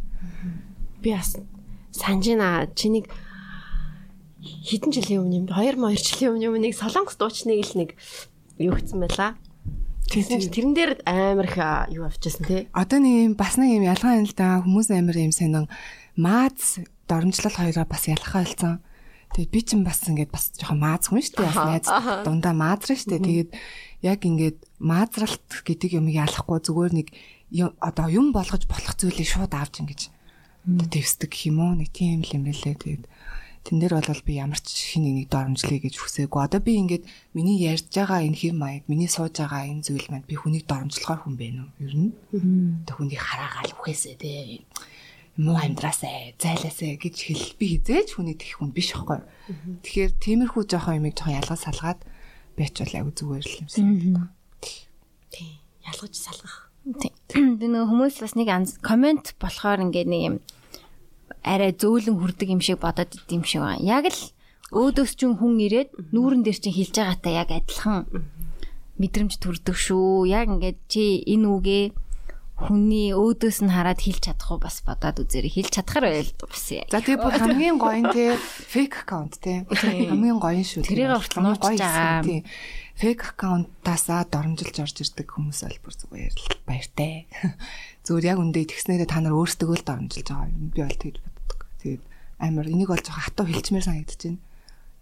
Би бас санжина чинийг хэдэн жилийн өмнө юм 2 2 жилийн өмнө нэг солонгос дуучныг л нэг юу хийсэн байла. Тэгсэн чинь тэрэн дээр амар их юу авчихсан тий. Одоо нэг юм бас нэг юм ялгаа юм л да хүмүүс амар юм сонин мааз доромжлол хоёроо бас ялгаа болсон. Тэгээ би ч бас ингээд бас жоохон мааз хүн шүү дээ. Бас найз дундаа маазраа шүү дээ. Тэгээд яг ингээд маазралт гэдэг юм ялахгүй зүгээр нэг одоо юм болгож болох зүйлийг шууд авч ингэж дэвсдэг гэх юм уу нэг тийм юм лээ. Тэгээд Тэн дээр бол би ямар ч хин нэг доромжлъя гэж хүсээгүй. Одоо би ингээд миний ярьж байгаа энэ хэм маяг, миний сууж байгаа энэ зүйл маань би хүнийг доромжлохоор хүн бэ нү? Ер нь. Тэг хүнийг хараагаал үхээсээ те. Муу амьдраасаа, зайлаасаа гэж хэл би хизээж хүний тэгэх хүн биш байхгүй. Тэгэхээр тиймэрхүү жоохон юмыг жоохон ялгаж салгаад бич бол аягүй зүгээр л юмсан. Тийм. Ялгаж салгах. Тийм. Тэр хүмүүс бас нэг комент болохоор ингээд нэг юм арай зөөлөн хүрдэг юм шиг бодоод идэм шиг байна. Яг л өөдөөс чинь хүн ирээд нүүрэн дээр чинь хилж байгаатай яг адилхан мэдрэмж төрдөг шүү. Яг ингээд чи энэ үгээ хүний өөдөөс нь хараад хэлж чадах уу бас бодоод үзээрэй. Хэлж чадхаар байл бас. За тэгээ бүр хамгийн гоё нь те фейк аккаунт те. Хамгийн гоё шүү. Тэрийг хүртэл нууж байгаа. Фейк аккаунтаасаа доромжилж орж ирдэг хүмүүс бол бүр зүгээр баяртай. <laughs> Зүгээр яг үндэ тэгснээрээ та нар өөрсдөө л доромжилж байгаа юм. Би бол тэгж амар энийг бол жоохон хатуу хилчмээр санагдаж байна.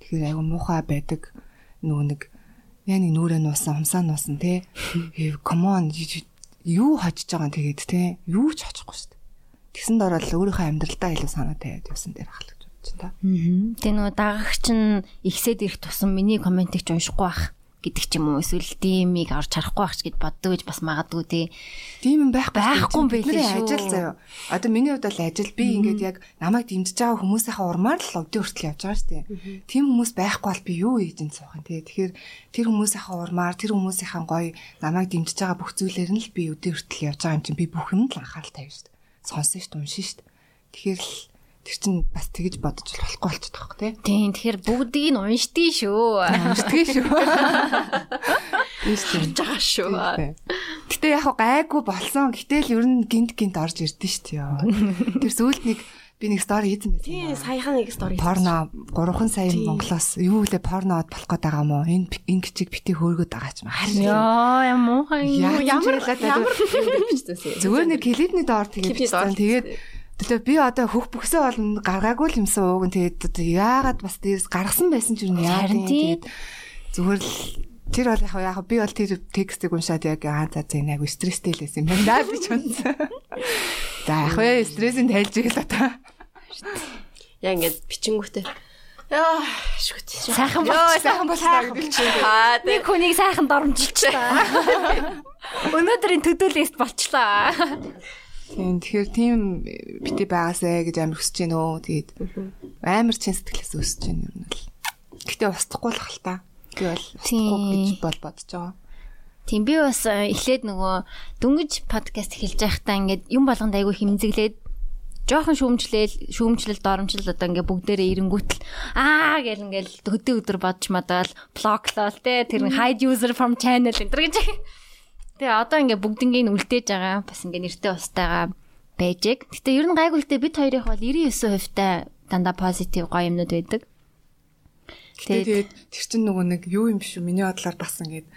Тэгэхээр айгу муухай байдаг нөгөө нэг яа нэг нүрээ нуусан, умсаа нуусан те. Come on юу хожиж байгаа тэгээд те. Юу ч хочихгүй шүү дээ. Тэгсэнд ороод өөрийнхөө амьдралдаа илүү санаа тавиад явсан дээр ахлах гэж байна. Аа. Тэгээ нөгөө дагагч нь ихсээд ирэх тусам миний комментиг ч уншихгүй байх гэдэг ч юм уу эсвэл димийг орж харахгүй байх ч гэд боддог гэж бас магадгүй тий. Дим юм байх байхгүй байлээ шүү. Ажил заяа. Одоо миний хувьд бол ажил би ингээд яг намайг дэмжиж байгаа хүмүүсийнхээ урмаар л өдөө хүртэл явж байгаа шүү дээ. Тим хүмүүс байхгүй бол би юу хийж ин суух юм тий. Тэгэхээр тэр хүмүүсийнхээ урмаар тэр хүмүүсийнхээ гоё намайг дэмжиж байгаа бүх зүйлээр нь л би өдөө хүртэл явж байгаа юм чинь би бүх юмд л анхаарал тавьж шүү дээ. Сонсон шүү дээ, уншин шүү дээ. Тэгэхээр л тэр чинь бас тэгэж бодож болохгүй болчиход байгаа хөө тий. Тийм тэгэхээр бүгдийг нь уншдгийг шүү. Уншдгийг шүү. <laughs> Хийж байгаа шүү. Гэтэ яг гайгүй болсон. Гэтэл ер нь гинт гинт орж ирдэ шүү дээ. Тэр сүүлд нэг би нэг стори хийсэн байсан. Тийм саяхан нэг стори. Порно 3 сая Монголоос юу лээ порнод болох гээд байгаа юм уу? Энэ энэ гिचиг бити хөөргөд байгаа ч юм. Яа ямар муухай ямар ямар зүгээр нэг <laughs> клипний доор тэгээд бичсэн. Тэгээд Тэгээ би одоо хөх бөхсөө бол гаргаагүй л юмсан ууг нь тэгээд одоо яагаад бас дээрс гаргасан байсан ч юм яа тэгээд зүгээр л тэр бол яг яг би бол тэр текстийг уншаад яг аа за за яг стресстэй л байсан юм байна гэж <laughs> бодсон. За яг вэ стрессийн тайлж ийл одоо. Яа ингээд бичингүүтээ Яа, шүт. Сайхан болчихсон. Сайхан болчихсон гэж чинь. Аа, нэг хүнийг сайхан дормжилч та. <laughs> Өнөөдрийн төдөлөст болчлаа. Тийм тэгэхээр тийм бити байгаасаа гэж амар хүсэж байна өө. Тэгээд амар чин сэтгэлээс өсөж байна юм л. Гэтэ устдахгүй л хал та. Би бол устдахгүй гэж бол бодож байгаа. Тийм би бас э, эхлээд нөгөө дөнгөж подкаст эхэлж байхдаа ингээд юм болгонд айгүй химзэглээд жоохон шүүмжлээл шүүмжлэл доромжлол одоо ингээ бүгдээрээ эренгүүтэл аа гэл ингээл хөдөө өдөр бодж мадал блоклол те тэр hide user from channel энэ гэж Тэгээ одоо ингээ бүгднийг үлдээж байгаа. Бас ингээ нэртэй устайгаа байжэг. Гэтэ ер нь гайгуултай бид хоёрын бол 99% та дандаа позитив гоё юмнууд байдаг. Тэгээд тэр чинь нөгөө нэг юу юм биш үү? Миний бодлоор бас ингээд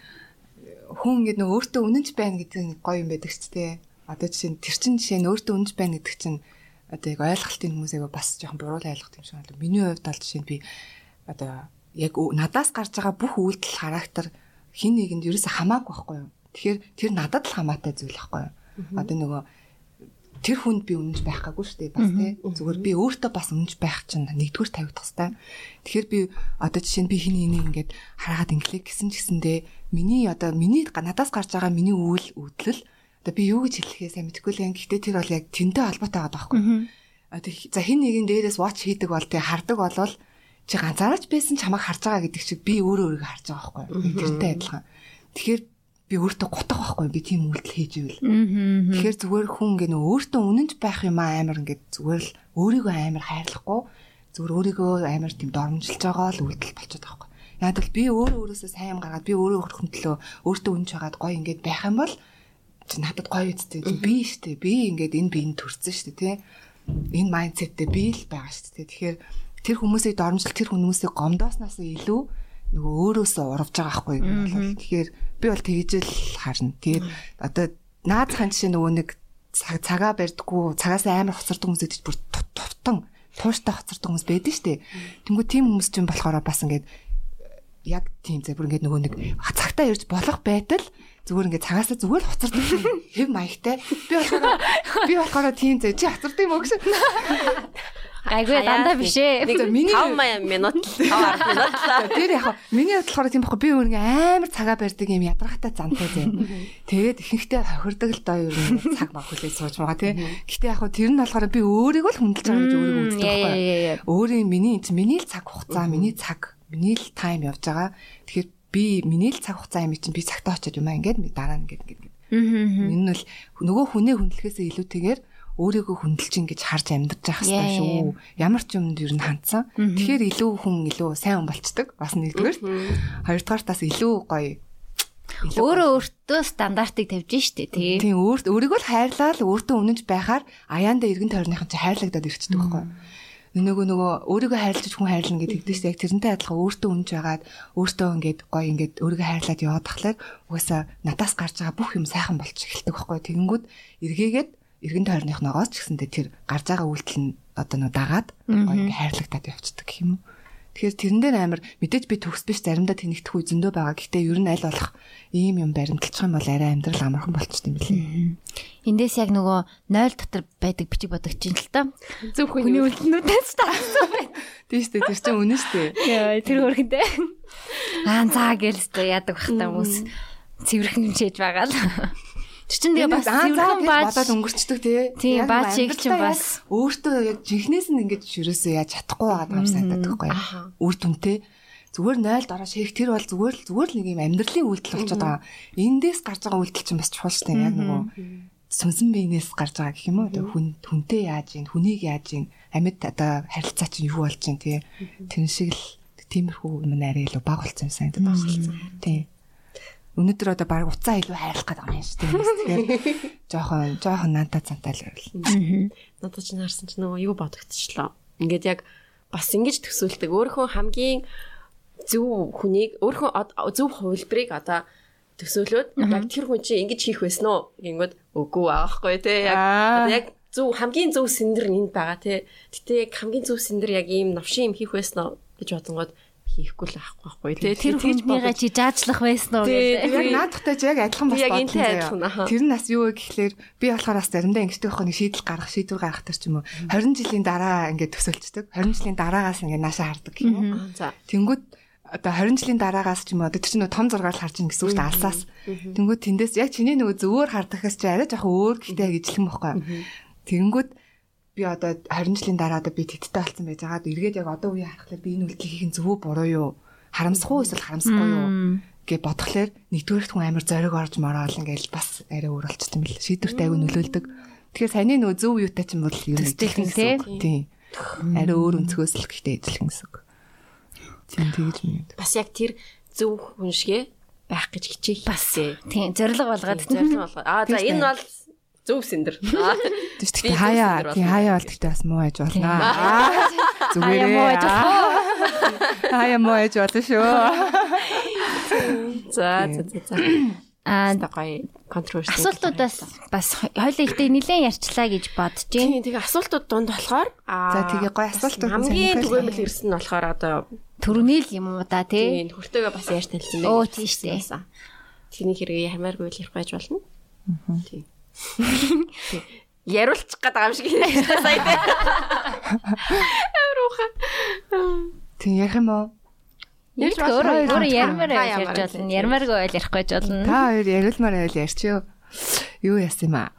хүн ингээд нөгөө өөртөө үнэнч байна гэдэг нэг гоё юм байдаг ч тийм. Одоо жишээ нь тэр чинь жишээ нь өөртөө үнэнч байна гэдэг чинь одоо яг ойлголтын хүмүүсээгээ бас жоохон буруу ойлголт юм шиг байна. Миний хувьд бол жишээ нь би одоо яг надаас гарч байгаа бүх үйлдэл характер хин нэгэнд ерөөсө хамаагүй байхгүй юу? Тэгэхээр тэр надад л хамаатай зүйл байхгүй юу? Одоо нөгөө тэр хүнд би үнэнч байх гаагүй шүү дээ бас тий. Зүгээр би өөртөө бас үнэнч байх чинь нэгдүгээр тавигдах хэвээр. Тэгэхээр би одоо жишээ нь би хин энийг ингээд хараад инглээ гэсэн ч гэсэндээ миний одоо миний надаас гарч байгаа миний үйл үйлдэл одоо би юу гэж хэлэхээ сайн мэдэхгүй л юм. Гэхдээ тэр бол яг тэнтэй холбоотой байгаа байхгүй. Одоо за хин нэгэн дээрээс watch хийдэг бол тий хардаг болвол чи ганцаараач байсан ч хамааг харж байгаа гэдэг шиг би өөрөө өөрийгөө харж байгаа байхгүй. Тэртэй адилхан. Тэгэхээр би өөртөө гутах байхгүй би тийм үйлдэл хийж ивэл. Тэгэхээр зүгээр хүн ингээ нөө өөртөө үнэнч байх юм амар ингээ зүгээр л өөрийгөө амар хайрлахгүй зүгээр өөрийгөө амар тийм дормжилж байгаа л үйлдэл болчиход байгаа байхгүй. Яг л би өөрөө өөрөөсөө сайн гаргаад би өөрөө өөрхөн төлөө өөртөө үнэнч хагаад гоё ингээд байх юм бол чи надад гоё үсттэй би штэ би ингээд энэ биенд төрсөн штэ тий. Энэ майндсеттэй би л байгаа штэ. Тэгэхээр тэр хүмүүсийг дормжил тэр хүмүүсийг гомдоосноос илүү нөгөө өөрөөсөө урвж байгаа байхгүй юу. Тэгэхээр би бол тэгж л харна. Тэгээд одоо наадхан жишээ нөгөө нэг цагаа барьдггүй цагаас амар хоцордог хүмүүс гэж бүр тутан тууштай хоцордог хүмүүс байдаг шүү дээ. Тэнгүү тийм хүмүүс чинь болохоор бас ингээд яг тийм зэ бүр ингээд нөгөө нэг цагтаа ирж болох байтал зүгээр ингээд цагаасаа зүгээр л хоцордог <laughs> хэв маягтай. Би болохоор би болохоор тийм зэ чи хоцордог юм уу гэсэн. <laughs> Айгүй дандаа биш ээ. Нэг миний 5 минут 5 минут л. Тэр яг миний бодлохоор тийм байхгүй би өөр амар цагаа барьдаг юм ядаргатай зантай зэ. Тэгээд ихэнхдээ хохирдог л доо нь цаг баг хүлээж сууж байгаа тий. Гэтэ яг тэр нь болохоор би өөрийгөө л хүндэлж байгаа гэж өөрийгөө үздэг байхгүй. Өөрийн миний миний л цаг хугацаа, миний цаг, миний л тайм явж байгаа. Тэгэхээр би миний л цаг хугацаа юм чинь би цагтаа очиод юм аа ингээд дараа нь ингээд ингээд. Энэ нь бол нөгөө хүнээ хүндлэхээсээ илүүтэйгээр өөрийгөө хүндэлж ингэж харж амьдарч явах хэрэгтэй шүү. Ямар ч юмд ер нь хандсан. Тэгэхээр илүү хүн илүү сайн хүн болцдог. Бас нэгдүгээр. Хоёрдугаар тас илүү гоё өөрөө өөртөө стандартыг тавьж штэ тий. Тийм өөрт өөрийгөө л хайрлаад өөртөө үнэнч байхаар аяанда эргэн тойрныхан чи хайрлагдаад ирчихдэг байхгүй. Нөгөө нөгөө өөрийгөө хайрлаж хүн хайрлна гэдэг чинь яг тэрнтэй адилхан өөртөө үнэнч байгаад өөртөө ингээд гоё ингээд өөрийгөө хайрлаад яваад тахлаар угаасаа надаас гарч байгаа бүх юм сайхан болчих эхэлдэг байхгүй. Тэгэнгүүт эргээгээд эргэн тойрныхноогоос ч гэсэндээ тэр гарч байгаа үйлдэл нь одоо нөө дагаад гоё ингээ хайрлагдаад явцдаг гэх юм уу. Тэгэхээр тэрэн дээр амар мэдээж би төгс биш заримдаа тэнэгдэх үе зөндөө байгаа. Гэхдээ ер нь аль болох ийм юм баримталчих юм бол арай амьдрал амархан болчих юм билээ. Эндээс яг нөгөө 0 дотор байдаг бичиг бодогч юм л та. Зөв хүний үлднүүдээс таасан байна. Тийм шүү дээ. Тэр чинь үнэн шүү дээ. Яа, тэр хөрхөнтэй. Аа заа гэлстэй яадаг бах та хүмүүс. Цэвэрхэн хэмжээж байгаа л. Чинь тэгээ бас зөвхөн бааж болоод өнгөрчдөг тий. Шиг чинь бас өөртөө яг жинхнээс нь ингэж ширээсээ яаж чадахгүй байгаа юм санагдаад байхгүй юу. Үр дүнтэй зүгээр 0 дараа ширх тэр бол зүгээр л зүгээр л нэг юм амьдралын үйлдэл болчиход байгаа. Эндээс гарч байгаа үйлдэл чинь бас чухал шүү дээ. Яг нөгөө сүнсэн биенээс гарч байгаа гэх юм уу. Хүн хүнтэй яаж ийн, хүнийг яаж ийн, амьд одоо харилцаа чинь юу болж ийн тий. Тэр шиг л тиймэрхүү юм арай илүү баг болсон юм санагдаад байна. Тийм өнөөдөр одоо баг уцаа илүү хайрлах гэдэг юм шүү дээ. Тэгэхээр жоохон жоохон нантаа цантаа л байвал. Надад ч наарсан ч нөгөө юу бодогдчихлоо. Ингээд яг бас ингэж төсөөлдөг. Өөрийнхөө хамгийн зөв хүнийг өөрийнхөө зөв хувилбарыг одоо төсөөлөөд яг тэр хүн чинь ингэж хийх байсан уу гингүүд үгүй аахгүй те яг одоо яг зөв хамгийн зөв сэндэр энд байгаа те. Гэтэ яг хамгийн зөв сэндэр яг ийм новшин юм хийх байсан уу гэж бодонгод хийхгүй л ахгүй байхгүй тий. Тэр хүнийгээ чи жаачлах байсан уу гэдэг. Яг наадахтай ч яг адилхан бас бодлоо. Тэр нь бас юу вэ гэхлээр би болохоор бас заримдаа ингэдэг байхгүй нэг шийдэл гаргах шийдвэр гаргах төр ч юм уу 20 жилийн дараа ингээд төсөөлцдөг. 20 жилийн дараагаас ингээд наашаа хардаг гэх юм уу. За. Тэнгүүд одоо 20 жилийн дараагаас ч юм уу одоо тэр чинь том зургаар харж ин гэсэн үг шүү дээ алсаас. Тэнгүүд тэндээс яг чиний нөгөө зөвөр хардахаас чи арай жоохон өөр гэхдээ яг ижлэн бохгүй. Тэнгүүд би одоо 20 жилийн дараа одоо би тэттэй болсон байж байгаад эргээд яг одоо үе харахад би энэ үйлдэл хийх нь зөв үү буруу юу? Харамсах уу? Эсвэл харамсахгүй юу? Гэж бодглохлоор нэгдүгээр хүн амар зориг орж мороол ингээл бас арай өөр болчихсон юм бэл шийдвэрт айгүй нөлөөлдөг. Тэгэхээр саний нөгөө зөв юутай ч юм бол юм тийм тийм арай өөр өнцгөөс л гэхдээ эзлэх гэсэн үг. Тийм тэгэж минь бас яг тэр зөв хүн шигэ байх гэж хичээх бас. тийм зориг болгоод зориг болгоод аа за энэ бол Зөв сэндэр. <laughs> Тэгтээ хаяа тий хаяа бол тэгтээ бас муу аж болно. <laughs> Зүгээр муу аж болно. <laughs> Хаяа муу аж болно шүү. За за за. <coughs> Аа гоё контроверси. Асуултуудаас бас хоёул ихтэй нилээн ярьчлаа гэж бодож байна. Тийм тэгээ асуултууд дунд болохоор аа за тэгээ гоё асуултууд хамгийн түгээмэл ирсэн нь болохоор одоо төрөний л юм уу да тий. Тийм хүртэйгээ бас ярьж танилцсан байх. Оо тийм шүү дээ. Тэний хэрэг ямааргүй л ярих байж болно. Аа. Тийм. Яруулчих гээд байгаа юм шиг хэлсэн сая тэ. Авруха. Тэг ярих юм уу? Ярих өөрөө өөрөө ярмаар ярьж болно. Ярмааргүй ойл ярихгүй байж болно. Та хоёр яриулмаар ойл ярьчих юу? Юу яасан юм аа?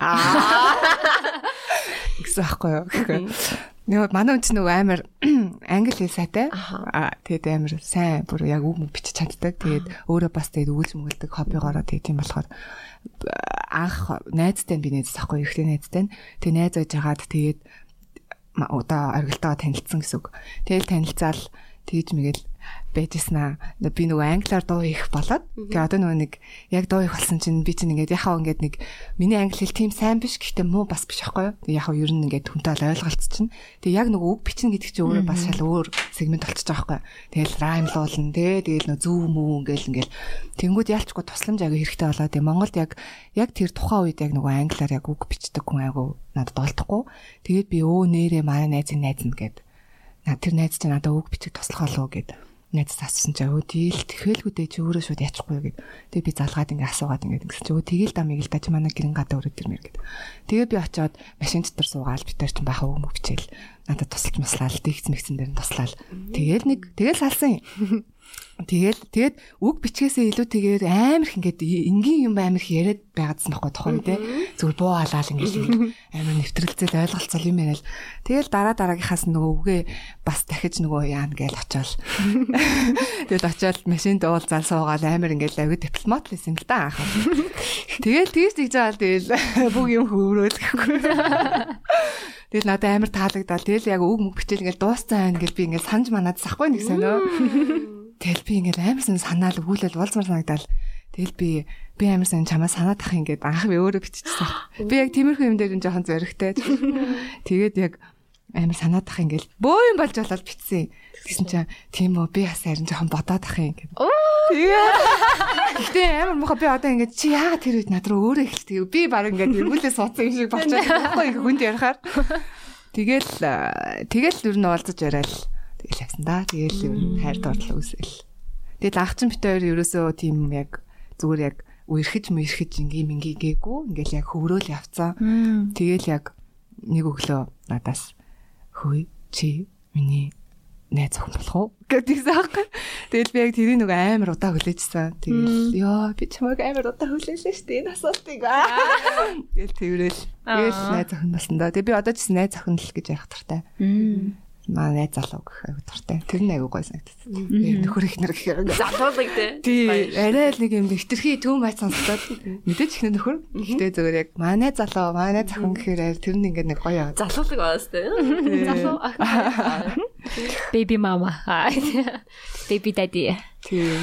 Гэсэн аахгүй юу? Нөгөө манай үнч нөгөө амар <clears throat> англи хэл сайтай. Аа тэгээд амар сайн бүр яг үг мөг бичиж чаддаг. Тэгээд өөрөө бас тэгээд өгүүлж мөглөдөг хоббигоороо тэгээд тийм болохоор анх найзтай би найз ахгүй ихтэй найзтай. Тэгээд найз байж хагаад тэгээд одоо оргилтойгоо танилцсан гэсэн үг. Тэгэл танилцаал тэгж мэгэл байжснаа би нөгөө англиар дуу хийх болоод тэгээ одоо нөгөө нэг яг дуу хийх болсон чинь би чинь ингээд яхаа ингээд нэг миний англи хэл тийм сайн биш гэхдээ муу бас биш аахгүй юу? Яхаа ер нь ингээд хүнтэй ойлголт чинь тэгээ яг нөгөө үг бичнэ гэдэг чинь өөрөө бас шал өөр сегмент болчихж байгаа байхгүй тэгэл раймлуулна тэгээ тэгэл нөгөө зөв мүү ингээл ингээл. Тэнгууд ялчгүй тусламж аяга хэрэгтэй болоо тэгээ Монголд яг яг тэр тухайн үед яг нөгөө англиар яг үг бичдэг хүн айгу надад олдохгүй тэгээд би өө нэрээ манай найзын найз нь гээд тэр найз чинь надад үг бичих туслах болов гэд найз асуусан чи өө тэгэл тэхэлгүй дээ чи өөрөө шууд ячихгүй гэд. Тэгээ би залгаад ингээ асуугаад ингээ гэсэн чи өө тэгэл дамыг л даж манай гэрэн гадаа өрөөд ирмээр гэд. Тэгээ би очиод машин дотор суугаал битэр чинь баха үг мөвчээл надад тусалж маслаал дийгц мэгцэн дээр нь туслаал. Тэгэл нэг тэгэл салсан Тэгэл тэгээд үг бичгээсээ илүү тэгээд амар их ингээд энгийн юм амар их яриад байгаадсан байхгүй тухай тий. Зүгээр буу халаал ингээд <laughs> амар нэвтрэлцэл ойлголцол юм яриад. Тэгэл дараа дараагийнхаас нөгөө үгээ бас дахиж нөгөө яана гээл очиол. <laughs> Тэгэл очиод машин дуул зал суугаал амар ингээд авиг дипломат л юм л да анхаа. Тэгэл тэгж тэгж байгаа л тэгэл <laughs> бүх юм хөврөөл гэхгүй. Тэгэл надад амар таалагдал. Тэгэл яг үг мөг бичээл ингээд дууссан ингээд би ингээд санаж манад сахгүй нэг сонио. Тэгэл би ингээл амарсан санаал өгүүлэл болцмар санагдал. Тэгэл би би амарсан чамаа санаад ах ингээд анх би өөрөө биччихсэн. Би яг тиймэрхүү юм дээр нь жоохон зөрөгтэй. Тэгээд яг амар санаад ах ингээл бөө юм болж болоод битсэн. Тэгсэн чинь тийм үү би бас харин жоохон бодоод ах юм ингээд. Тэгээд Гэтэ амар муха би одоо ингээд чи яагаад тэр үед над руу өөрөө эхэлдэг. Би баг ингээд эргүүлээ суудсан юм шиг болчихсон. Баггүй хүнд ярихаар. Тэгэл тэгэл ер нь уулзаж яриад Тэгэл явсан да. Тэгэл ер нь хайр дурлал үсэл. Тэгэл ах чинь бит хоёр ерөөсөө тийм яг зүгээр яг үерхэж мэрхэж ингийн минги гээгүй. Ингээл яг хөврөөл явцсан. Тэгэл яг нэг өглөө надаас хөөе чи миний найз охин болох уу гэдэгсэн аахгүй. Тэгэл би яг тэрийг нэг амар удаа хүлээжсэн. Тэгэл ёо би чамайг амар удаа хүлээлээ шүү дээ энэ асуултыг. Тэгэл тэрэл. Тэгэл найз охин болсон да. Тэгээ би одоо ч найз охин л гэж ярих тартай маа найз залуу гэх аюу дуртай. Тэр нь аюу гой санагдсан. Нөхөр их нэр гэхээр залуулаг тий. Тий. Арай л нэг юм хитрхи төв майц сонсоод мэдээж их нөхөр. Гэхдээ зөвөр яг манай залуу, манай захын гэхээр тэр нь ингээд нэг гоё. Залуулаг байгаас тий. Залуу. Baby mama. Baby daddy. Тий.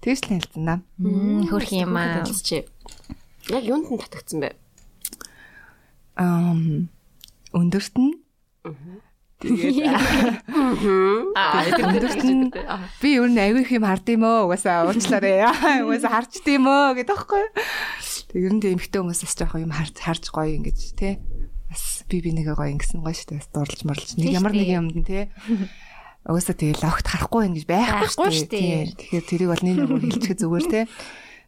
Тэгж л хэлсэн наа. Хөрх юм аа. Яг юунд нь татагдсан бэ? Ам өндөрт нь Тэгээд аа нь би ер нь аягүй юм хард юм өө угаасаа уучлаарай. <laughs> Угаасаа харж дим өө гэдэг таахгүй. Тэг ер нь тийм эмхтэй хүмүүсээс жоох юм харж харж гоё ингэж те. Бас би би нэгэ гоё ингэсэн гоё шүү дээ. Бас дурлж морлж нэг ямар нэг юмд те. Угаасаа тэгээ логт харахгүй юм гэж байхгүй шүү дээ. Тэгэхээр тэрийг бол нэг нэг хэлчихээ зүгээр те.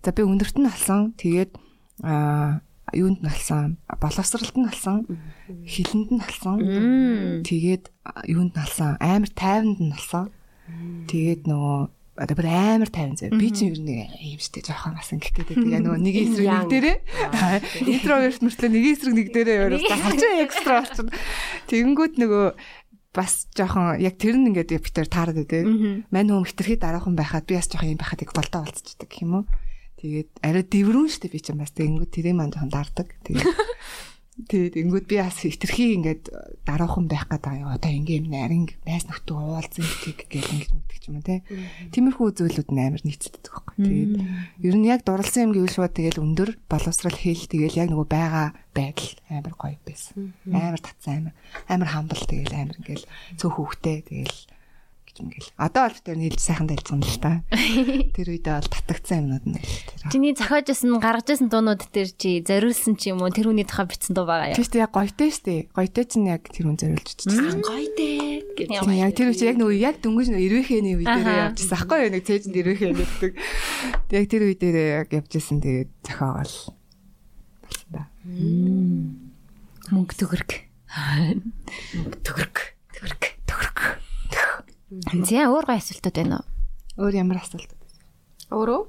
За би өндөрт нь алсан. Тэгээд аа юунд нь алсан боловсралд нь алсан хилэнд нь алсан тэгээд юунд нь алсан амар тайванд нь алсан тэгээд нөгөө одоо бүр амар тайван зав. Би чинь ер нь ийм штэ жоохон бас ингэх гэдэг. Тэгээ нөгөө нэг эсрэг нэг дээрээ <laughs> интроверт мөртлөө нэг эсрэг нэг дээрээ өөрөө хачаа экстра болчихно. Тэгэнгүүт нөгөө бас жоохон яг тэр нь ингээд Питер таарад өгдөө. Мань нөгөө хитрхи дараахан байхад би бас жоохон юм байхад их болдоо болцчихдаг гэх юм уу. Тэгээд арай дэврүүн штэ би ч юм бас тэгэнгүүт тэрийг маань жоохон даардаг. Тэгээд <laughs> тэгээд ингэнгүүт би бас хитрхи ингээд дараахан байх гэдэг аа одоо ингээм нарийн найс нөхдөд уулзсан гэх гэл ингэж мэддэг ч юм уу те. Тиймэрхүү зүйлүүд нь амар нийцдэг байхгүй. Тэгээд ер нь яг дурлсан юм гэвэл шууд тэгэл өндөр боловсрал хэл тэгэл яг нөгөө байгаа байдал амар гоё байсан. Амар татсан амар амар хамбал тэгэл амар ингээл цөөх хөвгтэй тэгэл ингээл. Одоо бол тэр нийлж сайхан дэлцэн л та. <laughs> Тэр үедээ бол татагдсан юмнууд нь. Чиний зохиожсэн гаргаж ирсэн дуунууд дээр чи зориулсан ч юм уу тэр хүний тухай бичсэн дуу байгаа яа. Тийм яг гоётэй штэ. Гоётэй чинь яг тэр хүн зориулж чижсэн. Гоётэй гэж. Яг тэр үчи яг нөгөө яг дөнгөж нөгөө ирвэхээний үе дээр явжсан. Ахгүй юу нэг цээжинд ирвэхээ гэдэг. Яг тэр үе дээр яг явжсэн тэгээд зохиогоол болсон да. Мөнгө төгөрг. Мөнгө төгөрг. Төгөрг. Төгөрг. Зя өөр гой асуултууд байна уу? Өөр ямар асуулт? Өөрөө?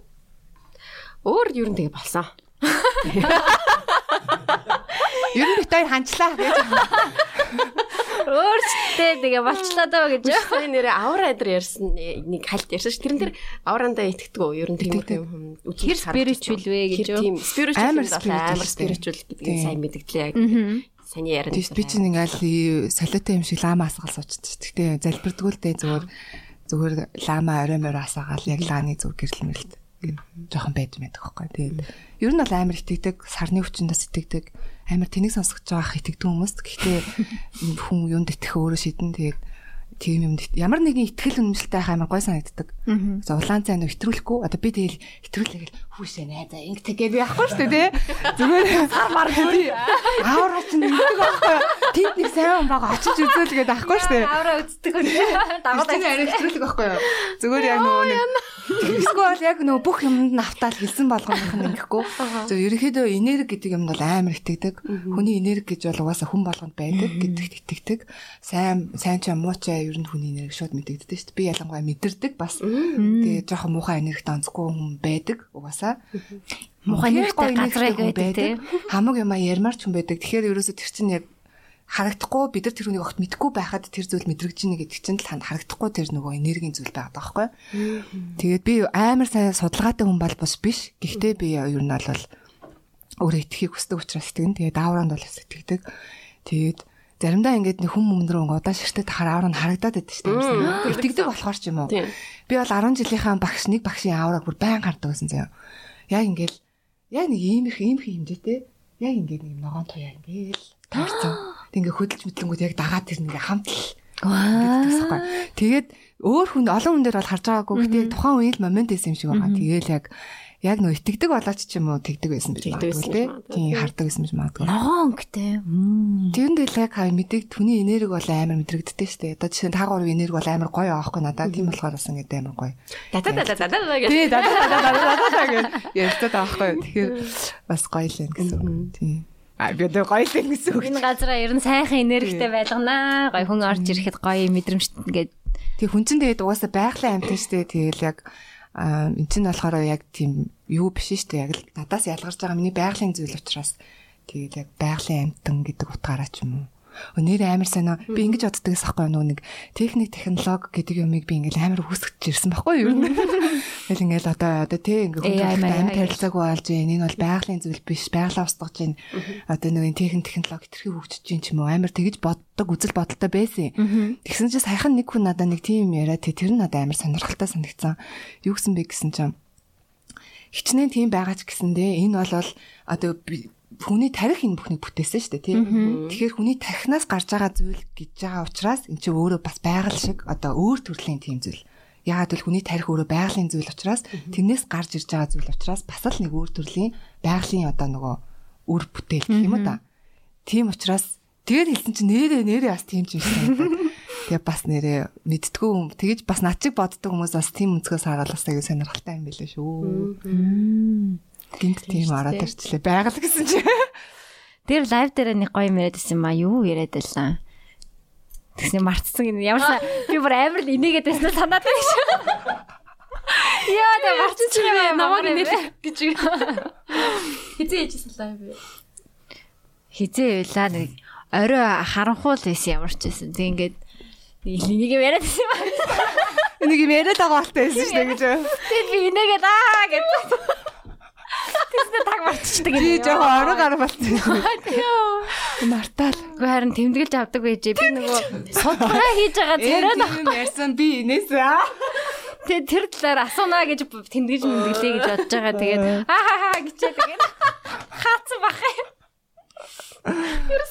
Өөр юу н тэгээ болсон. Ер нь бит хоёр ханчлаа гэж. Өөрчтэй тэгээ болчлоо даа гэж. Энэ нэрээ аура эдэр ярьсан нэг хальт ярьсан ш. Тэрэн дээр аурандаа итгэдэг үү? Ер нь тийм юм. Тэр спиричүл вэ гэж. Тийм спиричүл амар спиричүл гэдгийг сайн мэдгдлээ саний яриа. Тийш би чинь ингээл солиотой юм шиг лама асгаал суучдаг шүү. Гэтэ залбирдгүүлдэ зүгээр зүгээр лама орой морь асаагаал яг лааны зүг гэрэл мэрэлт жоохон байж мэдэх байхгүй. Тэгээд ер нь бол амар итгэдэг, сарны өвчнөөс итгэдэг, амар тэнийг сонсгож байгаа итгэдэг хүмүүс. Гэхдээ хүн юунд итгэх өөрөө шийдэн тэгээд тийм юм ямар нэгэн ихтгэл үнэмшилтэй байх амар гой санагддаг. За улаан цай нөө хэтрүүлэхгүй одоо би тэгэл хэтрүүлэгээл хүүшээ найзаа ингэдэг гэж би яахгүй шүү дээ. Зүгээр сар мар би аавра чинь ингэдэг байхгүй. Тэнд нэг сайн хүн байгаа очиж үзүүлгээд авахгүй шүү дээ. Аавра үздэг үү. Дагуулж арай хэтрүүлэг байхгүй юу. Зүгээр яг нөгөө нэг Эсвэл яг нөгөө бүх юмд нь автаал хэлсэн болгоомх нь ингэхгүй. зөв ерөнхийдөө энерги гэдэг юмд бол амар итгэдэг. Хүний энерги гэж бол угаасаа хүн болгонд байдаг гэдэгт итгэдэг. Сайн сайн ч муу ч ер нь хүний энерги шууд мэдэгддэг шүү дээ. Би ялангуяа мэдэрдэг бас. Тэгээ жоохон муухай энергид онцгүй хүн байдаг угаасаа. Энергитэй газрыг байдаг. Хамаг юм ярмаар ч хүн байдаг. Тэгэхээр ерөөсө тэр чинь яг харагдахгүй бид нар тэр хүнийг огт мэдгүй байхад тэр зүйл мэдрэгж ийнэ гэдэг чинь л танд харагдахгүй тэр нөгөө энергийн зүйл байгаа байхгүй. Тэгээд би амар сайн судалгаатай хүн бол бас биш. Гэхдээ би ер нь бол өөрөө итгэхийг хүсдэг учраас итгэн. Тэгээд даавранд бол итгэдэг. Тэгээд заримдаа ингээд нэг хүм өмнөрөө удаа ширтээ тахаар аавар нь харагдаад байдаг шүү дээ. Итгэдэг болохоор ч юм уу. Би бол 10 жилийнхаа багш нэг багшийн аавраг бүр байн гардаг байсан заяа. Яг ингээд яг нэг ийм их ийм их хэмжээтэй яг ингээд нэг ногоон туяа ингээд таарсан. <gasps> Тэг ингээ хөдөлж мэдлэнгүүд яг дагаад тэр ингээ хамтл. Ваа. Тэгээд өөр хүн олон хүн дээр бол харж байгаагүй. Гэтэ тухайн үеийн момент байсан юм шиг байгаа. Тэгээл яг яг нөө итгэдэг болооч ч юм уу тэгдэг байсан байж магадгүй тий хардаг байсан байж магадгүй. Ногоон өнгөтэй. Тэрэнд л яг хаа мэдэг түүний энерги бол амар мэдрэгддэг шүү дээ. Одоо жишээ нь та гурав энерги бол амар гоё аахгүй надад тийм болохоор бас ингэ амар гоё. Дата дата дата гэх. Тий дата дата дата гэх. Ярьдаг аахгүй. Тэгэхээр бас гоё л юм гэсэн. Тий. А би одоо гоё л гэсэн үг. Энэ газараа ер нь сайхан энергитэй байлганаа. Гоё хүн орж ирэхэд гоё мэдрэмжтэй ингээд. Тэг хүн чинь тэгээд угаасаа байгалийн амьтан штэ. Тэгэл яг а эн чинь болохоор яг тийм юу биш шүү дээ. Яг л надаас ялгарч байгаа миний байгалийн зүйл учраас тэгээд яг байгалийн амтан гэдэг утгаараа ч юм уу. Өнөр амар сайн аа би ингэж боддогс ахгүй нөө нэг техник технологи гэдэг юмыг би ингээл амар хүсгэж ирсэн байхгүй юу. Тэгэл ингээл одоо одоо тий ингээ хүн амар тарилцаагүй болж байна. Энэ бол байгалийн зүйл биш. Байгалаа устгаж байна. Одоо нэг техник технологи тэрхий хөгжиж чинь ч юм уу амар тэгэж боддог үзэл бодолтой байсан. Тэгсэн чинь саяхан нэг хүн надад нэг тийм яриа тий тэр нь надад амар сонирхолтой санагдсан. Юу гэсэн бэ гэсэн чинь хичнээн тийм байгаа ч гэсэндээ энэ бол одоо хүний тарих энэ бүхнийг бүтээсэн шүү дээ тийм. Тэгэхээр хүний тарихнаас гарч байгаа зүйл гэж байгаа учраас эн чинь өөрөө бас байгаль шиг одоо өөр төрлийн тийм зүйл. Яагаад гэвэл хүний тарих өөрөө байгалийн зүйл учраас тэрнээс гарч ирж байгаа зүйл учраас бас л нэг өөр төрлийн байгалийн одоо нөгөө үр бүтээл гэх юм да. Тийм учраас тэгээд хэлсэн чинь нэрээ нэрээ бас тийм ч юм шиг. Тэгээ бас нэрээ мэдтгүү юм. Тэгэж бас над чиг боддог хүмүүс бас тийм өнцгөөс хараал бас аягүй сонирхолтой юм билээ шүү. Гинт тийм ороод ирчлээ. Байгаль гэсэн чи. Тэр лайв дээр нэг гоё юм яриад байсан юм а юу яриад байлаа. Тэгснэ мартсан юм. Ямарсаа би бүр амар л инээгээд байсан санаад байна шүү. Яа тэ мартчих юм намайг нэр гэж. Хизээ ээжсэн лайв. Хизээ байлаа нэг орой харанхуул байсан ямар ч байсан. Тэг ингээд Энийг юм яриад байсан юм аа. Энийг юм яриад байгаа болтой байсан шүү дээ гэж. Тэгэл би инээгээд аа гэж. Тэсний таг мартчихдаг юм. Би жоохон орой гар болсон. Мартаал. Гэхдээ харин тэмдэглэж авдаг байжээ. Би нөгөө судалгаа хийж байгаа царайд авах ярьсан би инээсээ аа. Тэгээ тэр талаар асуунаа гэж тэмдэглэж мэмдэглээ гэж бодож байгаа. Тэгээд аа хаа хаа гэчээ тэгээд хаацсан бах юм.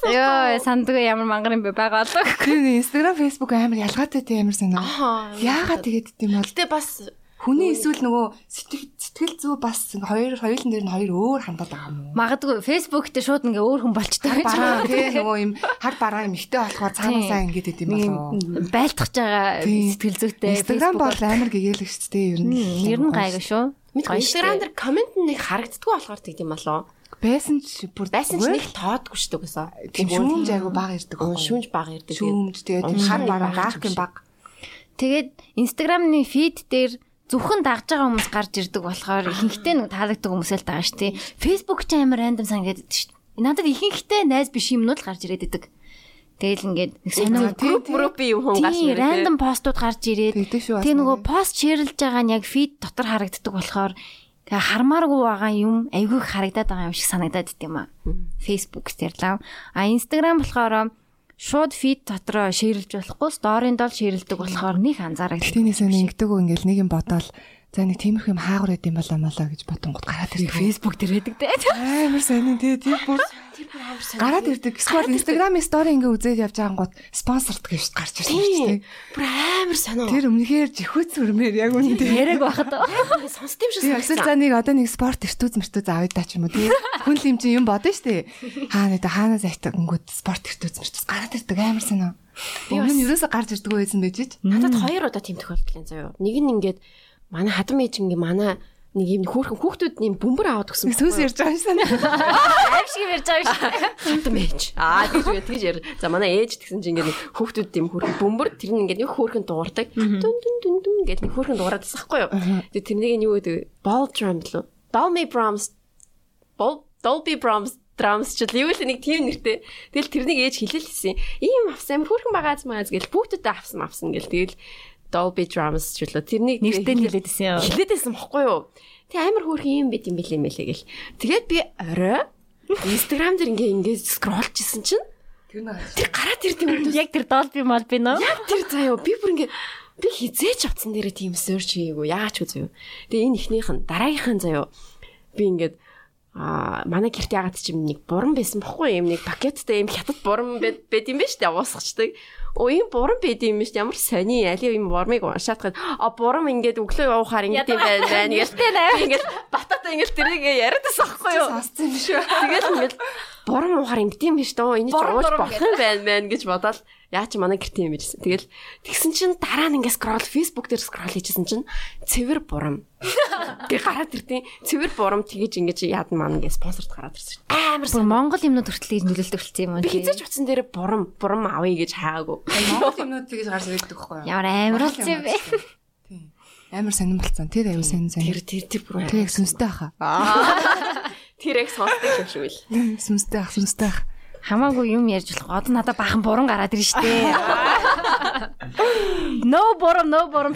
Яа, сандгүй ямар мангар юм бэ байгаа болоо. Тэр Instagram, Facebook амар ялгаатай тийм амар санаа. Яагаад тэгээд тийм бол. Гэтэ бас Хүний эсвэл нөгөө сэтгэл зүй бас хоёр хоёулын дээр нь хоёр өөр хандаад байгаа юм уу? Магадгүй Facebook дээр шууд ингээ өөр хүн болчтой байж байгаа. Тэгээ нөгөө юм хар бараа юм ихтэй болохоор цаанаасаа ингээд идэм болоо. Байлтгах байгаа сэтгэл зүйтэй. Instagram бол амар гэгээлэгчтэй ер нь. Ер нь гайгүй шүү. Instagram дээр комент нэг харагддаггүй болохоор тэгдэм болоо байсан ч бүр байсан ч нэг тоодгүй шүү дээ гэсэн. Тийм шүүмж айгу баг ирдэг. Шүүмж баг ирдэг. Шүүмж тэгээд хар бараа гах юм баг. Тэгээд Instagram-ны фид дээр зөвхөн дагж байгаа хүмүүс гарч ирдэг болохоор ихэнхдээ нэг таалагддаг хүмүүсэл байгаа шүү дээ. Facebook ч амар рандом санагдаад шүү дээ. Надад ихэнхдээ найз биш юмнууд гарч ирээд идэг. Тэгэл ингээд нэг сонио групп группи юм хүн гарч ирээд рандом постууд гарч ирээд тэг нөгөө пост шеэрлж байгаа нь яг фид дотор харагддаг болохоор тэгээ хармааргүй байгаа юм айгүй харагдаад байгаа юм шиг санагдаад ит юм а. Facebook дээр лав. А Instagram болохоор шууд фид дотроо шеэрлж болохгүй сторийн дол шеэрлдэг болохоор нэг анзаарах. Тинээс ингэдэг үү ингээл нэг юм бодоол За нэг тиймэрхүү юм хаагур байд юм болоо молоо гэж бодонгод гараад ирдэг. Facebook дээр байдаг те. Амар тий тийм бүр тэр бүр. Гараад ирдэг. Эсвэл Instagram-ийн story ингээ үзээд явж байгаа гот спонсорт гэж гарч ирсэн шүү дээ. Бүр амар сонин. Тэр өмнөхээр жихүүц үрмээр яг үнэндээ яриаг байхад сонсд юм шиг. Эсвэл за нэг одоо нэг спорт эртүүз мэртүүз авъя ч юм уу тий. Хүн л юм чинь юм бодно шүү дээ. Хаа нэг хаанаас айтаг өнгөд спорт эртүүз мэртүүз гараад ирдэг амар сонин. Өмнө нь ерөөсө гарч ирдэг байсан байж ч. Надад хоёр удаа тийм тохиолдол юм заяа. Нэг нь ингээд манай хадам ээж ингээ манай нэг юм хүүхэн хүүхдүүд нэм бөмбөр аваад өгсөн. Сүнс ярьж байгаа юм санаа. Аим шиг ярьж байгаа шүү. Хадам ээж. Аа тэгж үгүй тэгж яар. За манай ээж тэгсэн чинь ингээ нэг хүүхдүүд нэм хүүхэн бөмбөр тэр нь ингээ нэг хүүхэн дуурдаг. Дүн дүн дүн дүн гэдэг нэг хүүхэн дуураад тасахгүй юу. Тэгээ тэрнийг нь юу гэдэг ball drum лөө. Dolby drums. Ball Dolby drums drums ч юу л нэг тийм нэртэй. Тэгэл тэрнийг ээж хэлэлсэн. Ийм авсан амар хүүхэн багааз мааз гэл хүүхдүүдэд авсан авсан гэл тэгэл Dolby Drums ч үлээ. Тэрнийг нэртэй хэлээдсэн юм. Хэлээдсэн бохгүй юу? Тэг амар хөөрхөн юм байт юм бэлээ мэлээ гэл. Тэгээд би орой Instagram дээр ингээ ингээ скролж исэн чинь тэр гараад ирд юм. Яг тэр Dolby мал би нөө. Яг тэр заяа би бүр ингээ би хизээч утсан дээрээ тийм search хийгээгүй. Яач үзв. Тэгээ энэ ихнийх нь дараагийнх нь заяа би ингээд Аа манай гэрт ягаад ч юм нэг буран байсан бохгүй юм нэг пакеттай юм хятад буран байд байд юм ба штэ уусгачдаг. Ийм буран байд юм шүү. Ямар сони али юм бурмыг уншаадахад а буран ингээд өглөө явахаар ингээд юм байна байна гэж. Ингээд батата ингээд тэрийг яриад байсан байхгүй юу? Сонссон юм шүү. Тэгээд ингээд буран уухаар ингээд юм биш дээ. Энийг ууж болох юм байна байна гэж бодоод Яа чи манай гэрт юм bijсэн. Тэгэл тэгсэн чинь дараа нь ингээ скрол Facebook дээр скрол хийжсэн чинь цэвэр бурам. Гэ гараад иртیں۔ Цэвэр бурам тэгэж ингээ яад маань ингээ спонсорт гараад ирсэн. Амар сайн. Монгол юмнууд хүртэл нөлөөлдөг болсон юм уу? Би хизээч утсан дээр бурам бурам авъя гэж хаагүй. Монгол юмнууд тэгэж гарч ирдэг байхгүй юу? Ямар амар болсон юм бэ? Тийм. Амар сонирн болсон. Тэр аюу сонир сонир. Тэр тэр тэр бүр. Тэр яг сүнстэй хаа. <laughs> Тэр яг сонсдог юм шиг үл. Сүнстэй ах, сүнстэй ах хамаагүй юм ярьж болох. Одоо надад бахан буран гараад ирж штэ. No бурам, no бурам.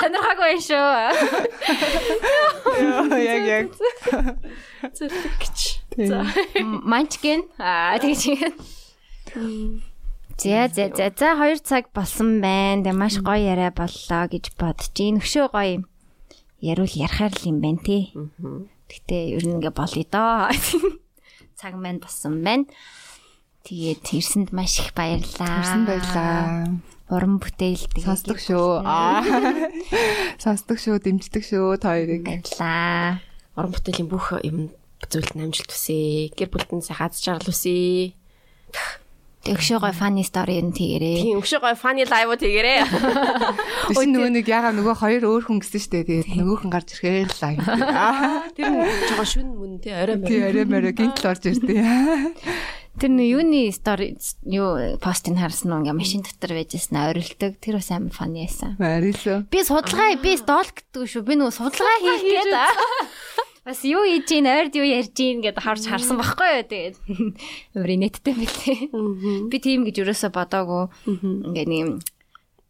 Сонирхаагүй юм шүү. Яг яг. Зэрэг гэж. За. Манчкен. Аа тэгэж. За за за за 2 цаг болсон байна. Тэг маш гоё яриа боллоо гэж бодож. Нөхшөө гоё яриул ярахаар л юм байна тий. Гэтэ ер нь ингээ болъё доо цаг маань болсон байна. Тэгээд ирсэнд маш их баярлалаа. Ирсэн баярлаа. Уран бүтээл тэгээд сонсдог шүү. Сонсдог шүү, дэмждэг шүү та хоёрыг. Баярлалаа. Уран бүтээлийн бүх юм зүйлд амжилт хүсье. Гэр бүлтэн сайхан аз жаргал хүсье. Өгшөө гой фаны стори юм тэгэрээ. Тийм өгшөө гой фаны лайв уу тэгэрээ. Биш нөгөө нэг ягаа нөгөө хоёр өөр хүн гэсэн штэ. Тэгээд нөгөөх нь гарч ирэхээр лайв. <laughs> Тэр жоо шүн мөн тий орой морой. Тий орой морой гинтл орж ирдээ. Тэр нөө юуны стори юу постыг харсан уу ингээ машин дотор байжсэн орилдог. Тэр бас амар фаны байсан. Арилоо. Би судалгаа би стол гэдэг шүү. Би нөгөө судалгаа хийх гээд бас юу хийж ийн ойрд юу ярьж ийн гэд харж харсан байхгүй юу тэгээд <laughs> өөрийн нэттэй мэлээ. Би тийм гэж өрөөсө бодоагүй. Ингээ нэг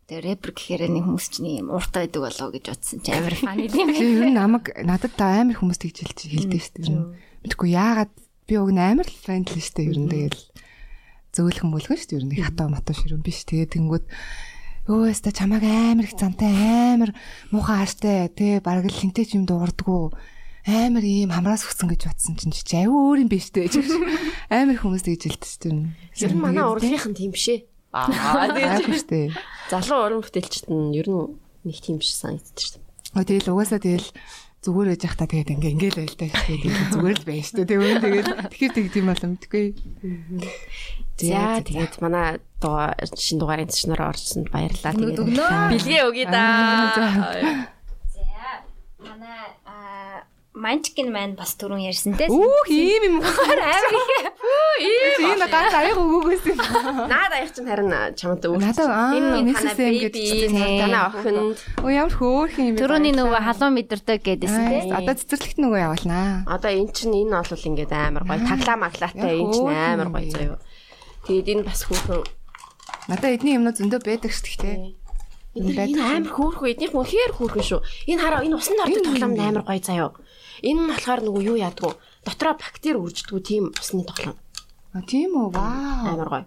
тэр рэпер гэхээр нэг хүмүүс чинь юм ууртай байдаг болоо гэж бодсон чи амар <laughs> фаны юм. Ер нь намайг надад та амар хүмүүс тэгж хэлж хэлдэг шүү дээ. Мэдгүй яагаад би уг амар л фрэндли шүү дээ. Ер нь тэгэл зөөлхөн мөлгөн шүү дээ. Ер нь хатаа матуу ширүүн биш. Тэгээд тэнгүүд өөс та чамааг амар их зантай амар муухай хааштай тий бараг л хинтэй ч юм дуурдгүү амар ийм хамраас өгсөн гэж батсан чинь чи аюу өөр юм биш үү гэж амар хүмүүс тэгж хэлдэг шүү дээ. Ер нь манай урлагийнх нь тийм бишээ. Аа тийм шүү дээ. Залуу уран бүтээлчд нь ер нь нэг тийм биш санагддаг шүү дээ. Өө тэгэл угаасаа тэгэл зүгээр байж хата тэгээд ингээ ингээл байл та дээ. Зүгээр л байна шүү дээ. Тэгээд тэгэл тэгэхээр тэг тийм бол мэдгүй. За тэгээд манай дуу шин дугаарын төчнөр орсонд баярлалаа. Тэгээд бэлгээ өгье да. За манай Манчкин маань бас түрүүн ярьсан те. Үх ийм юм амар ийм энэ ганц аяг өгөөгөөс юм. Наад аяг чинь харин чамд өгч. Надад аа энэ танаа беби танаа охин. Оо ямар хөөх юм бэ? Түрүүний нөгөө халуун мэдэрдэг гэдээсэн те. Одоо цэцэрлэгт нөгөө явуулнаа. Одоо эн чинь энэ бол ингээд амар гоё таглаа маглаатай энэ чинь амар гоё заяа. Тэгээд энэ бас хүүхэн надад эдний юмнууд зөндөө байдаг шүү дээ. Энэ амар хөөрхөн эднийх үнэхээр хөөрхөн шүү. Энэ хараа энэ усанд ордог тоглоом амар гоё заяа. Энэ нь болохоор нөгөө юу яадгүй дотроо бактери үрждэггүй тийм усны тоглоом. А тийм үү? Вау. Амар гоё.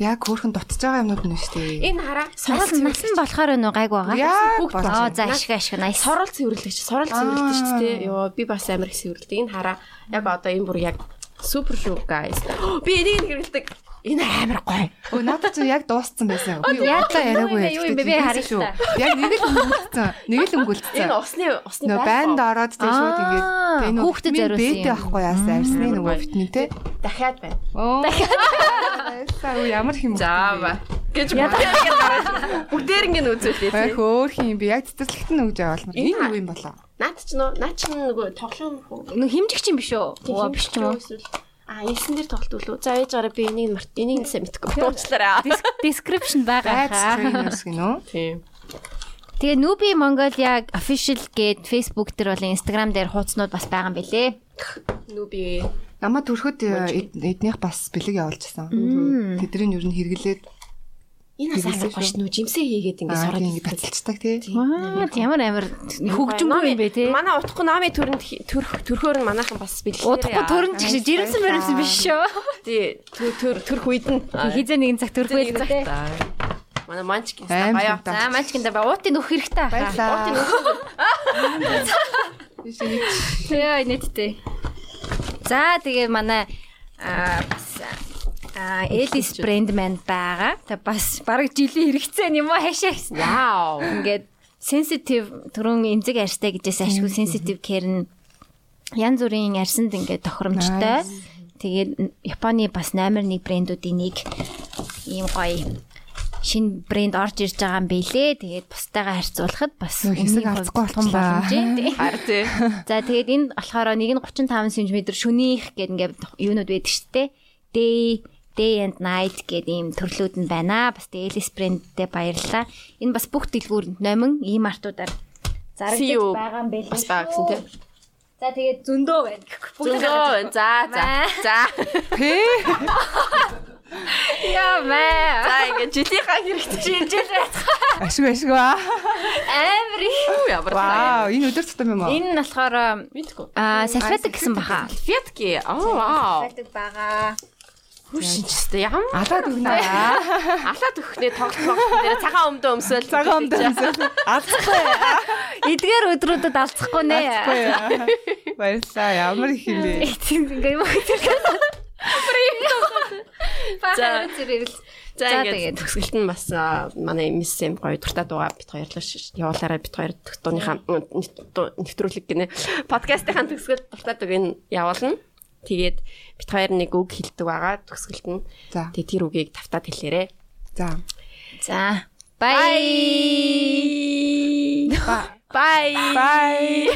Яг хөөрхөн дутж байгаа юмнууд нь шүү дээ. Энэ хараа сорол насан болохоор нөө гайг байгаа. Яг Аа за ашиг ашиг nice. Сорол цэвэрлэгч, сорол цэвэрлэгч шүү дээ. Йоо би бас амар их цэвэрлэдэг. Энэ хараа яг одоо энэ бүр яг супер шүү guys. <gasps> Би энийг хэрэгэлдэг. Энэ амар гоё. Өө надад ч яг дууссан байсан. Би яадлаа яриаггүй. Юу юм бэ? Би шүү. Яг нэг л өнгөлцсөн. Нэг л өнгөлцсөн. Энэ усны усны байр. Банд ороод тэг шууд ингэж энэ хүүхдэд зориулсан. Бэдэ ахгүй яасан арсны нөгөө витамин те. Дахиад байна. Оо. Дахиад. Ямар хэм. Заава. Гэж бүгдээр ингэ үзүүлээ. Ай хөөх юм би яг цэцэрлэгт нь өгж бол энэ юу юм болоо. Наад ч нөө наад ч нөгөө тоглоом нөгөө химжигч юм биш үү? Оо биш ч юм уу. А элсэн дээр тоглолт үлээ. За ээж гараа би энийг март энийг сайн мэдгүй. Дуучлаарай. Description байгаа хаа. Тийм. Тэгээ Nubi Mongolia official гээд Facebook дээр болон Instagram дээр хуудснууд бас байгаа юм билэ. Nubi Намаа төрөхөд эднийх бас бэлэг явуулчихсан. Тэдний ер нь хэрэглээд Энэ бас амар гош нүү жимсээ хийгээд ингэ сороод ингэ баталцдаг тий. Аа ямар амар хөгжмөнгүй юм бэ тий. Манай утгагүй наами төрөнд төрх төрхөөр нь манайхан бас бэлээ. Утгагүй төрөн ч гэж жирэмсэн мөрөмсөн биш шүү. Тий төр төрх үед нь хизээ нэгэн цаг төрх үед тий. Манай манчкин баяа. За манчкин даа уутын нөх хэрэгтэй хаа. Уутын нөх. Тэгээ нийтдээ. За тэгээ манай аа бас аа Элис брэнд маань байгаа. Тэг бас бараг жилийн хэрэгцээ юм уу хаашаа гэсэн. Вау. Ингээд sensitive түрүүн эмзэг арьстай гэжээс ашгүй sensitive care нь янз бүрийн арьсанд ингээд тохиромжтой. Тэгээд Японы бас номер 1 брэндүүдийн нэг ийм гоё шинэ брэнд орж ирж байгаа юм бэлээ. Тэгээд бусдаагаа харьцуулахад бас хэсэг харцгүй болох юм байна. Хар тий. <laughs> За тэгээд энэ болохоор нэг нь 35 см шөнийх гэдэг ингээд юунууд байдаг шүү дээ. Day Day and Night гэдэг ийм төрлүүд нь байна. Бас Элис брэндтэй баярлалаа. Энэ бас бүх дэлгүүрэнд номин ийм артуудаар зарагдаж байгаа юм байлээ. Бас байгаа гэсэн тий. За тэгээд зөндөө байна. Зөндөө байна. За за. За. Яа маа. За ингээд жилийнхаа хэрэгтэй шинжил байцгаа. Ашиг ашиг ба. Амри. Ямар Вау, энэ өдөр тутам юм уу? Энэ нь болохоор мэдгүй. аа салфетик гэсэн баха. Фетки. Oo вау. Салфетик байгаа. Хүшинчтэй ямар Алаад өгнө. алаад өгөхнээ тоглох дээр цагаан өмдөө өмсөөл. Цагаан өмдөө. Алцахгүй. Эдгээр өдрүүдэд алцахгүй нэ. Алцахгүй. Баярлаа. Ямар их юм бэ? Ингээ юм. Бахаар зэрэгэл. За ингээд төгсгөлт нь бас манай MSM гоё дуртай дуугаа бит хоёрлоо явуулаарай бит хоёр дууныхаа нэвтрүүлэг гинэ. Подкастынхаа төгсгөл дуртай дууг нь явуулна. Тэгээд бит хоёр нэг үг хэлдэг байгаа төгсгөлт нь. За. Тэгээд тэр үгийг тавтаад хэлээрэй. За. За. Bye. Bye. Bye.